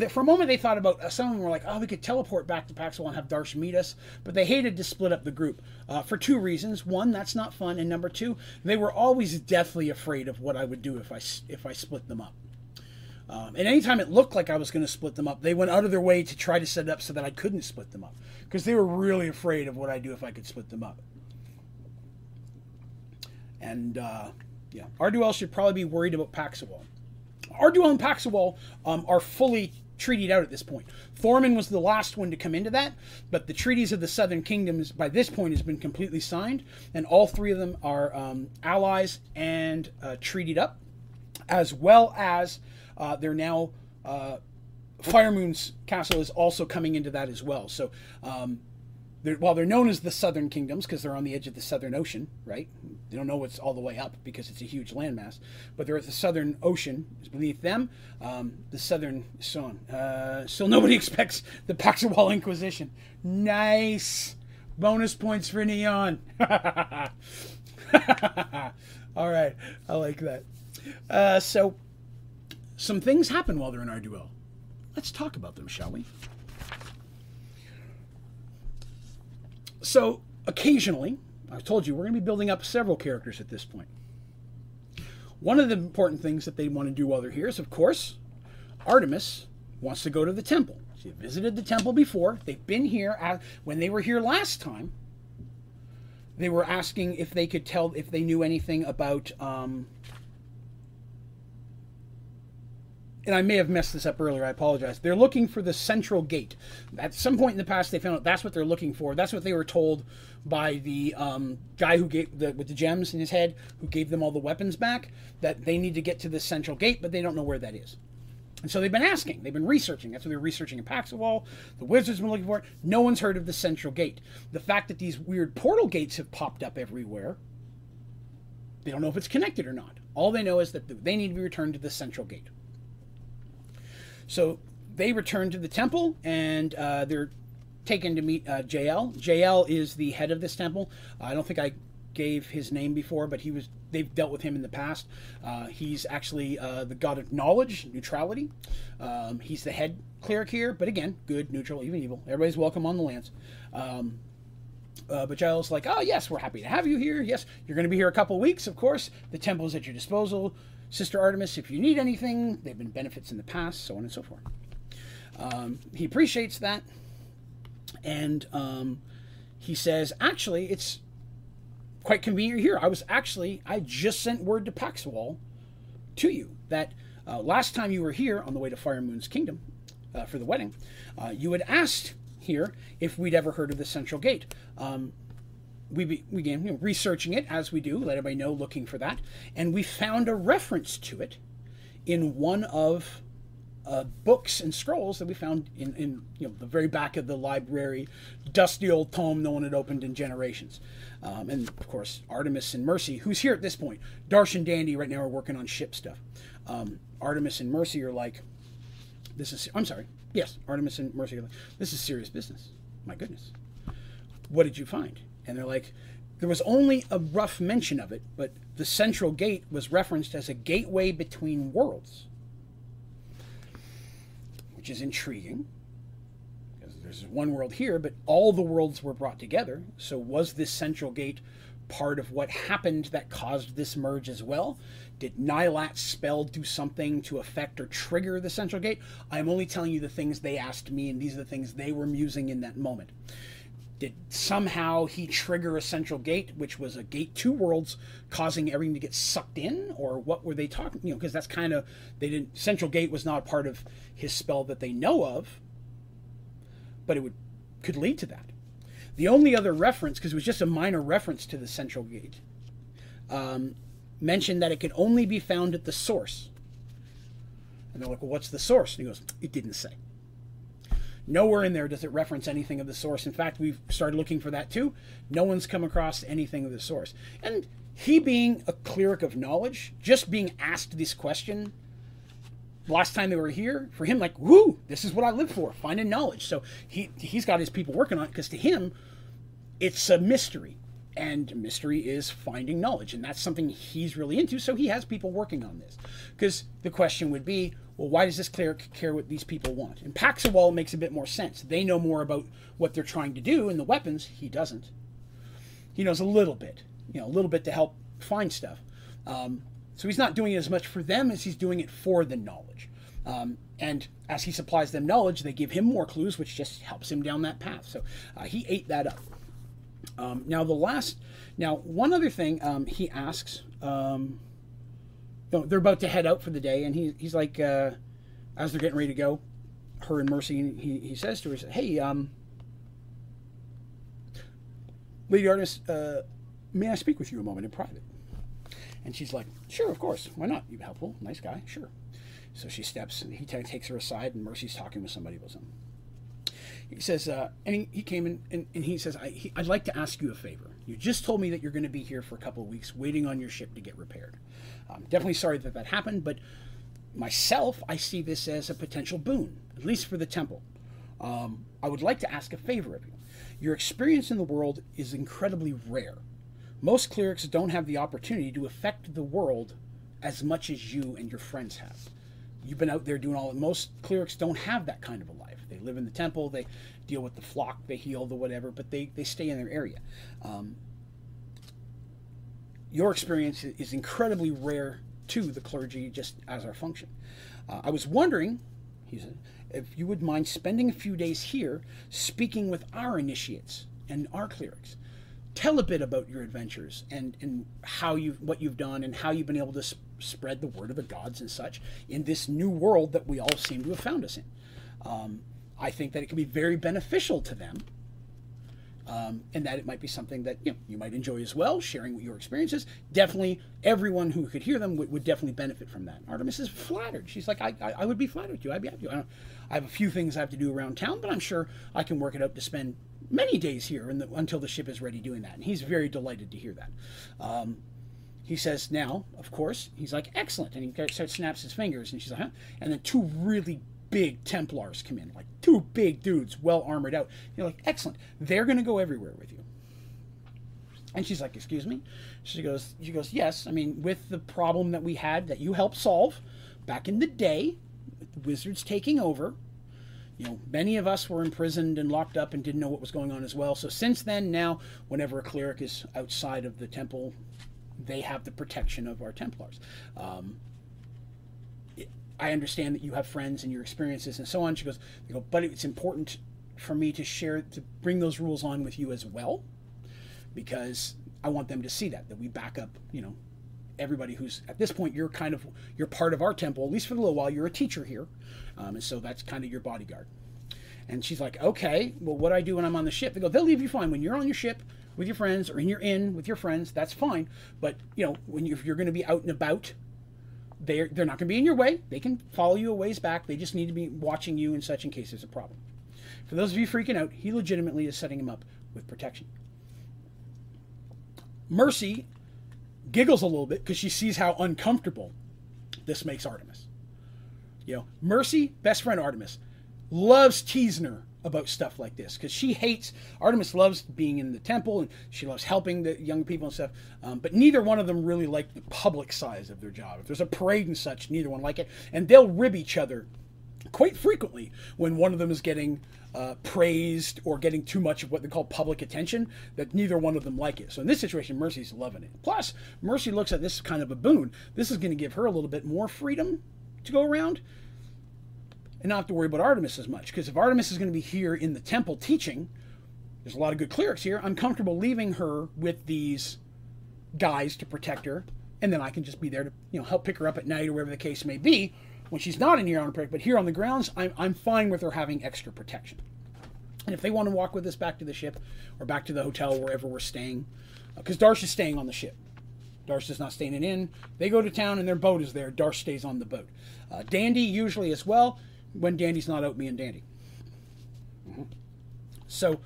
For a moment, they thought about uh, some of them were like, "Oh, we could teleport back to Paxwell and have Darsh meet us," but they hated to split up the group uh, for two reasons: one, that's not fun, and number two, they were always deathly afraid of what I would do if I if I split them up. Um, and anytime it looked like I was going to split them up, they went out of their way to try to set it up so that I couldn't split them up because they were really afraid of what I'd do if I could split them up. And uh, yeah, Arduel should probably be worried about Paxawal. Arduel and Paxawal um, are fully treated out at this point. Thorman was the last one to come into that, but the treaties of the Southern Kingdoms by this point has been completely signed, and all three of them are um, allies and uh, treated up, as well as uh, they're now uh, Firemoon's castle is also coming into that as well. So. Um, they're, while they're known as the Southern Kingdoms because they're on the edge of the Southern Ocean, right? They don't know what's all the way up because it's a huge landmass, but they're at the Southern Ocean is beneath them. Um, the Southern Son. Uh, so nobody *laughs* expects the Paxawal Inquisition. Nice bonus points for Neon. *laughs* all right, I like that. Uh, so some things happen while they're in Arduel. Let's talk about them, shall we? So occasionally, I've told you we're going to be building up several characters at this point. One of the important things that they want to do while they're here is, of course, Artemis wants to go to the temple. She visited the temple before. They've been here when they were here last time. They were asking if they could tell if they knew anything about. Um, and I may have messed this up earlier. I apologize. They're looking for the central gate. At some point in the past, they found out that's what they're looking for. That's what they were told by the um, guy who gave the with the gems in his head, who gave them all the weapons back. That they need to get to the central gate, but they don't know where that is. And so they've been asking. They've been researching. That's what they're researching in Paxawal. The wizards have been looking for it. No one's heard of the central gate. The fact that these weird portal gates have popped up everywhere. They don't know if it's connected or not. All they know is that they need to be returned to the central gate. So they return to the temple and uh, they're taken to meet uh, JL. JL is the head of this temple. I don't think I gave his name before, but he was. They've dealt with him in the past. Uh, he's actually uh, the god of knowledge, neutrality. Um, he's the head cleric here, but again, good, neutral, even evil. Everybody's welcome on the lands. Um, uh, but Giles like, oh yes, we're happy to have you here. Yes, you're going to be here a couple weeks, of course. The temple is at your disposal. Sister Artemis, if you need anything, they've been benefits in the past, so on and so forth. Um, he appreciates that, and um, he says, actually, it's quite convenient here. I was actually, I just sent word to Paxwall to you that uh, last time you were here on the way to Fire Moon's Kingdom uh, for the wedding, uh, you had asked here if we'd ever heard of the Central Gate. Um, we be, we began you know, researching it as we do, let everybody know, looking for that, and we found a reference to it in one of uh, books and scrolls that we found in, in you know the very back of the library, dusty old tome no one had opened in generations. Um, and of course, Artemis and Mercy, who's here at this point. Darsh and Dandy right now are working on ship stuff. Um, Artemis and Mercy are like, this is, I'm sorry, yes, Artemis and Mercy are like, this is serious business. My goodness. What did you find? And they're like, there was only a rough mention of it, but the central gate was referenced as a gateway between worlds, which is intriguing. Because there's one world here, but all the worlds were brought together. So was this central gate part of what happened that caused this merge as well? Did Nylat's spell do something to affect or trigger the central gate? I'm only telling you the things they asked me, and these are the things they were musing in that moment did somehow he trigger a central gate, which was a gate to worlds, causing everything to get sucked in, or what were they talking? You know, because that's kind of they didn't. Central gate was not part of his spell that they know of, but it would could lead to that. The only other reference, because it was just a minor reference to the central gate, um, mentioned that it could only be found at the source. And they're like, "Well, what's the source?" And he goes, "It didn't say." Nowhere in there does it reference anything of the source. In fact, we've started looking for that too. No one's come across anything of the source. And he being a cleric of knowledge, just being asked this question last time they were here, for him, like, whoo, this is what I live for, finding knowledge. So he he's got his people working on it because to him, it's a mystery. And mystery is finding knowledge, and that's something he's really into. So he has people working on this. Because the question would be, well, why does this cleric care what these people want? And Paxawal makes a bit more sense. They know more about what they're trying to do and the weapons. He doesn't. He knows a little bit, you know, a little bit to help find stuff. Um, so he's not doing it as much for them as he's doing it for the knowledge. Um, and as he supplies them knowledge, they give him more clues, which just helps him down that path. So uh, he ate that up. Um, now the last, now one other thing um, he asks, um, they're about to head out for the day, and he, he's like, uh, as they're getting ready to go, her and Mercy, he, he says to her, "Hey, um, Lady Artemis, uh, may I speak with you a moment in private?" And she's like, "Sure, of course. Why not? You helpful, nice guy. Sure." So she steps, and he t- takes her aside, and Mercy's talking with somebody about something he says, uh, and he, he came in and, and he says, I, he, I'd like to ask you a favor. You just told me that you're going to be here for a couple of weeks waiting on your ship to get repaired. I'm definitely sorry that that happened, but myself, I see this as a potential boon, at least for the temple. Um, I would like to ask a favor of you. Your experience in the world is incredibly rare. Most clerics don't have the opportunity to affect the world as much as you and your friends have. You've been out there doing all. Most clerics don't have that kind of a life. They live in the temple. They deal with the flock. They heal the whatever, but they, they stay in their area. Um, your experience is incredibly rare to the clergy just as our function. Uh, I was wondering, he said, if you would mind spending a few days here speaking with our initiates and our clerics. Tell a bit about your adventures and, and how you what you've done and how you've been able to sp- spread the word of the gods and such in this new world that we all seem to have found us in. Um, I think that it can be very beneficial to them. Um, and that it might be something that you, know, you might enjoy as well, sharing your experiences. Definitely, everyone who could hear them would, would definitely benefit from that. Artemis is flattered. She's like, I, I, I would be flattered you. I'd be happy. I, I, have a few things I have to do around town, but I'm sure I can work it out to spend many days here the, until the ship is ready doing that. And he's very delighted to hear that. Um, he says, now, of course, he's like, excellent. And he starts snaps his fingers, and she's like, huh? And then two really big Templars come in, like two big dudes, well armored out. You're like, excellent. They're going to go everywhere with you. And she's like, excuse me? She goes, she goes, yes. I mean, with the problem that we had that you helped solve back in the day, with the wizards taking over, you know, many of us were imprisoned and locked up and didn't know what was going on as well. So since then, now, whenever a cleric is outside of the temple, they have the protection of our Templars. Um, I understand that you have friends and your experiences and so on. She goes, they go, but it's important for me to share, to bring those rules on with you as well, because I want them to see that, that we back up, you know, everybody who's at this point, you're kind of, you're part of our temple, at least for a little while, you're a teacher here. Um, and so that's kind of your bodyguard. And she's like, okay, well, what do I do when I'm on the ship? They go, they'll leave you fine. When you're on your ship with your friends or in your inn with your friends, that's fine. But, you know, when you, if you're going to be out and about, they're they're not going to be in your way. They can follow you a ways back. They just need to be watching you and such in case there's a problem. For those of you freaking out, he legitimately is setting him up with protection. Mercy giggles a little bit because she sees how uncomfortable this makes Artemis. You know, Mercy, best friend Artemis, loves teasing her about stuff like this because she hates Artemis loves being in the temple and she loves helping the young people and stuff. Um, but neither one of them really like the public size of their job. If there's a parade and such, neither one like it, and they'll rib each other quite frequently when one of them is getting uh, praised or getting too much of what they call public attention. That neither one of them like it. So in this situation, Mercy's loving it. Plus, Mercy looks at this kind of a boon. This is going to give her a little bit more freedom to go around and not have to worry about Artemis as much. Because if Artemis is going to be here in the temple teaching, there's a lot of good clerics here. I'm comfortable leaving her with these guys to protect her, and then I can just be there to you know help pick her up at night or whatever the case may be when she's not in here on a But here on the grounds, I'm, I'm fine with her having extra protection. And if they want to walk with us back to the ship or back to the hotel wherever we're staying, because uh, Darsh is staying on the ship. Darsh is not staying in. They go to town and their boat is there. Darsh stays on the boat. Uh, Dandy usually as well when Dandy's not out, me and Dandy. Mm-hmm. So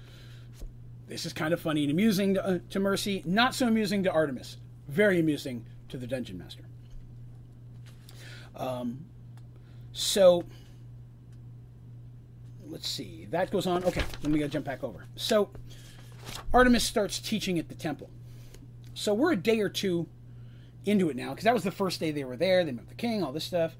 this is kind of funny and amusing to, uh, to Mercy, not so amusing to Artemis, very amusing to the Dungeon Master. Um, so let's see, that goes on. Okay, let me go jump back over. So Artemis starts teaching at the temple. So we're a day or two into it now because that was the first day they were there. They met the king, all this stuff.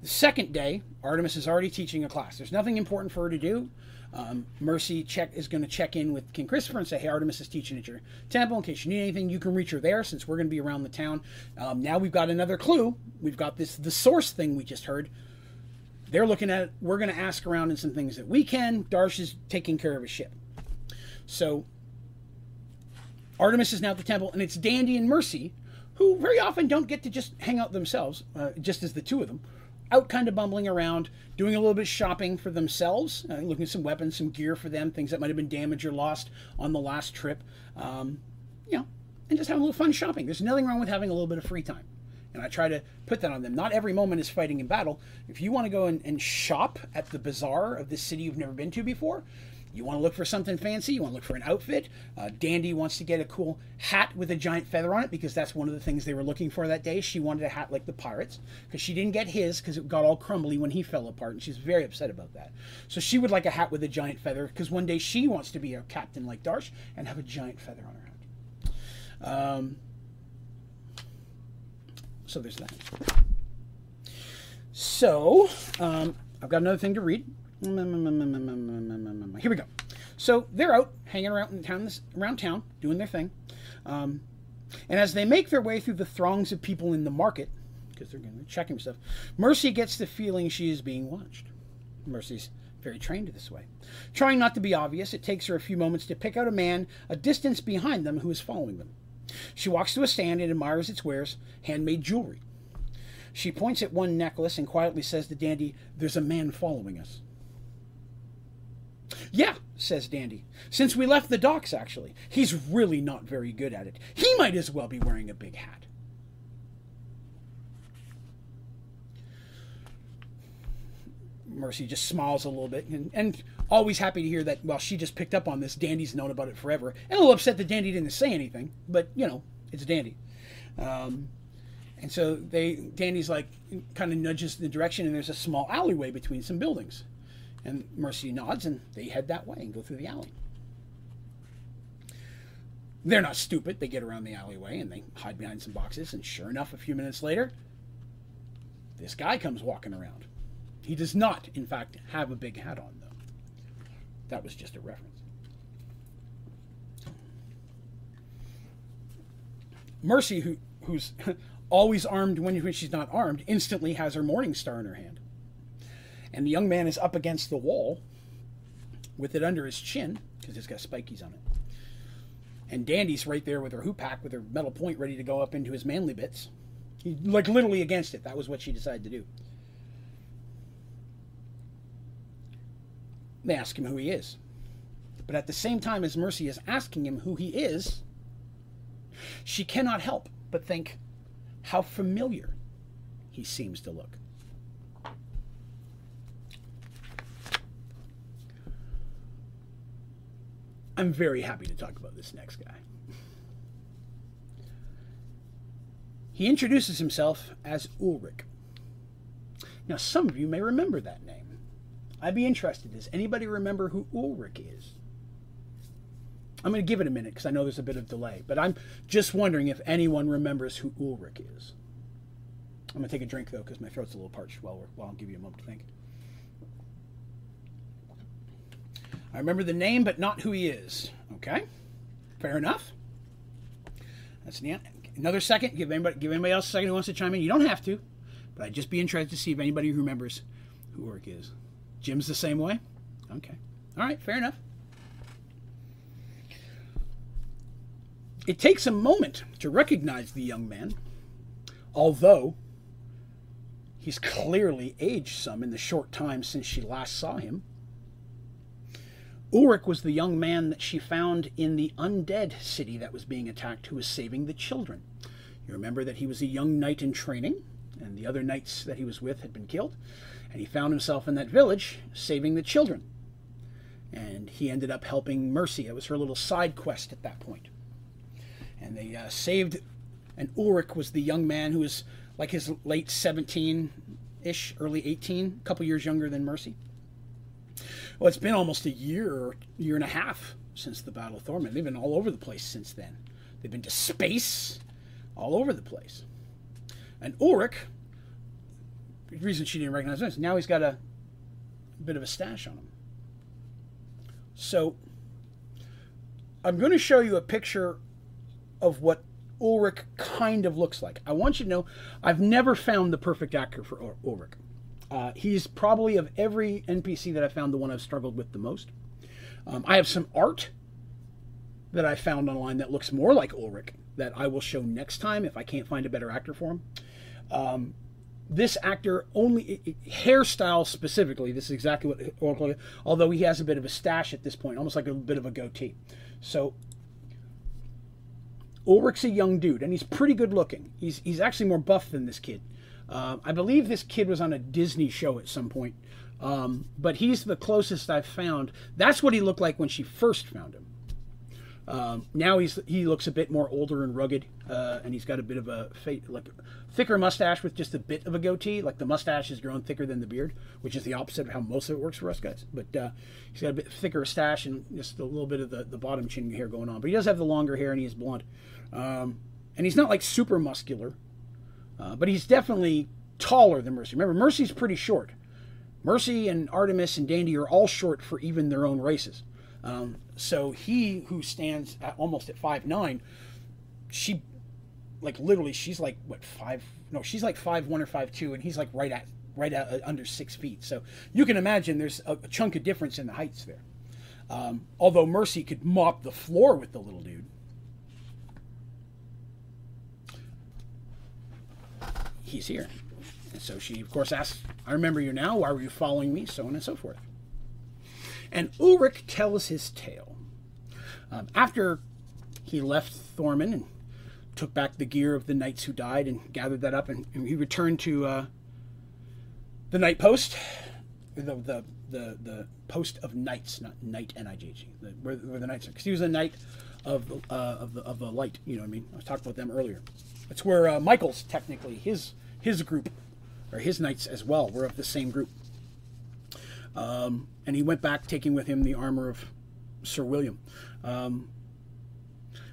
The second day, Artemis is already teaching a class. There's nothing important for her to do. Um, Mercy check is going to check in with King Christopher and say, "Hey, Artemis is teaching at your temple. In case you need anything, you can reach her there. Since we're going to be around the town, um, now we've got another clue. We've got this the source thing we just heard. They're looking at. It. We're going to ask around in some things that we can. Darsh is taking care of his ship. So Artemis is now at the temple, and it's Dandy and Mercy, who very often don't get to just hang out themselves, uh, just as the two of them out kind of bumbling around, doing a little bit shopping for themselves, uh, looking at some weapons, some gear for them, things that might have been damaged or lost on the last trip. Um, you know, and just having a little fun shopping. There's nothing wrong with having a little bit of free time. And I try to put that on them. Not every moment is fighting in battle. If you want to go and, and shop at the bazaar of this city you've never been to before, you want to look for something fancy, you want to look for an outfit. Uh, Dandy wants to get a cool hat with a giant feather on it because that's one of the things they were looking for that day. She wanted a hat like the pirates because she didn't get his because it got all crumbly when he fell apart and she's very upset about that. So she would like a hat with a giant feather because one day she wants to be a captain like Darsh and have a giant feather on her hat. Um, so there's that. So um, I've got another thing to read. Here we go. So they're out hanging around in town, around town, doing their thing. Um, and as they make their way through the throngs of people in the market, because they're going to checking stuff, Mercy gets the feeling she is being watched. Mercy's very trained this way. Trying not to be obvious, it takes her a few moments to pick out a man a distance behind them who is following them. She walks to a stand and admires its wares, handmade jewelry. She points at one necklace and quietly says to Dandy, There's a man following us. Yeah, says Dandy. Since we left the docks, actually. He's really not very good at it. He might as well be wearing a big hat. Mercy just smiles a little bit and, and always happy to hear that, well, she just picked up on this. Dandy's known about it forever. And a little upset that Dandy didn't say anything, but, you know, it's Dandy. Um, and so they, Dandy's like, kind of nudges in the direction, and there's a small alleyway between some buildings. And Mercy nods, and they head that way and go through the alley. They're not stupid. They get around the alleyway and they hide behind some boxes. And sure enough, a few minutes later, this guy comes walking around. He does not, in fact, have a big hat on, though. That was just a reference. Mercy, who, who's *laughs* always armed when, when she's not armed, instantly has her Morning Star in her hand and the young man is up against the wall with it under his chin because it's got spikies on it. And Dandy's right there with her hoopak with her metal point ready to go up into his manly bits. He, like literally against it. That was what she decided to do. They ask him who he is. But at the same time as Mercy is asking him who he is, she cannot help but think how familiar he seems to look. I'm very happy to talk about this next guy. He introduces himself as Ulrich. Now, some of you may remember that name. I'd be interested. Does anybody remember who Ulrich is? I'm going to give it a minute because I know there's a bit of delay, but I'm just wondering if anyone remembers who Ulrich is. I'm going to take a drink though because my throat's a little parched while, while I'll give you a moment to think. I remember the name, but not who he is. Okay, fair enough. That's end. Another second. Give anybody, give anybody else a second who wants to chime in. You don't have to, but I'd just be interested to see if anybody remembers who Orc is. Jim's the same way. Okay. All right. Fair enough. It takes a moment to recognize the young man, although he's clearly aged some in the short time since she last saw him. Ulrich was the young man that she found in the undead city that was being attacked who was saving the children. You remember that he was a young knight in training, and the other knights that he was with had been killed, and he found himself in that village saving the children. And he ended up helping Mercy. It was her little side quest at that point. And they uh, saved, and Ulrich was the young man who was like his late 17 ish, early 18, a couple years younger than Mercy well, it's been almost a year year and a half since the Battle of Thorman. They've been all over the place since then. They've been to space, all over the place. And Ulrich, the reason she didn't recognize him, now he's got a bit of a stash on him. So I'm going to show you a picture of what Ulrich kind of looks like. I want you to know I've never found the perfect actor for Ulrich. Uh, he's probably of every NPC that I found the one I've struggled with the most. Um, I have some art that I found online that looks more like Ulrich that I will show next time if I can't find a better actor for him. Um, this actor only hairstyle specifically. This is exactly what Ulrich. Although he has a bit of a stash at this point, almost like a bit of a goatee. So Ulrich's a young dude, and he's pretty good looking. He's he's actually more buff than this kid. Uh, I believe this kid was on a Disney show at some point, um, but he's the closest I've found. That's what he looked like when she first found him. Um, now he's he looks a bit more older and rugged, uh, and he's got a bit of a like thicker mustache with just a bit of a goatee. Like the mustache is grown thicker than the beard, which is the opposite of how most of it works for us guys. But uh, he's got a bit thicker stash and just a little bit of the, the bottom chin hair going on. But he does have the longer hair and he is blonde, um, and he's not like super muscular. Uh, but he's definitely taller than Mercy. Remember, Mercy's pretty short. Mercy and Artemis and Dandy are all short for even their own races. Um, so he, who stands at almost at five nine, she, like literally, she's like what five? No, she's like five one or five two, and he's like right at right at uh, under six feet. So you can imagine there's a, a chunk of difference in the heights there. Um, although Mercy could mop the floor with the little dude. He's here. And so she, of course, asks, I remember you now. Why were you following me? So on and so forth. And Ulrich tells his tale. Um, after he left Thorman and took back the gear of the knights who died and gathered that up, and, and he returned to uh, the night post, the, the, the, the post of knights, not knight N-I-G-H, where, where the knights are. Because he was a knight of, uh, of, the, of the light, you know what I mean? I was talking about them earlier. It's where uh, Michael's technically his his group or his knights as well were of the same group. Um, and he went back, taking with him the armor of Sir William. Um,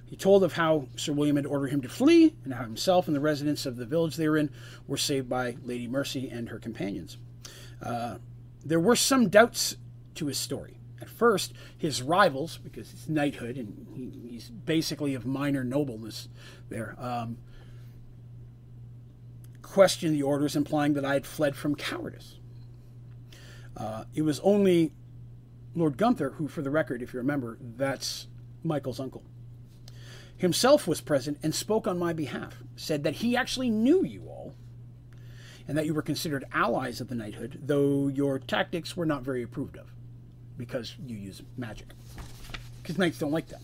he told of how Sir William had ordered him to flee, and how himself and the residents of the village they were in were saved by Lady Mercy and her companions. Uh, there were some doubts to his story. At first, his rivals, because it's knighthood and he, he's basically of minor nobleness there, um, questioned the orders, implying that I had fled from cowardice. Uh, it was only Lord Gunther, who, for the record, if you remember, that's Michael's uncle, himself was present and spoke on my behalf, said that he actually knew you all, and that you were considered allies of the knighthood, though your tactics were not very approved of, because you use magic. Because knights don't like that.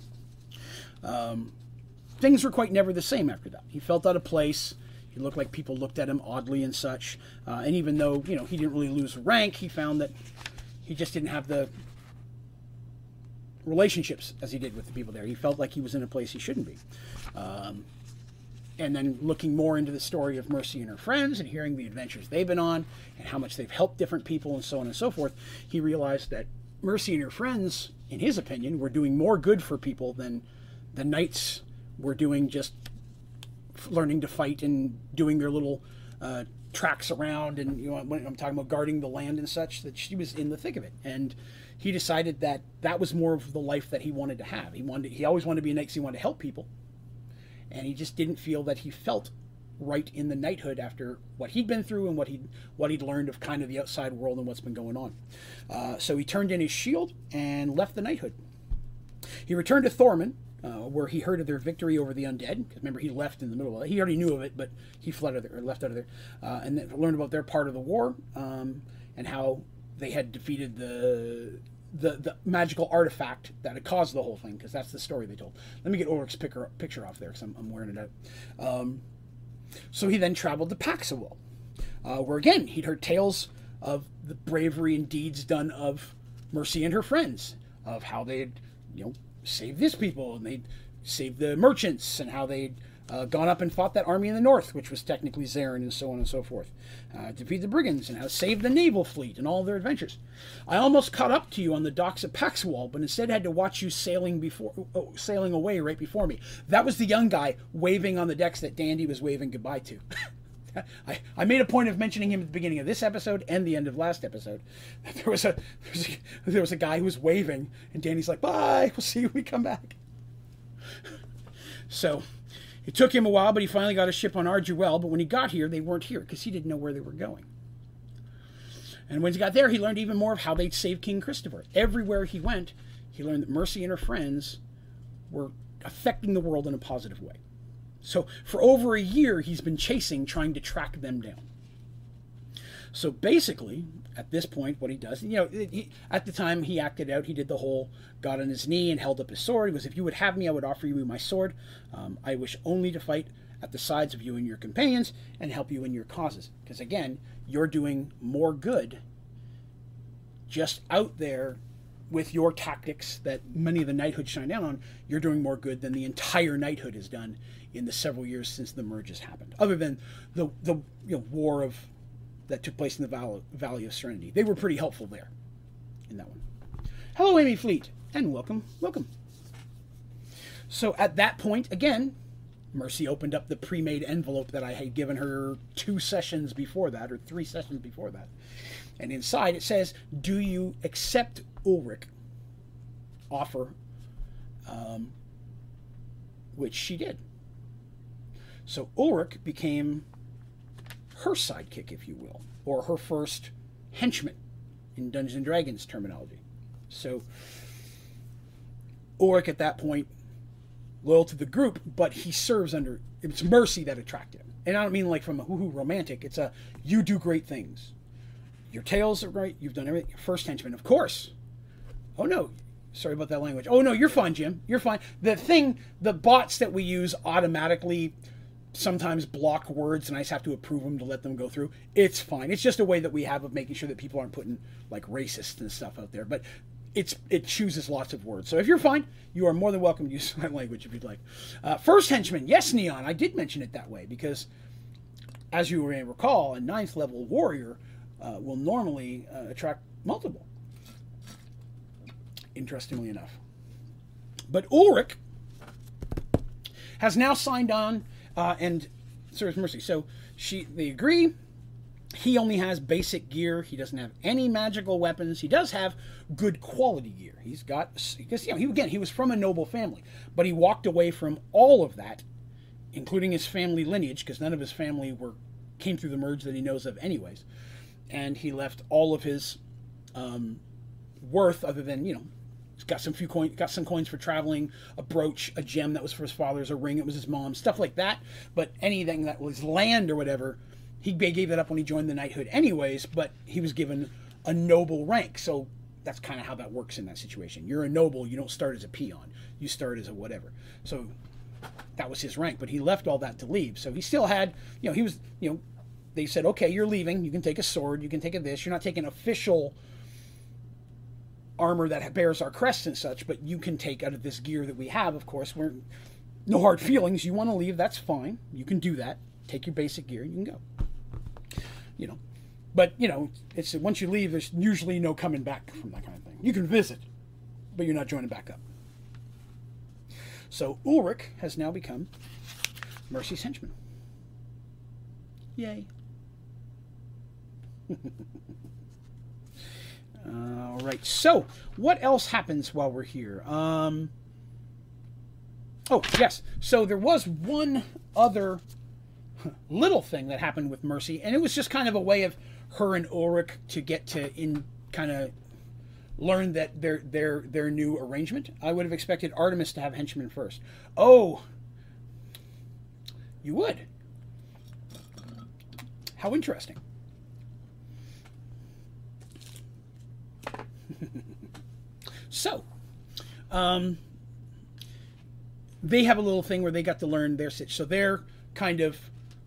Um, things were quite never the same after that. He felt out of place. He looked like people looked at him oddly and such. Uh, and even though you know he didn't really lose rank, he found that he just didn't have the relationships as he did with the people there. He felt like he was in a place he shouldn't be. Um, and then looking more into the story of Mercy and her friends and hearing the adventures they've been on and how much they've helped different people and so on and so forth, he realized that Mercy and her friends, in his opinion, were doing more good for people than the knights were doing just learning to fight and doing their little uh, tracks around and you know when I'm talking about guarding the land and such that she was in the thick of it. And he decided that that was more of the life that he wanted to have. He wanted he always wanted to be a knight because he wanted to help people. And he just didn't feel that he felt right in the knighthood after what he'd been through and what he what he'd learned of kind of the outside world and what's been going on. Uh, so he turned in his shield and left the knighthood. He returned to Thorman uh, where he heard of their victory over the undead. Because Remember, he left in the middle of it. He already knew of it, but he fled out of there, left out of there, uh, and then learned about their part of the war um, and how they had defeated the, the the magical artifact that had caused the whole thing. Because that's the story they told. Let me get Ulrich's picture, picture off there, because I'm, I'm, wearing it out. Um, so he then traveled to Paxawell, uh, where again he'd heard tales of the bravery and deeds done of Mercy and her friends, of how they had, you know, save this people and they'd save the merchants and how they'd uh, gone up and fought that army in the north, which was technically Zarin, and so on and so forth. Uh, defeat the brigands and how save the naval fleet and all their adventures. I almost caught up to you on the docks of Paxwall, but instead had to watch you sailing before, oh, sailing away right before me. That was the young guy waving on the decks that Dandy was waving goodbye to. *laughs* I, I made a point of mentioning him at the beginning of this episode and the end of last episode. *laughs* There was a there was a, there was a guy who was waving, and Danny's like, "Bye, we'll see you when we come back." *laughs* So it took him a while, but he finally got a ship on Arduel. But when he got here, they weren't here because he didn't know where they were going. And when he got there, he learned even more of how they'd saved King Christopher. Everywhere he went, he learned that Mercy and her friends were affecting the world in a positive way. So for over a year, he's been chasing, trying to track them down. So basically, at this point, what he does, you know, he, at the time he acted out, he did the whole got on his knee and held up his sword. He was, if you would have me, I would offer you my sword. Um, I wish only to fight at the sides of you and your companions and help you in your causes. Because again, you're doing more good just out there with your tactics that many of the knighthood shine down on. You're doing more good than the entire knighthood has done in the several years since the merge has happened, other than the the you know, war of that took place in the Valley, Valley of Serenity. They were pretty helpful there in that one. Hello, Amy Fleet, and welcome, welcome. So at that point, again, Mercy opened up the pre-made envelope that I had given her two sessions before that, or three sessions before that. And inside it says, "Do you accept Ulrich offer?" Um, which she did. So Ulrich became her sidekick, if you will, or her first henchman in Dungeons and Dragons terminology. So Ulrich at that point, loyal to the group, but he serves under it's mercy that attracted him. And I don't mean like from a hoo-hoo romantic. It's a you do great things. Your tales are great. You've done everything. First henchman, of course. Oh no, sorry about that language. Oh no, you're fine, Jim. You're fine. The thing, the bots that we use automatically sometimes block words and I just have to approve them to let them go through. It's fine. It's just a way that we have of making sure that people aren't putting like racist and stuff out there. But it's it chooses lots of words. So if you're fine, you are more than welcome to *laughs* use that language if you'd like. Uh, first henchman, yes, Neon. I did mention it that way because, as you may recall, a ninth level warrior uh, will normally uh, attract multiple. Interestingly enough, but Ulrich has now signed on uh, and serves mercy. So she they agree. He only has basic gear. He doesn't have any magical weapons. He does have good quality gear. He's got because you know he again he was from a noble family, but he walked away from all of that, including his family lineage, because none of his family were came through the merge that he knows of anyways, and he left all of his um, worth other than you know got some few coins, got some coins for traveling, a brooch, a gem that was for his father's, a ring it was his mom's, stuff like that. But anything that was land or whatever, he gave that up when he joined the knighthood, anyways. But he was given a noble rank, so that's kind of how that works in that situation. You're a noble, you don't start as a peon, you start as a whatever. So that was his rank, but he left all that to leave. So he still had, you know, he was, you know, they said, okay, you're leaving. You can take a sword. You can take a this. You're not taking official armor that bears our crest and such, but you can take out of this gear that we have, of course. We're no hard *laughs* feelings. You want to leave, that's fine. You can do that. Take your basic gear, and you can go. You know. But, you know, it's once you leave, there's usually no coming back from that kind of thing. You can visit, but you're not joining back up. So Ulrich has now become Mercy's henchman. Yay. *laughs* All right. So, what else happens while we're here? Um, oh, yes. So there was one other little thing that happened with Mercy, and it was just kind of a way of her and Ulrich to get to in kind of learn that their their their new arrangement. I would have expected Artemis to have henchmen first. Oh, you would. How interesting. *laughs* so, um, they have a little thing where they got to learn their situation. So they're kind of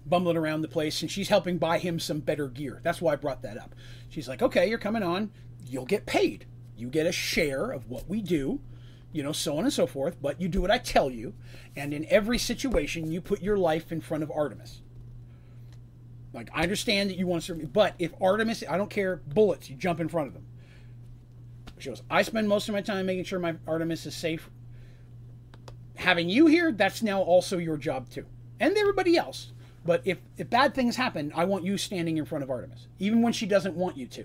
bumbling around the place, and she's helping buy him some better gear. That's why I brought that up. She's like, okay, you're coming on. You'll get paid. You get a share of what we do. you know, so on and so forth, but you do what I tell you, and in every situation, you put your life in front of Artemis. Like, I understand that you want to serve me, but if Artemis, I don't care, bullets, you jump in front of them. I spend most of my time making sure my Artemis is safe. Having you here, that's now also your job too. And everybody else. But if, if bad things happen, I want you standing in front of Artemis, even when she doesn't want you to.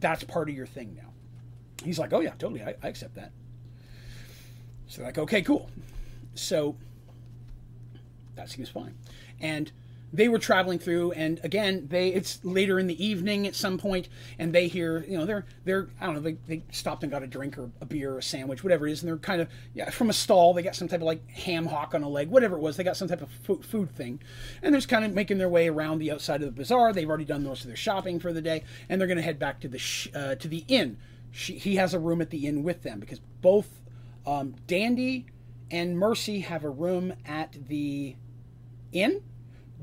That's part of your thing now. He's like, oh yeah, totally, I, I accept that. So like, okay, cool. So that seems fine. And they were traveling through and again they it's later in the evening at some point and they hear you know they're they're i don't know they, they stopped and got a drink or a beer or a sandwich whatever it is and they're kind of yeah from a stall they got some type of like ham hock on a leg whatever it was they got some type of food, food thing. And they're just kind of making their way around the outside of the bazaar they've already done most of their shopping for the day and they're going to head back to the sh- uh, to the inn. She, he has a room at the inn with them because both um, dandy and mercy have a room at the inn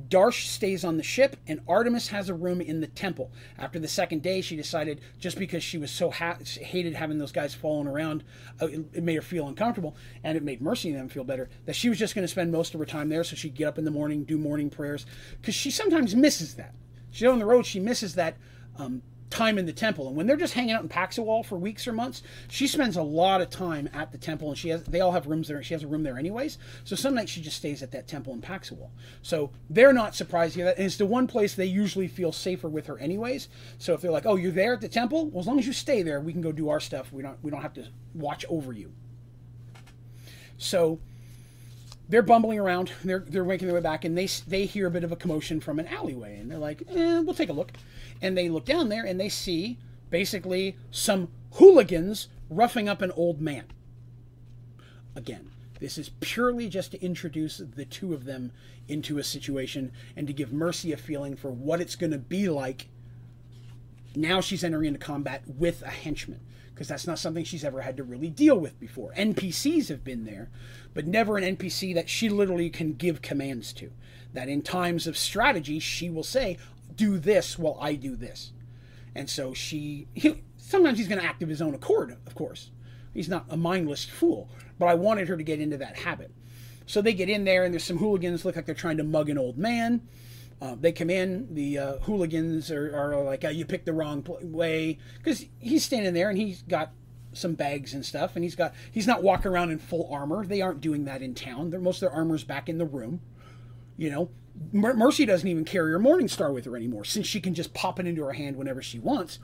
Darsh stays on the ship, and Artemis has a room in the temple. After the second day, she decided just because she was so ha- hated having those guys following around, uh, it, it, made her feel uncomfortable, and it made Mercy and them feel better. That she was just going to spend most of her time there, so she'd get up in the morning, do morning prayers, because she sometimes misses that. She's on the road, she misses that um, time in the temple. And when they're just hanging out in Paxawal for weeks or months, she spends a lot of time at the temple, and she has they all have rooms there. She has a room there anyways. So some nights she just stays at that temple in Paxawal. So they're not surprised that. And it's the one place they usually feel safer with her anyways. So if they're like, "Oh, you're there at the temple? Well, as long as you stay there, we can go do our stuff. We don't we don't have to watch over you." So they're bumbling around. They're they're making their way back, and they they hear a bit of a commotion from an alleyway, and they're like, eh, "We'll take a look." And they look down there, and they see basically some hooligans roughing up an old man. Again, this is purely just to introduce the two of them into a situation and to give Mercy a feeling for what it's going to be like. Now she's entering into combat with a henchman because that's not something she's ever had to really deal with before. NPCs have been there, but never an NPC that she literally can give commands to. That in times of strategy, she will say, Do this while I do this. And so she, he, sometimes he's going to act of his own accord, of course. He's not a mindless fool, but I wanted her to get into that habit. So they get in there, and there's some hooligans look like they're trying to mug an old man. Uh, they come in. The uh, hooligans are, are like, oh, "You picked the wrong way," because he's standing there and he's got some bags and stuff, and he's got he's not walking around in full armor. They aren't doing that in town. They're, most of their armor's back in the room. You know, Mercy doesn't even carry her Morning Star with her anymore, since she can just pop it into her hand whenever she wants.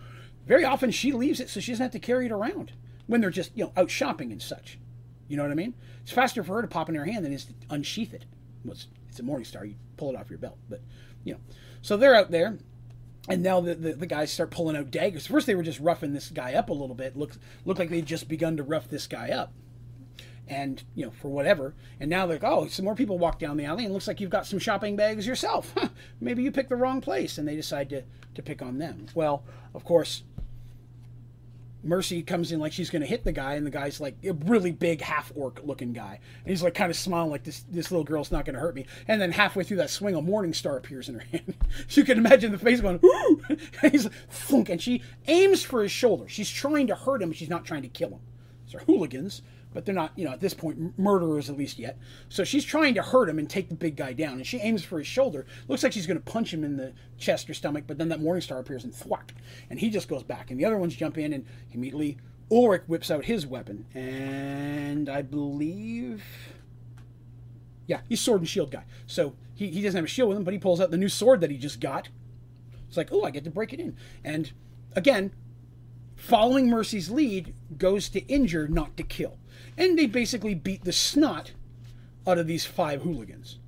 Very often she leaves it so she doesn't have to carry it around when they're just you know out shopping and such. You know what I mean? It's faster for her to pop in her hand than it is to unsheath it. Well, it's, it's a Morning Star. You pull it off your belt, but you know. So they're out there and now the, the, the, guys start pulling out daggers. First, they were just roughing this guy up a little bit. Looked looked like they'd just begun to rough this guy up, and you know for whatever. And now they're like, oh, some more people walk down the alley, and looks like you've got some shopping bags yourself. Maybe you picked the wrong place, and they decide to to pick on them. Well, of course, Mercy comes in like she's going to hit the guy, and the guy's like a really big half orc looking guy. And he's like kind of smiling like this this little girl's not going to hurt me. And then halfway through that swing, a morning star appears in her *laughs* hand. you can imagine the face going, Ooh! *laughs* and he's like, and she aims for his shoulder. She's trying to hurt him, she's not trying to kill him. So hooligans, but they're not, you know, at this point, murderers at least yet. So she's trying to hurt him and take the big guy down, and she aims for his shoulder. Looks like she's going to punch him in the chest or stomach, but then that morning star appears and thwack, and he just goes back. And the other ones jump in and immediately Ulrich whips out his weapon, and I believe, yeah, he's sword and shield guy. So he, he doesn't have a shield with him, but he pulls out the new sword that he just got. It's like, oh, I get to break it in. And again, following Mercy's lead goes to injure, not to kill. And they basically beat the snot out of these five hooligans.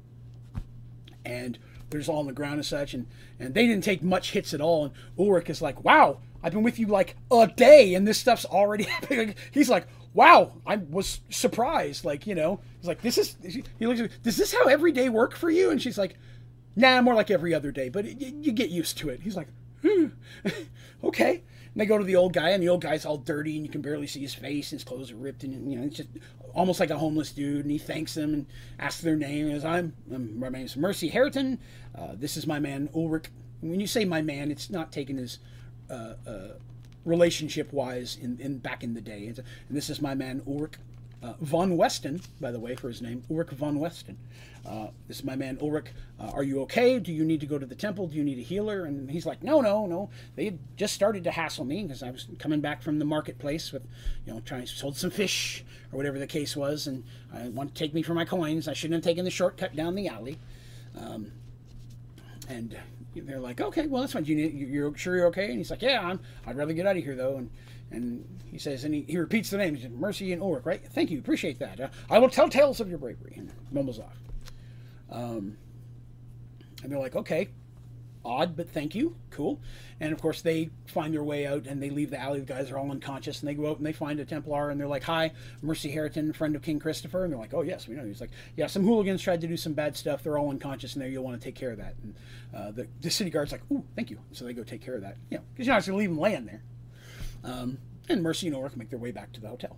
And they're just all on the ground and such, and, and they didn't take much hits at all. And Ulrich is like, wow, I've been with you like a day, and this stuff's already *laughs* happening. He's like, wow, I was surprised. Like, you know, he's like, this is, he looks does this how every day work for you? And she's like, nah, more like every other day, but it, you get used to it. He's like, hmm, *laughs* okay. And they go to the old guy, and the old guy's all dirty, and you can barely see his face, and his clothes are ripped, and you know, it's just almost like a homeless dude. And he thanks them and asks their name. Goes, I'm, I'm my name's Mercy Harriton. Uh, this is my man Ulrich. When you say my man, it's not taken as uh, uh, relationship wise in, in back in the day. And this is my man Ulrich. Uh, von Weston, by the way, for his name, Ulrich von Weston. Uh, this is my man Ulrich. Uh, are you okay? Do you need to go to the temple? Do you need a healer? And he's like, no, no, no. They had just started to hassle me because I was coming back from the marketplace with, you know, trying to sold some fish or whatever the case was, and I want to take me for my coins. I shouldn't have taken the shortcut down the alley. Um, and they're like, okay, well that's fine. You you're sure you're okay? And he's like, yeah, I'm. I'd rather get out of here though. And and he says, and he, he repeats the name. He says, Mercy and Ulrich, right? Thank you, appreciate that. Uh, I will tell tales of your bravery. And mumbles off. Um, and they're like, okay, odd, but thank you, cool. And of course, they find their way out and they leave the alley. The guys are all unconscious, and they go out and they find a Templar, and they're like, "Hi, Mercy Harriton, friend of King Christopher." And they're like, "Oh yes, we know." He's like, "Yeah, some hooligans tried to do some bad stuff. They're all unconscious in there. You'll want to take care of that." And uh, the, the city guard's like, "Ooh, thank you." So they go take care of that, you know, because you're not to leave them laying there. Um, and Mercy and Ulrich make their way back to the hotel,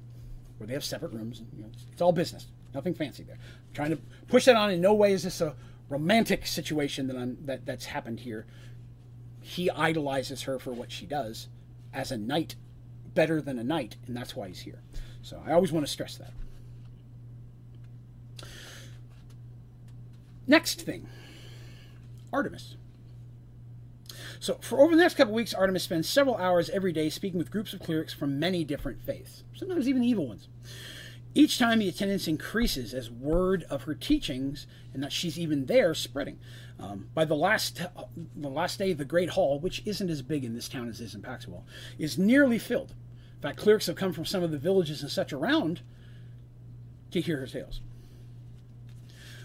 where they have separate rooms. And, you know, it's, it's all business, nothing fancy there. I'm trying to push that on. In no way is this a romantic situation that I'm that that's happened here he idolizes her for what she does as a knight better than a knight, and that's why he's here. So I always want to stress that. Next thing Artemis. So, for over the next couple weeks, Artemis spends several hours every day speaking with groups of clerics from many different faiths, sometimes even evil ones. Each time the attendance increases as word of her teachings and that she's even there spreading. Um, by the last the last day, the Great Hall, which isn't as big in this town as it is in Paxawal, is nearly filled. In fact, clerics have come from some of the villages and such around to hear her tales.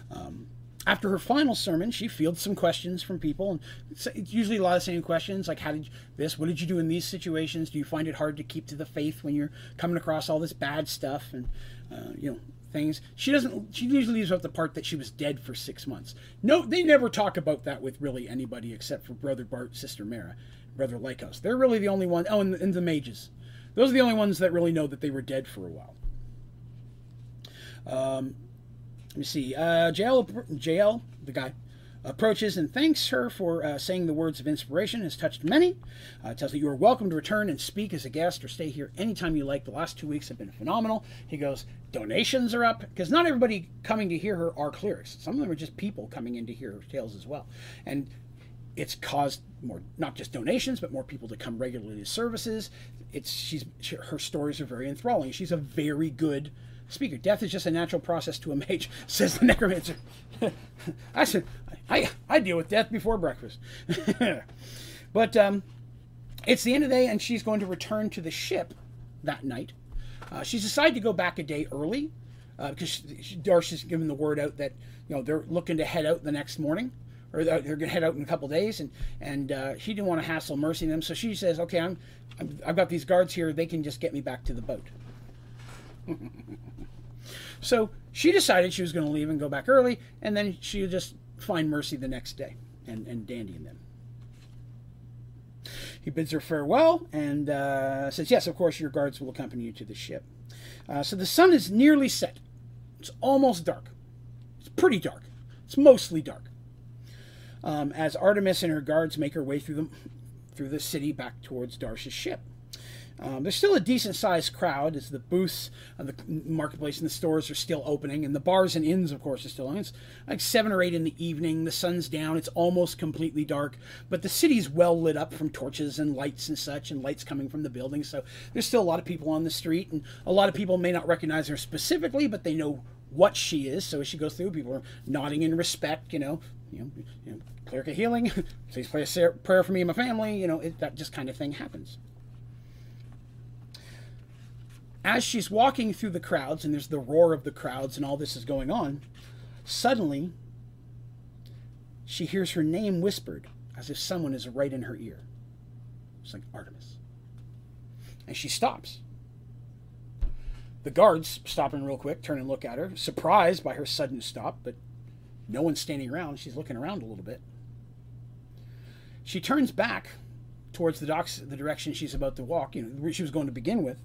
Um, after her final sermon, she fields some questions from people, and it's usually a lot of the same questions like, "How did you, this? What did you do in these situations? Do you find it hard to keep to the faith when you're coming across all this bad stuff?" And uh, you know, things. She doesn't. She usually leaves out the part that she was dead for six months. No, they never talk about that with really anybody except for Brother Bart, Sister Mara, Brother Lycos. They're really the only ones. Oh, and, and the mages. Those are the only ones that really know that they were dead for a while. Um, let me see. Uh, JL, JL, the guy, approaches and thanks her for uh, saying the words of inspiration has touched many. Uh, tells that you are welcome to return and speak as a guest or stay here anytime you like. The last two weeks have been phenomenal. He goes, donations are up because not everybody coming to hear her are clerics. Some of them are just people coming in to hear her tales as well, and it's caused more not just donations but more people to come regularly to services. It's she's she, her stories are very enthralling. She's a very good speaker. Death is just a natural process to a mage, *laughs* says the necromancer. *laughs* I said, I, I deal with death before breakfast. *laughs* but um, it's the end of the day, and she's going to return to the ship that night. Uh, she's decided to go back a day early uh, because she, Darcy's given the word out that you know they're looking to head out the next morning, or they're, going to head out in a couple days, and and uh, she didn't want to hassle Mercy them, so she says, "Okay, I'm, I'm I've got these guards here; they can just get me back to the boat." So she decided she was going to leave and go back early, and then she would just find Mercy the next day and, and Dandy and them. He bids her farewell and uh, says, Yes, of course, your guards will accompany you to the ship. Uh, so the sun is nearly set. It's almost dark. It's pretty dark. It's mostly dark. Um, as Artemis and her guards make her way through the, through the city back towards Darsh's ship. Um, there's still a decent sized crowd as the booths of the marketplace and the stores are still opening, and the bars and inns, of course, are still open. It's like seven or eight in the evening. The sun's down. It's almost completely dark, but the city's well lit up from torches and lights and such, and lights coming from the buildings. So there's still a lot of people on the street, and a lot of people may not recognize her specifically, but they know what she is. So as she goes through, people are nodding in respect. You know, you know, you know cleric of healing. *laughs* Please play a prayer for me and my family. You know, it, that just kind of thing happens as she's walking through the crowds, and there's the roar of the crowds, and all this is going on, suddenly she hears her name whispered as if someone is right in her ear. It's like Artemis. And she stops. The guards stop in real quick, turn and look at her, surprised by her sudden stop, but no one's standing around. She's looking around a little bit. She turns back towards the docks, the direction she's about to walk, you know, where she was going to begin with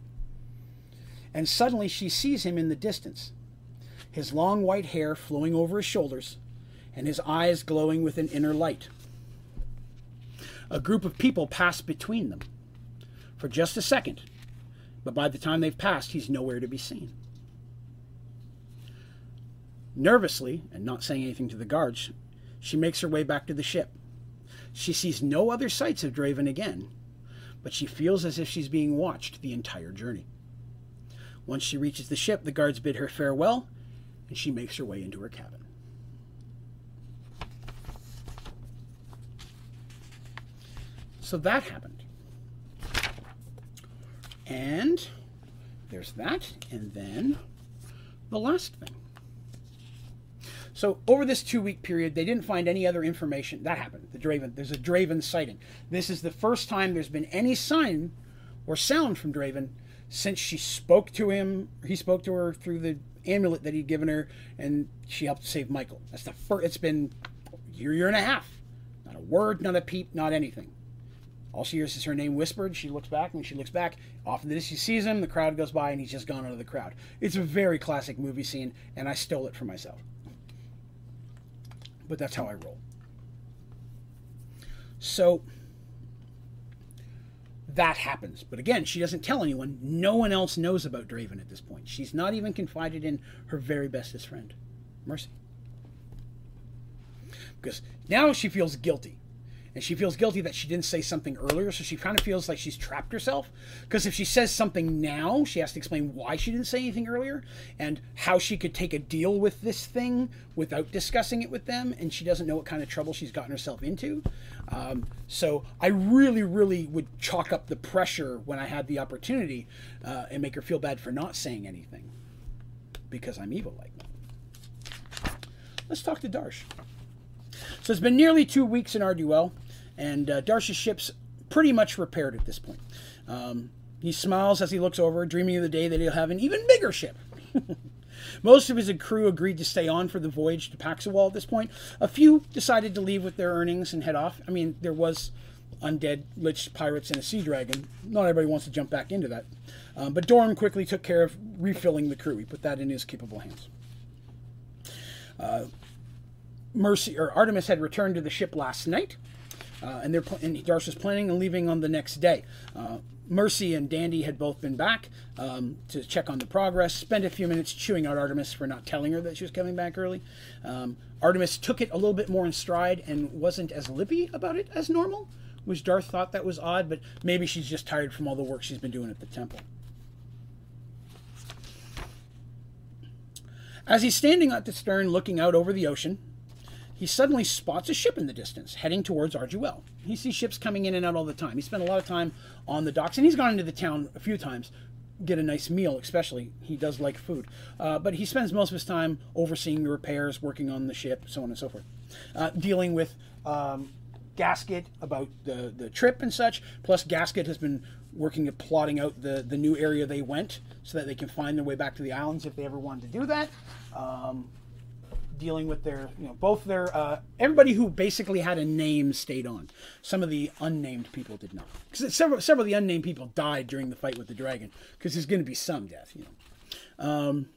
and suddenly she sees him in the distance, his long white hair flowing over his shoulders, and his eyes glowing with an inner light. A group of people pass between them for just a second, but by the time they've passed, he's nowhere to be seen. Nervously, and not saying anything to the guards, she makes her way back to the ship. She sees no other sights of Draven again, but she feels as if she's being watched the entire journey. Once she reaches the ship, the guards bid her farewell, and she makes her way into her cabin. So that happened. And there's that, and then the last thing. So over this two-week period, they didn't find any other information. That happened. The Draven. There's a Draven sighting. This is the first time there's been any sign or sound from Draven since she spoke to him. He spoke to her through the amulet that he'd given her, and she helped save Michael. That's the first. It's been a year, year and a half. Not a word, not a peep, not anything. All she hears is her name whispered. She looks back, and she looks back. Off in the distance, she sees him. The crowd goes by, and he's just gone out of the crowd. It's a very classic movie scene, and I stole it for myself but that's how I roll. So that happens. But again, she doesn't tell anyone. No one else knows about Draven at this point. She's not even confided in her very bestest friend, Mercy. Because now she feels guilty and she feels guilty that she didn't say something earlier so she kind of feels like she's trapped herself. Because if she says something now she has to explain why she didn't say anything earlier and how she could take a deal with this thing without discussing it with them and she doesn't know what kind of trouble she's gotten herself into. Um, so i really really would chalk up the pressure when i had the opportunity uh, and make her feel bad for not saying anything. Because i'm evil like let's talk to darsh. So it's been nearly two weeks in Arduel and uh, Darsh's ship's pretty much repaired at this point. Um, he smiles as he looks over, dreaming of the day that he'll have an even bigger ship. *laughs* Most of his crew agreed to stay on for the voyage to Paxawal at this point. A few decided to leave with their earnings and head off. I mean, there was undead lich pirates and a sea dragon. Not everybody wants to jump back into that. Um, but Dorum quickly took care of refilling the crew. He put that in his capable hands. Uh, Mercy or Artemis had returned to the ship last night. Uh, and they're and Darsh was planning on leaving on the next day. Uh, Mercy and Dandy had both been back um, to check on the progress. Spent a few minutes chewing out Artemis for not telling her that she was coming back early. Um, Artemis took it a little bit more in stride and wasn't as lippy about it as normal, which Darsh thought that was odd. But maybe she's just tired from all the work she's been doing at the temple. As he's standing at the stern looking out over the ocean, he suddenly spots a ship in the distance heading towards Arduel. He sees ships coming in and out all the time. He spent a lot of time on the docks, and he's gone into the town a few times, get a nice meal, especially. He does like food. Uh, but he spends most of his time overseeing the repairs, working on the ship, so on and so forth, uh, dealing with. Um, Gasket about the, the trip and such. Plus, Gasket has been working at plotting out the, the new area they went so that they can find their way back to the islands if they ever wanted to do that. Um, dealing with their, you know, both their, uh, everybody who basically had a name stayed on. Some of the unnamed people did not. Because several, several of the unnamed people died during the fight with the dragon, because there's going to be some death, you know. Um,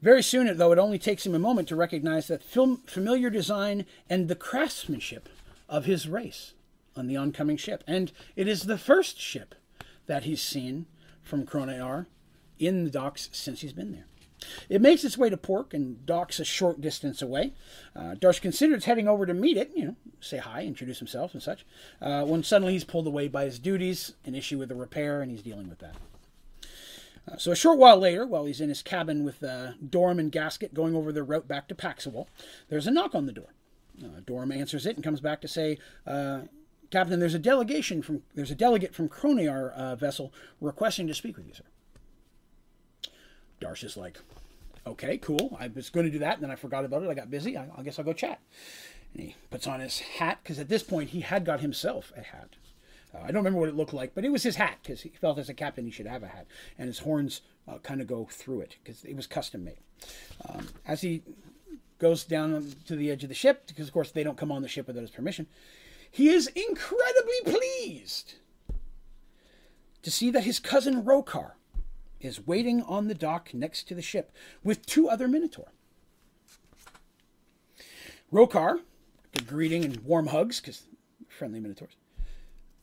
very soon, though, it only takes him a moment to recognize that film, familiar design and the craftsmanship of his race on the oncoming ship. And it is the first ship that he's seen from Kronear in the docks since he's been there. It makes its way to Pork and docks a short distance away. Uh, Darsh considers heading over to meet it, you know, say hi, introduce himself and such, uh, when suddenly he's pulled away by his duties, an issue with a repair, and he's dealing with that. Uh, so a short while later, while he's in his cabin with uh, Dorum and Gasket going over their route back to Paxawal, there's a knock on the door. Uh, Dorum answers it and comes back to say, uh, Captain, there's a delegation from there's a delegate from Kronear uh, vessel requesting to speak with you, sir. Darsh like, okay, cool. I was going to do that, and then I forgot about it. I got busy. I, I guess I'll go chat. And he puts on his hat because at this point he had got himself a hat. Uh, I don't remember what it looked like, but it was his hat because he felt as a captain he should have a hat, and his horns uh, kind of go through it because it was custom made. Um, as he goes down to the edge of the ship, because of course they don't come on the ship without his permission, he is incredibly pleased to see that his cousin Rokar is waiting on the dock next to the ship with two other Minotaur. Rokar, the greeting and warm hugs, because friendly Minotaurs,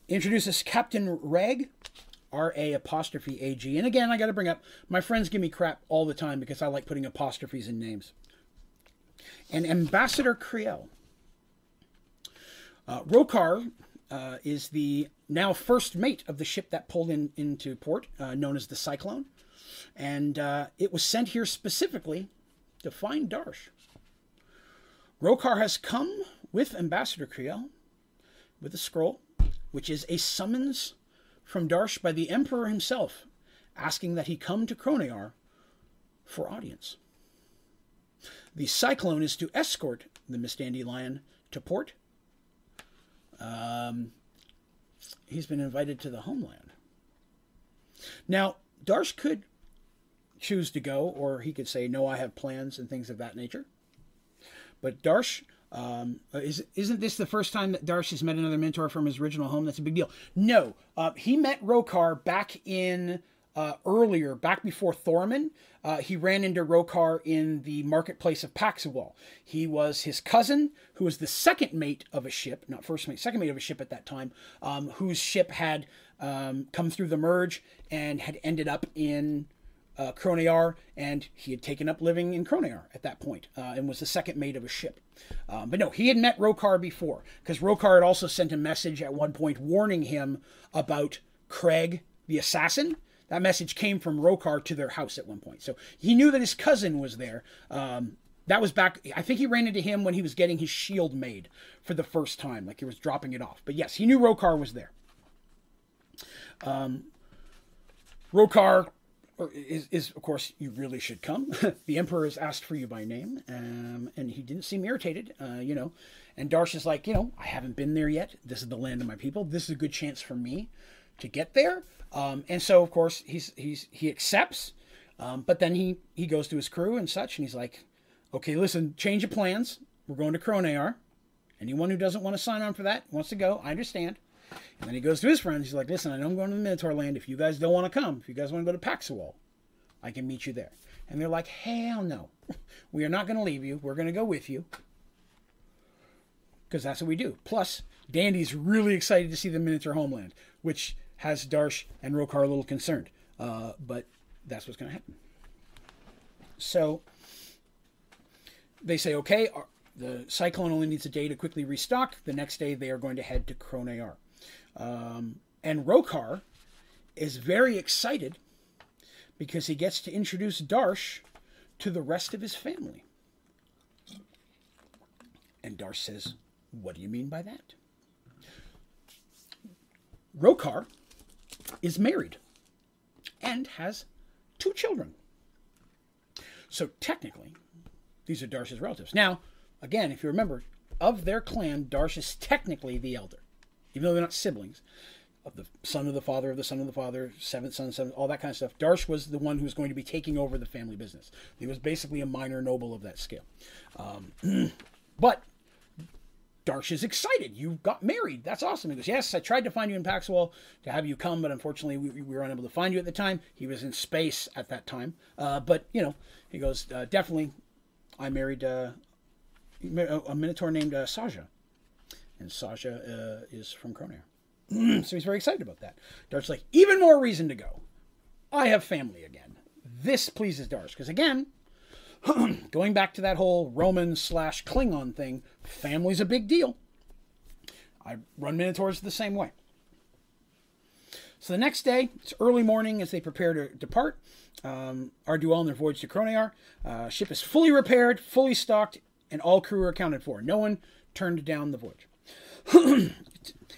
introduces Captain Rag, R A apostrophe A G. And again, I got to bring up my friends give me crap all the time because I like putting apostrophes in names. And Ambassador Creel. Uh, Rokar uh, is the now first mate of the ship that pulled in into port, uh, known as the Cyclone, and uh, it was sent here specifically to find Darsh. Rokar has come with Ambassador Creel with a scroll, which is a summons from Darsh by the Emperor himself, asking that he come to Kronear for audience. The Cyclone is to escort the Miss Dandelion to port. Um, he's been invited to the homeland. Now, Darsh could choose to go, or he could say, No, I have plans and things of that nature. But Darsh, um, is, isn't this the first time that Darsh has met another Minotaur from his original home? That's a big deal. No, uh, he met Rokar back in uh, earlier, back before Thorman. Uh, he ran into Rokar in the marketplace of Paxawal. He was his cousin, who was the second mate of a ship, not first mate, second mate of a ship at that time, um, whose ship had um, come through the merge and had ended up in uh, Kronear, and he had taken up living in Kronear at that point, uh, and was the second mate of a ship. Um, but no, he had met Rokar before, because Rokar had also sent a message at one point warning him about Craig the assassin. That message came from Rokar to their house at one point. So he knew that his cousin was there. Um, that was back, I think he ran into him when he was getting his shield made for the first time, like he was dropping it off. But yes, he knew Rokar was there. Um, Rokar is, is, of course, you really should come. *laughs* the emperor has asked for you by name, um, and he didn't seem irritated, uh, you know. And Darsh is like, you know, I haven't been there yet. This is the land of my people. This is a good chance for me to get there. Um, and so, of course, he's he's he accepts, um, but then he he goes to his crew and such, and he's like, okay, listen, change of plans. We're going to Kronear. Anyone who doesn't want to sign on for that wants to go. I understand. And then he goes to his friends. He's like, listen, I know I'm going to the Minotaur land. If you guys don't want to come, if you guys want to go to Paxawal, I can meet you there. And they're like, hell no. We are not going to leave you. We're going to go with you. Because that's what we do. Plus, Dandy's really excited to see the Minotaur homeland, which has Darsh and Rokar a little concerned. Uh, but that's what's going to happen. So they say, okay, the Cyclone only needs a day to quickly restock. The next day, they are going to head to Kronear. Um, and Rokar is very excited because he gets to introduce Darsh to the rest of his family. And Darsh says, What do you mean by that? Rokar is married and has two children. So technically, these are Darsh's relatives. Now, again, if you remember, of their clan, Darsh is technically the elder even though they're not siblings, of the son of the father of the son of the father, seventh son, seventh, all that kind of stuff. Darsh was the one who was going to be taking over the family business. He was basically a minor noble of that scale. Um, *clears throat* but Darsh is excited. You got married. That's awesome. He goes, Yes, I tried to find you in Paxawal to have you come, but unfortunately we, we were unable to find you at the time. He was in space at that time. Uh, but, you know, he goes, uh, Definitely, I married uh, a Minotaur named uh, Saja and Sasha uh, is from Kronear. *clears throat* so he's very excited about that. Darsh's like, even more reason to go. I have family again. This pleases Darsh because again, *clears throat* going back to that whole Roman slash Klingon thing, family's a big deal. I run Minotaurs the same way. So the next day, it's early morning as they prepare to depart. Um, Arduel on their voyage to Kronear. Uh, ship is fully repaired, fully stocked, and all crew are accounted for. No one turned down the voyage. *clears throat*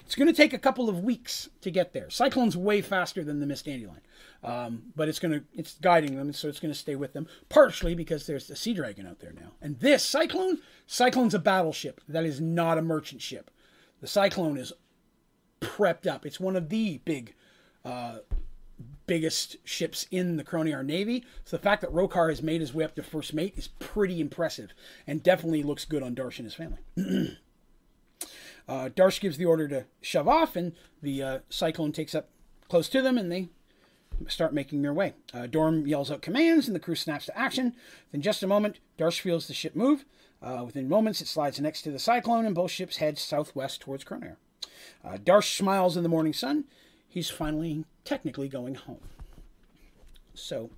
it's going to take a couple of weeks to get there. Cyclone's way faster than the Miss Dandelion, um, but it's going to it's guiding them, so it's going to stay with them. Partially because there's the Sea Dragon out there now, and this Cyclone, Cyclone's a battleship. That is not a merchant ship. The Cyclone is prepped up. It's one of the big. Uh, biggest ships in the Kronear Navy. So the fact that Rokar has made his way up to first mate is pretty impressive and definitely looks good on Darsh and his family. *clears throat* Uh, Darsh gives the order to shove off, and the uh, Cyclone takes up close to them, and they start making their way. Uh, Dorum yells out commands, and the crew snaps to action. In just a moment, Darsh feels the ship move. Uh, within moments, it slides next to the Cyclone, and both ships head southwest towards Kronear. Uh, Darsh smiles in the morning sun. he's finally technically going home. So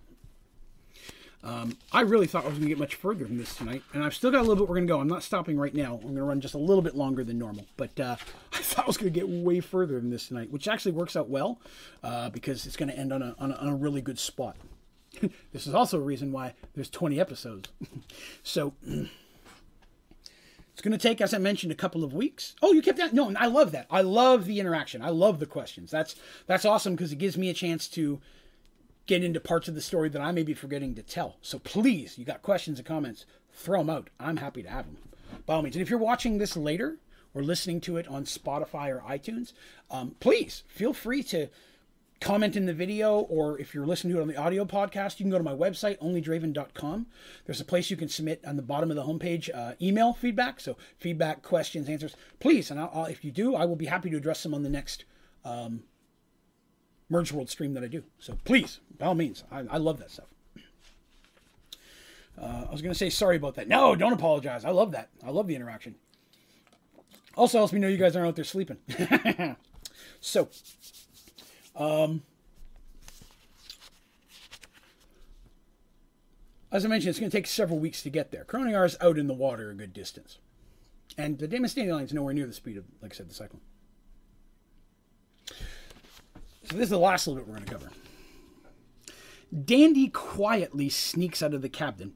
um, I really thought I was going to get much further than this tonight, and I've still got a little bit we're going to go. I'm not stopping right now. I'm going to run just a little bit longer than normal, but uh, *laughs* I thought I was going to get way further than this tonight, which actually works out well uh, because it's going to end on a, on a, on a really good spot. *laughs* this is also a reason why there's 20 episodes. *laughs* so *clears throat* it's going to take, as I mentioned, a couple of weeks. Oh, you kept that? No, I love that. I love the interaction. I love the questions. That's that's awesome because it gives me a chance to get into parts of the story that I may be forgetting to tell. So please, you got questions and comments, throw them out. I'm happy to have them by all means. And if you're watching this later or listening to it on Spotify or iTunes, um, please feel free to comment in the video or if you're listening to it on the audio podcast you can go to my website onlydraven.com there's a place you can submit on the bottom of the homepage uh, email feedback so feedback questions answers please and I'll, I'll, if you do i will be happy to address them on the next um, Merge World stream that I do. So please, by all means, I, I love that stuff. Uh, I was going to say sorry about that. No, don't apologize. I love that. I love the interaction. Also helps me know you guys aren't out there sleeping. *laughs* so, um, as I mentioned, it's going to take several weeks to get there. Kronear is out in the water a good distance. And the Line is nowhere near the speed of, like I said, the Cyclone. So this is the last little bit we're going to cover. Dandy quietly sneaks out of the cabin,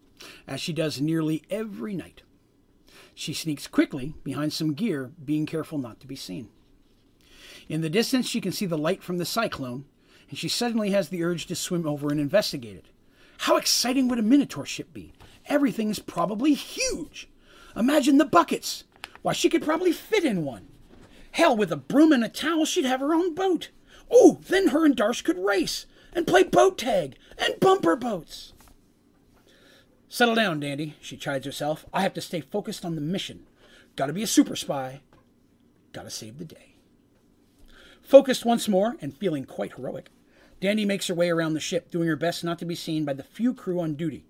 as she does nearly every night. She sneaks quickly behind some gear, being careful not to be seen. In the distance, she can see the light from the cyclone, and she suddenly has the urge to swim over and investigate it. How exciting would a Minotaur ship be? Everything is probably huge. Imagine the buckets. Why, she could probably fit in one. Hell, with a broom and a towel, she'd have her own boat. Oh, then her and Darsh could race and play boat tag and bumper boats. Settle down, Dandy, she chides herself. I have to stay focused on the mission. Gotta be a super spy. Gotta save the day. Focused once more and feeling quite heroic, Dandy makes her way around the ship, doing her best not to be seen by the few crew on duty.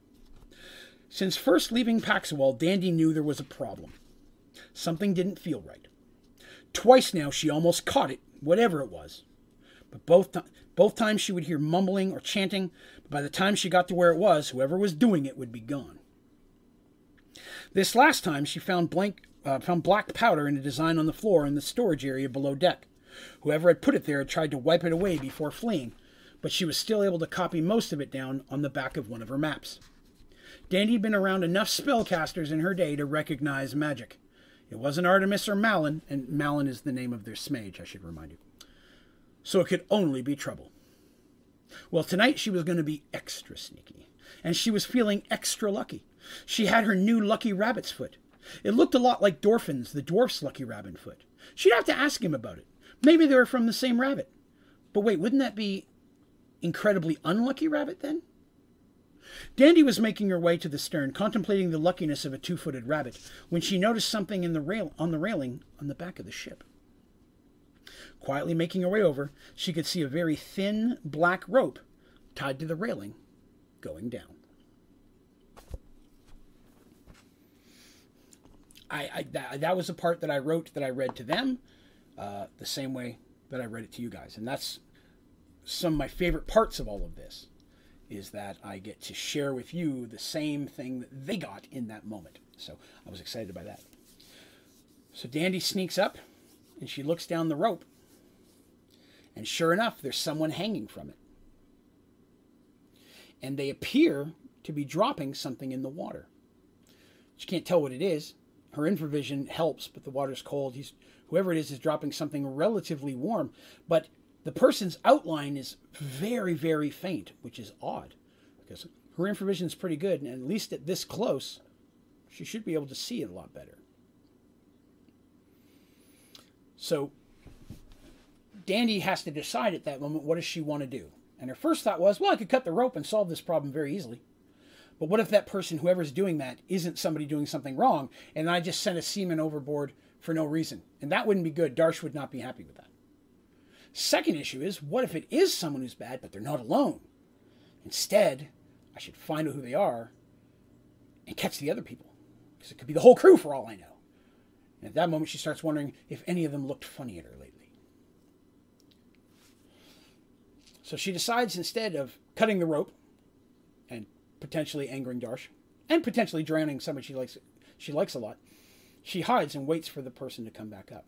Since first leaving Paxawal, Dandy knew there was a problem. Something didn't feel right. Twice now she almost caught it, whatever it was. But both, both times she would hear mumbling or chanting, but by the time she got to where it was, whoever was doing it would be gone. This last time she found, blank, uh, found black powder in a design on the floor in the storage area below deck. Whoever had put it there had tried to wipe it away before fleeing, but she was still able to copy most of it down on the back of one of her maps. Dandy had been around enough spellcasters in her day to recognize magic. It wasn't Artemis or Malin, and Malin is the name of their sea mage, I should remind you so it could only be trouble. Well, tonight she was going to be extra sneaky, and she was feeling extra lucky. She had her new lucky rabbit's foot. It looked a lot like Dorfin's, the dwarf's lucky rabbit foot. She'd have to ask him about it. Maybe they were from the same rabbit. But wait, wouldn't that be incredibly unlucky rabbit then? Dandy was making her way to the stern, contemplating the luckiness of a two-footed rabbit, when she noticed something in the rail on the railing on the back of the ship. Quietly making her way over, she could see a very thin black rope tied to the railing going down. I, I that, that, was the part that I wrote that I read to them, uh, the same way that I read it to you guys, and that's some of my favorite parts of all of this is that I get to share with you the same thing that they got in that moment. So I was excited by that. So Dandy sneaks up and she looks down the rope and sure enough, there's someone hanging from it. And they appear to be dropping something in the water. She can't tell what it is. Her infravision helps, but the water's cold. He's whoever it is is dropping something relatively warm, but the person's outline is very, very faint, which is odd because her infravision is pretty good, and at least at this close, she should be able to see it a lot better. So Dandy has to decide at that moment what does she want to do. And her first thought was, well, I could cut the rope and solve this problem very easily. But what if that person, whoever's doing that, isn't somebody doing something wrong, and I just sent a seaman overboard for no reason? And that wouldn't be good. Darsh would not be happy with that. Second issue is, what if it is someone who's bad, but they're not alone? Instead, I should find out who they are and catch the other people. Because it could be the whole crew for all I know. And at that moment, she starts wondering if any of them looked funny at her lately. So she decides instead of cutting the rope and potentially angering Darsh and potentially drowning somebody she likes she likes a lot, she hides and waits for the person to come back up.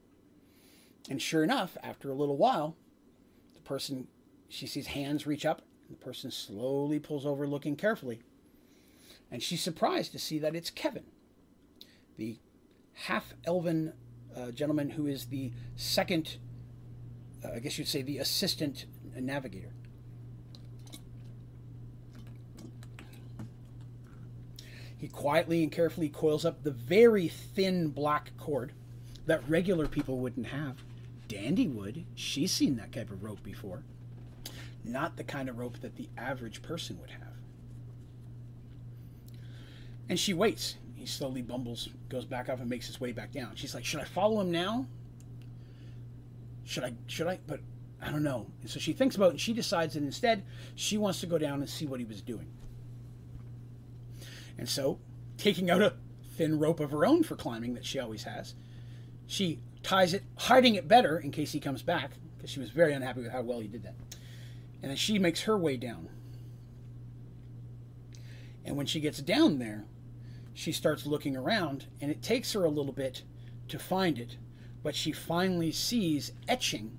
And sure enough, after a little while, the person she sees hands reach up, the person slowly pulls over looking carefully. And she's surprised to see that it's Kevin, the half elven uh, gentleman who is the second, uh, I guess you'd say, the assistant navigator. He quietly and carefully coils up the very thin black cord that regular people wouldn't have. Dandy would. She's seen that type of rope before. Not the kind of rope that the average person would have. And she waits. He slowly bumbles, goes back up, and makes his way back down. She's like, "Should I follow him now? Should I? Should I?" But I don't know. And so she thinks about it, and she decides that instead she wants to go down and see what he was doing. And so, taking out a thin rope of her own for climbing that she always has, she ties it, hiding it better in case he comes back, because she was very unhappy with how well he did that. And then she makes her way down. And when she gets down there, she starts looking around, and it takes her a little bit to find it, but she finally sees etching,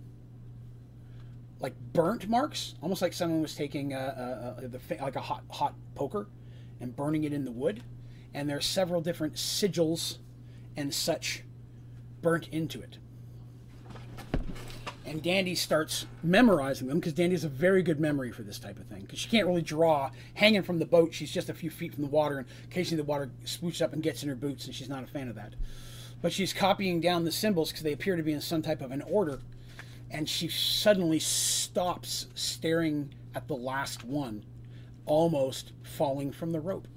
like burnt marks, almost like someone was taking a, a, a the, like a hot hot poker and burning it in the wood. And there are several different sigils and such burnt into it. And Dandy starts memorizing them because Dandy has a very good memory for this type of thing. Because she can't really draw hanging from the boat. She's just a few feet from the water, and occasionally the water swoops up and gets in her boots, and she's not a fan of that. But she's copying down the symbols because they appear to be in some type of an order. And she suddenly stops staring at the last one, almost falling from the rope.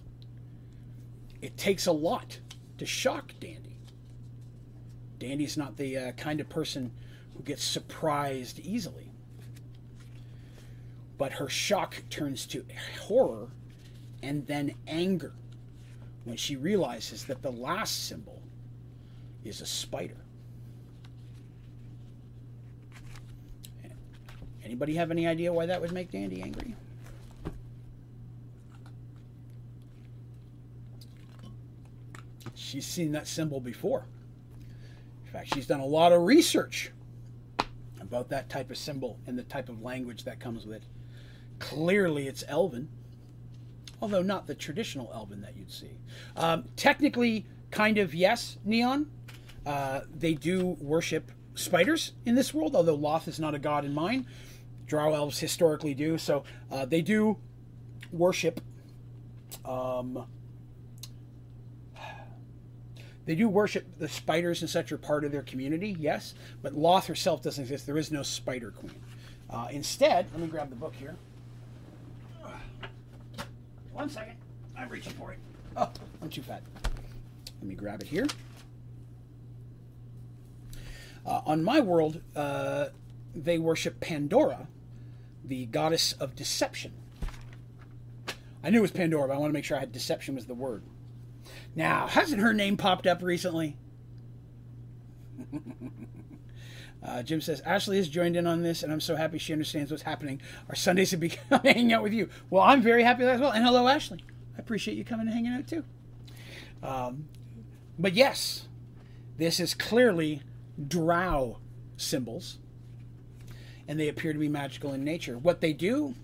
It takes a lot to shock Dandy. Dandy's not the uh, kind of person who gets surprised easily. But her shock turns to horror and then anger when she realizes that the last symbol is a spider. Anybody have any idea why that would make Dandy angry? She's seen that symbol before. In fact, she's done a lot of research about that type of symbol and the type of language that comes with it. Clearly, it's Elven, although not the traditional Elven that you'd see. Um, technically, kind of yes, Neon. Uh, they do worship spiders in this world, although Lolth is not a god in mine. Drow elves historically do, so uh, they do worship um, they do worship the spiders and such are part of their community, yes, but Lolth herself doesn't exist. There is no spider queen. Uh, instead, let me grab the book here. One second. I'm reaching for it. Oh, I'm too fat. Let me grab it here. Uh, on my world, uh, they worship Pandora, the goddess of deception. I knew it was Pandora, but I want to make sure I had deception was the word. Now, hasn't her name popped up recently? *laughs* uh, Jim says, Ashley has joined in on this, and I'm so happy she understands what's happening. Our Sundays have *laughs* become hanging out with you. Well, I'm very happy as well. And hello, Ashley. I appreciate you coming and hanging out too. Um, but yes, this is clearly drow symbols, and they appear to be magical in nature. What they do,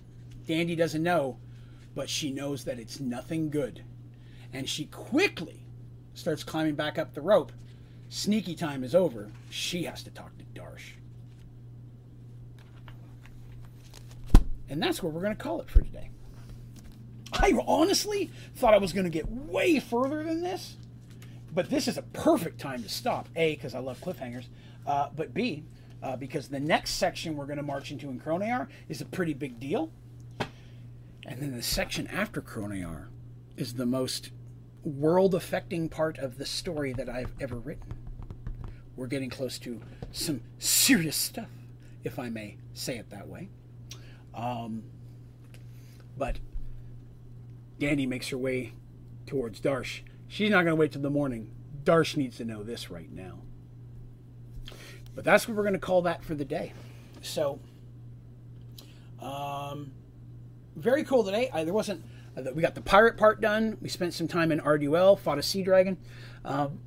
Dandy doesn't know, but she knows that it's nothing good and she quickly starts climbing back up the rope. Sneaky time is over. She has to talk to Darsh. And that's where we're going to call it for today. I honestly thought I was going to get way further than this, but this is a perfect time to stop. A, because I love cliffhangers, uh, but B, uh, because the next section we're going to march into in Kronear is a pretty big deal. And then the section after Kronear is the most world affecting part of the story that I've ever written. We're getting close to some serious stuff, if I may say it that way. Um, but Dandy makes her way towards Darsh. She's not going to wait till the morning. Darsh needs to know this right now. But that's what we're going to call that for the day. So, Um, very cool today. I, there wasn't. Uh, we got the pirate part done. We spent some time in Arduel, fought a sea dragon. Um,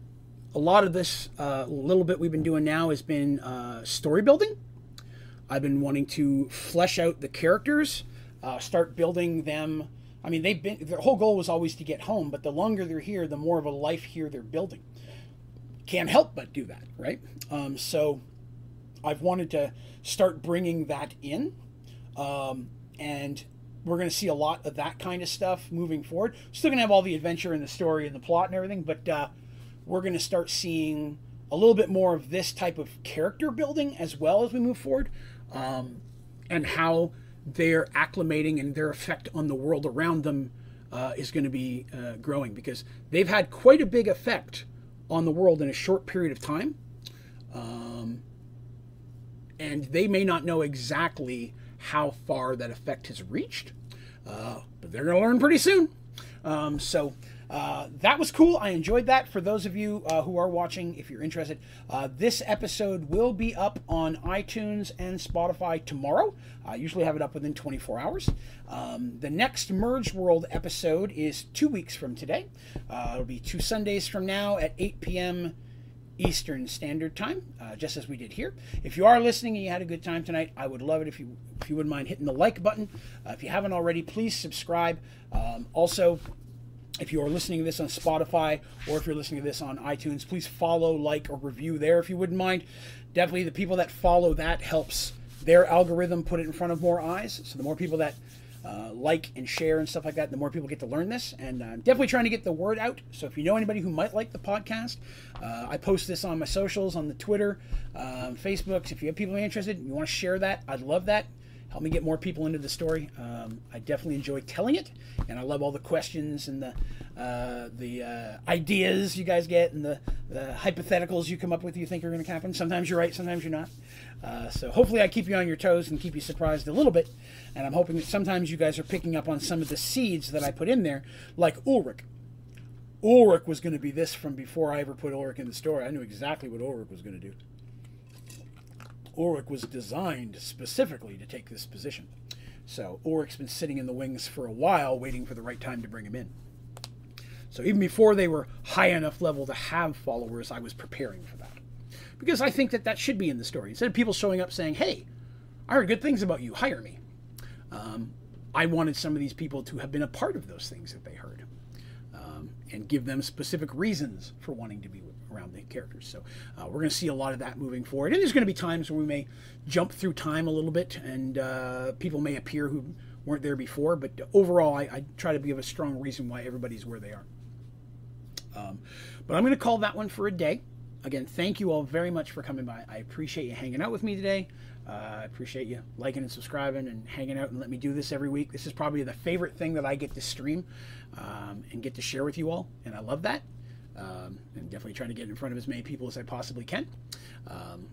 a lot of this uh, little bit we've been doing now has been uh, story building. I've been wanting to flesh out the characters, uh, start building them. I mean, they've been. Their whole goal was always to get home, but the longer they're here, the more of a life here they're building. Can't help but do that, right? Um, so, I've wanted to start bringing that in, um, and we're going to see a lot of that kind of stuff moving forward. Still going to have all the adventure and the story and the plot and everything, but uh, we're going to start seeing a little bit more of this type of character building as well as we move forward, um, and how they're acclimating and their effect on the world around them uh, is going to be uh, growing because they've had quite a big effect on the world in a short period of time. Um, and they may not know exactly how far that effect has reached, uh, but they're going to learn pretty soon. Um, so uh, that was cool. I enjoyed that. For those of you uh, who are watching, if you're interested, uh, this episode will be up on iTunes and Spotify tomorrow. I usually have it up within 24 hours. Um, the next Merge World episode is two weeks from today. Uh, it'll be two Sundays from now at 8 p.m. Eastern Standard Time, uh, just as we did here. If you are listening and you had a good time tonight, I would love it if you if you wouldn't mind hitting the like button. Uh, if you haven't already, please subscribe. Um, also, if you are listening to this on Spotify or if you're listening to this on iTunes, please follow, like, or review there if you wouldn't mind. Definitely, the people that follow that helps their algorithm put it in front of more eyes. So the more people that uh, like and share and stuff like that, the more people get to learn this. And uh, definitely trying to get the word out. So if you know anybody who might like the podcast, uh, I post this on my socials, on the Twitter, um. If you have people interested, you want to share that, I'd love that. Help me get more people into the story. Um, I definitely enjoy telling it, and I love all the questions and the uh, the uh, ideas you guys get and the, the hypotheticals you come up with you think are going to happen. Sometimes you're right, sometimes you're not. Uh, so hopefully I keep you on your toes and keep you surprised a little bit. And I'm hoping that sometimes you guys are picking up on some of the seeds that I put in there, like Ulrich. Ulrich was going to be this from before I ever put Ulrich in the story. I knew exactly what Ulrich was going to do. Ulrich was designed specifically to take this position. So Ulrich's been sitting in the wings for a while, waiting for the right time to bring him in. So even before they were high enough level to have followers, I was preparing for that because I think that that should be in the story. Instead of people showing up saying, "Hey, I heard good things about you. Hire me." Um, I wanted some of these people to have been a part of those things that they heard, um, and give them specific reasons for wanting to be around the characters. So uh, we're going to see a lot of that moving forward, and there's going to be times where we may jump through time a little bit, and uh, people may appear who weren't there before. But overall, I, I try to give a strong reason why everybody's where they are. Um, but I'm going to call that one for a day again, thank you all very much for coming by. I appreciate you hanging out with me today. Uh, I appreciate you liking and subscribing and hanging out and let me do this every week. This is probably the favorite thing that I get to stream um, and get to share with you all, and I love that. Um, and definitely trying to get in front of as many people as I possibly can. Um,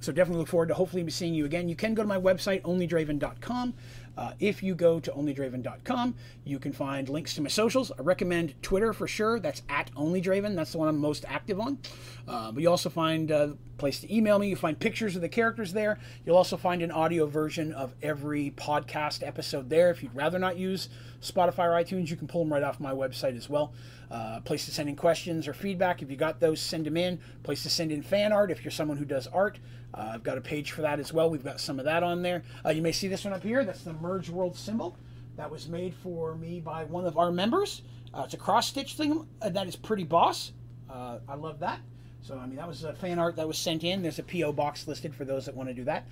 so definitely look forward to hopefully seeing you again. You can go to my website, onlydraven.com. Uh, if you go to onlydraven.com, you can find links to my socials. I recommend Twitter for sure. That's at onlydraven. That's the one I'm most active on. Uh, but you also find a place to email me. You find pictures of the characters there. You'll also find an audio version of every podcast episode there. If you'd rather not use Spotify or iTunes, you can pull them right off my website as well. Uh, place to send in questions or feedback. If you got those, send them in. Place to send in fan art if you're someone who does art. Uh, I've got a page for that as well. We've got some of that on there. Uh, you may see this one up here. That's the Merge World symbol. That was made for me by one of our members. Uh, it's a cross stitch thing. Uh, that is pretty boss. Uh, I love that. So, I mean, that was a fan art that was sent in. There's a P.O. box listed for those that want to do that.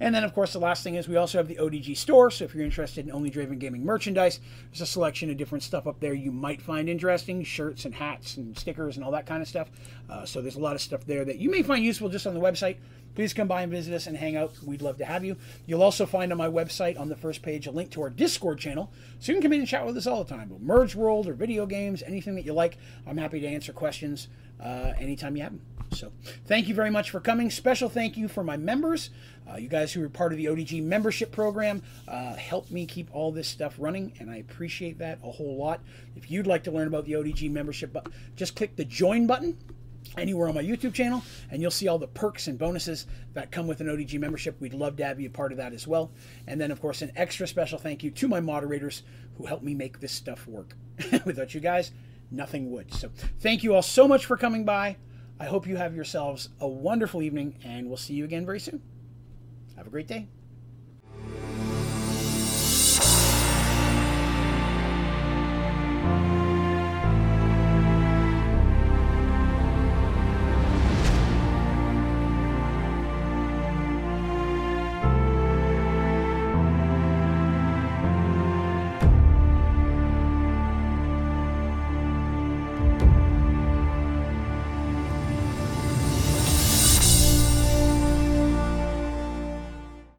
And then, of course, the last thing is we also have the ODG store. So, if you're interested in Only Draven Gaming merchandise, there's a selection of different stuff up there you might find interesting shirts and hats and stickers and all that kind of stuff. Uh, so, there's a lot of stuff there that you may find useful just on the website. Please come by and visit us and hang out. We'd love to have you. You'll also find on my website on the first page a link to our Discord channel. So, you can come in and chat with us all the time. Merge World or video games, anything that you like. I'm happy to answer questions uh, anytime you have them. So thank you very much for coming. Special thank you for my members, uh, you guys who are part of the ODG membership program. Uh, help me keep all this stuff running, and I appreciate that a whole lot. If you'd like to learn about the ODG membership, just click the join button anywhere on my YouTube channel, and you'll see all the perks and bonuses that come with an ODG membership. We'd love to have you a part of that as well. And then, of course, an extra special thank you to my moderators who help me make this stuff work. *laughs* Without you guys, nothing would. So, thank you all so much for coming by. I hope you have yourselves a wonderful evening, and we'll see you again very soon. Have a great day.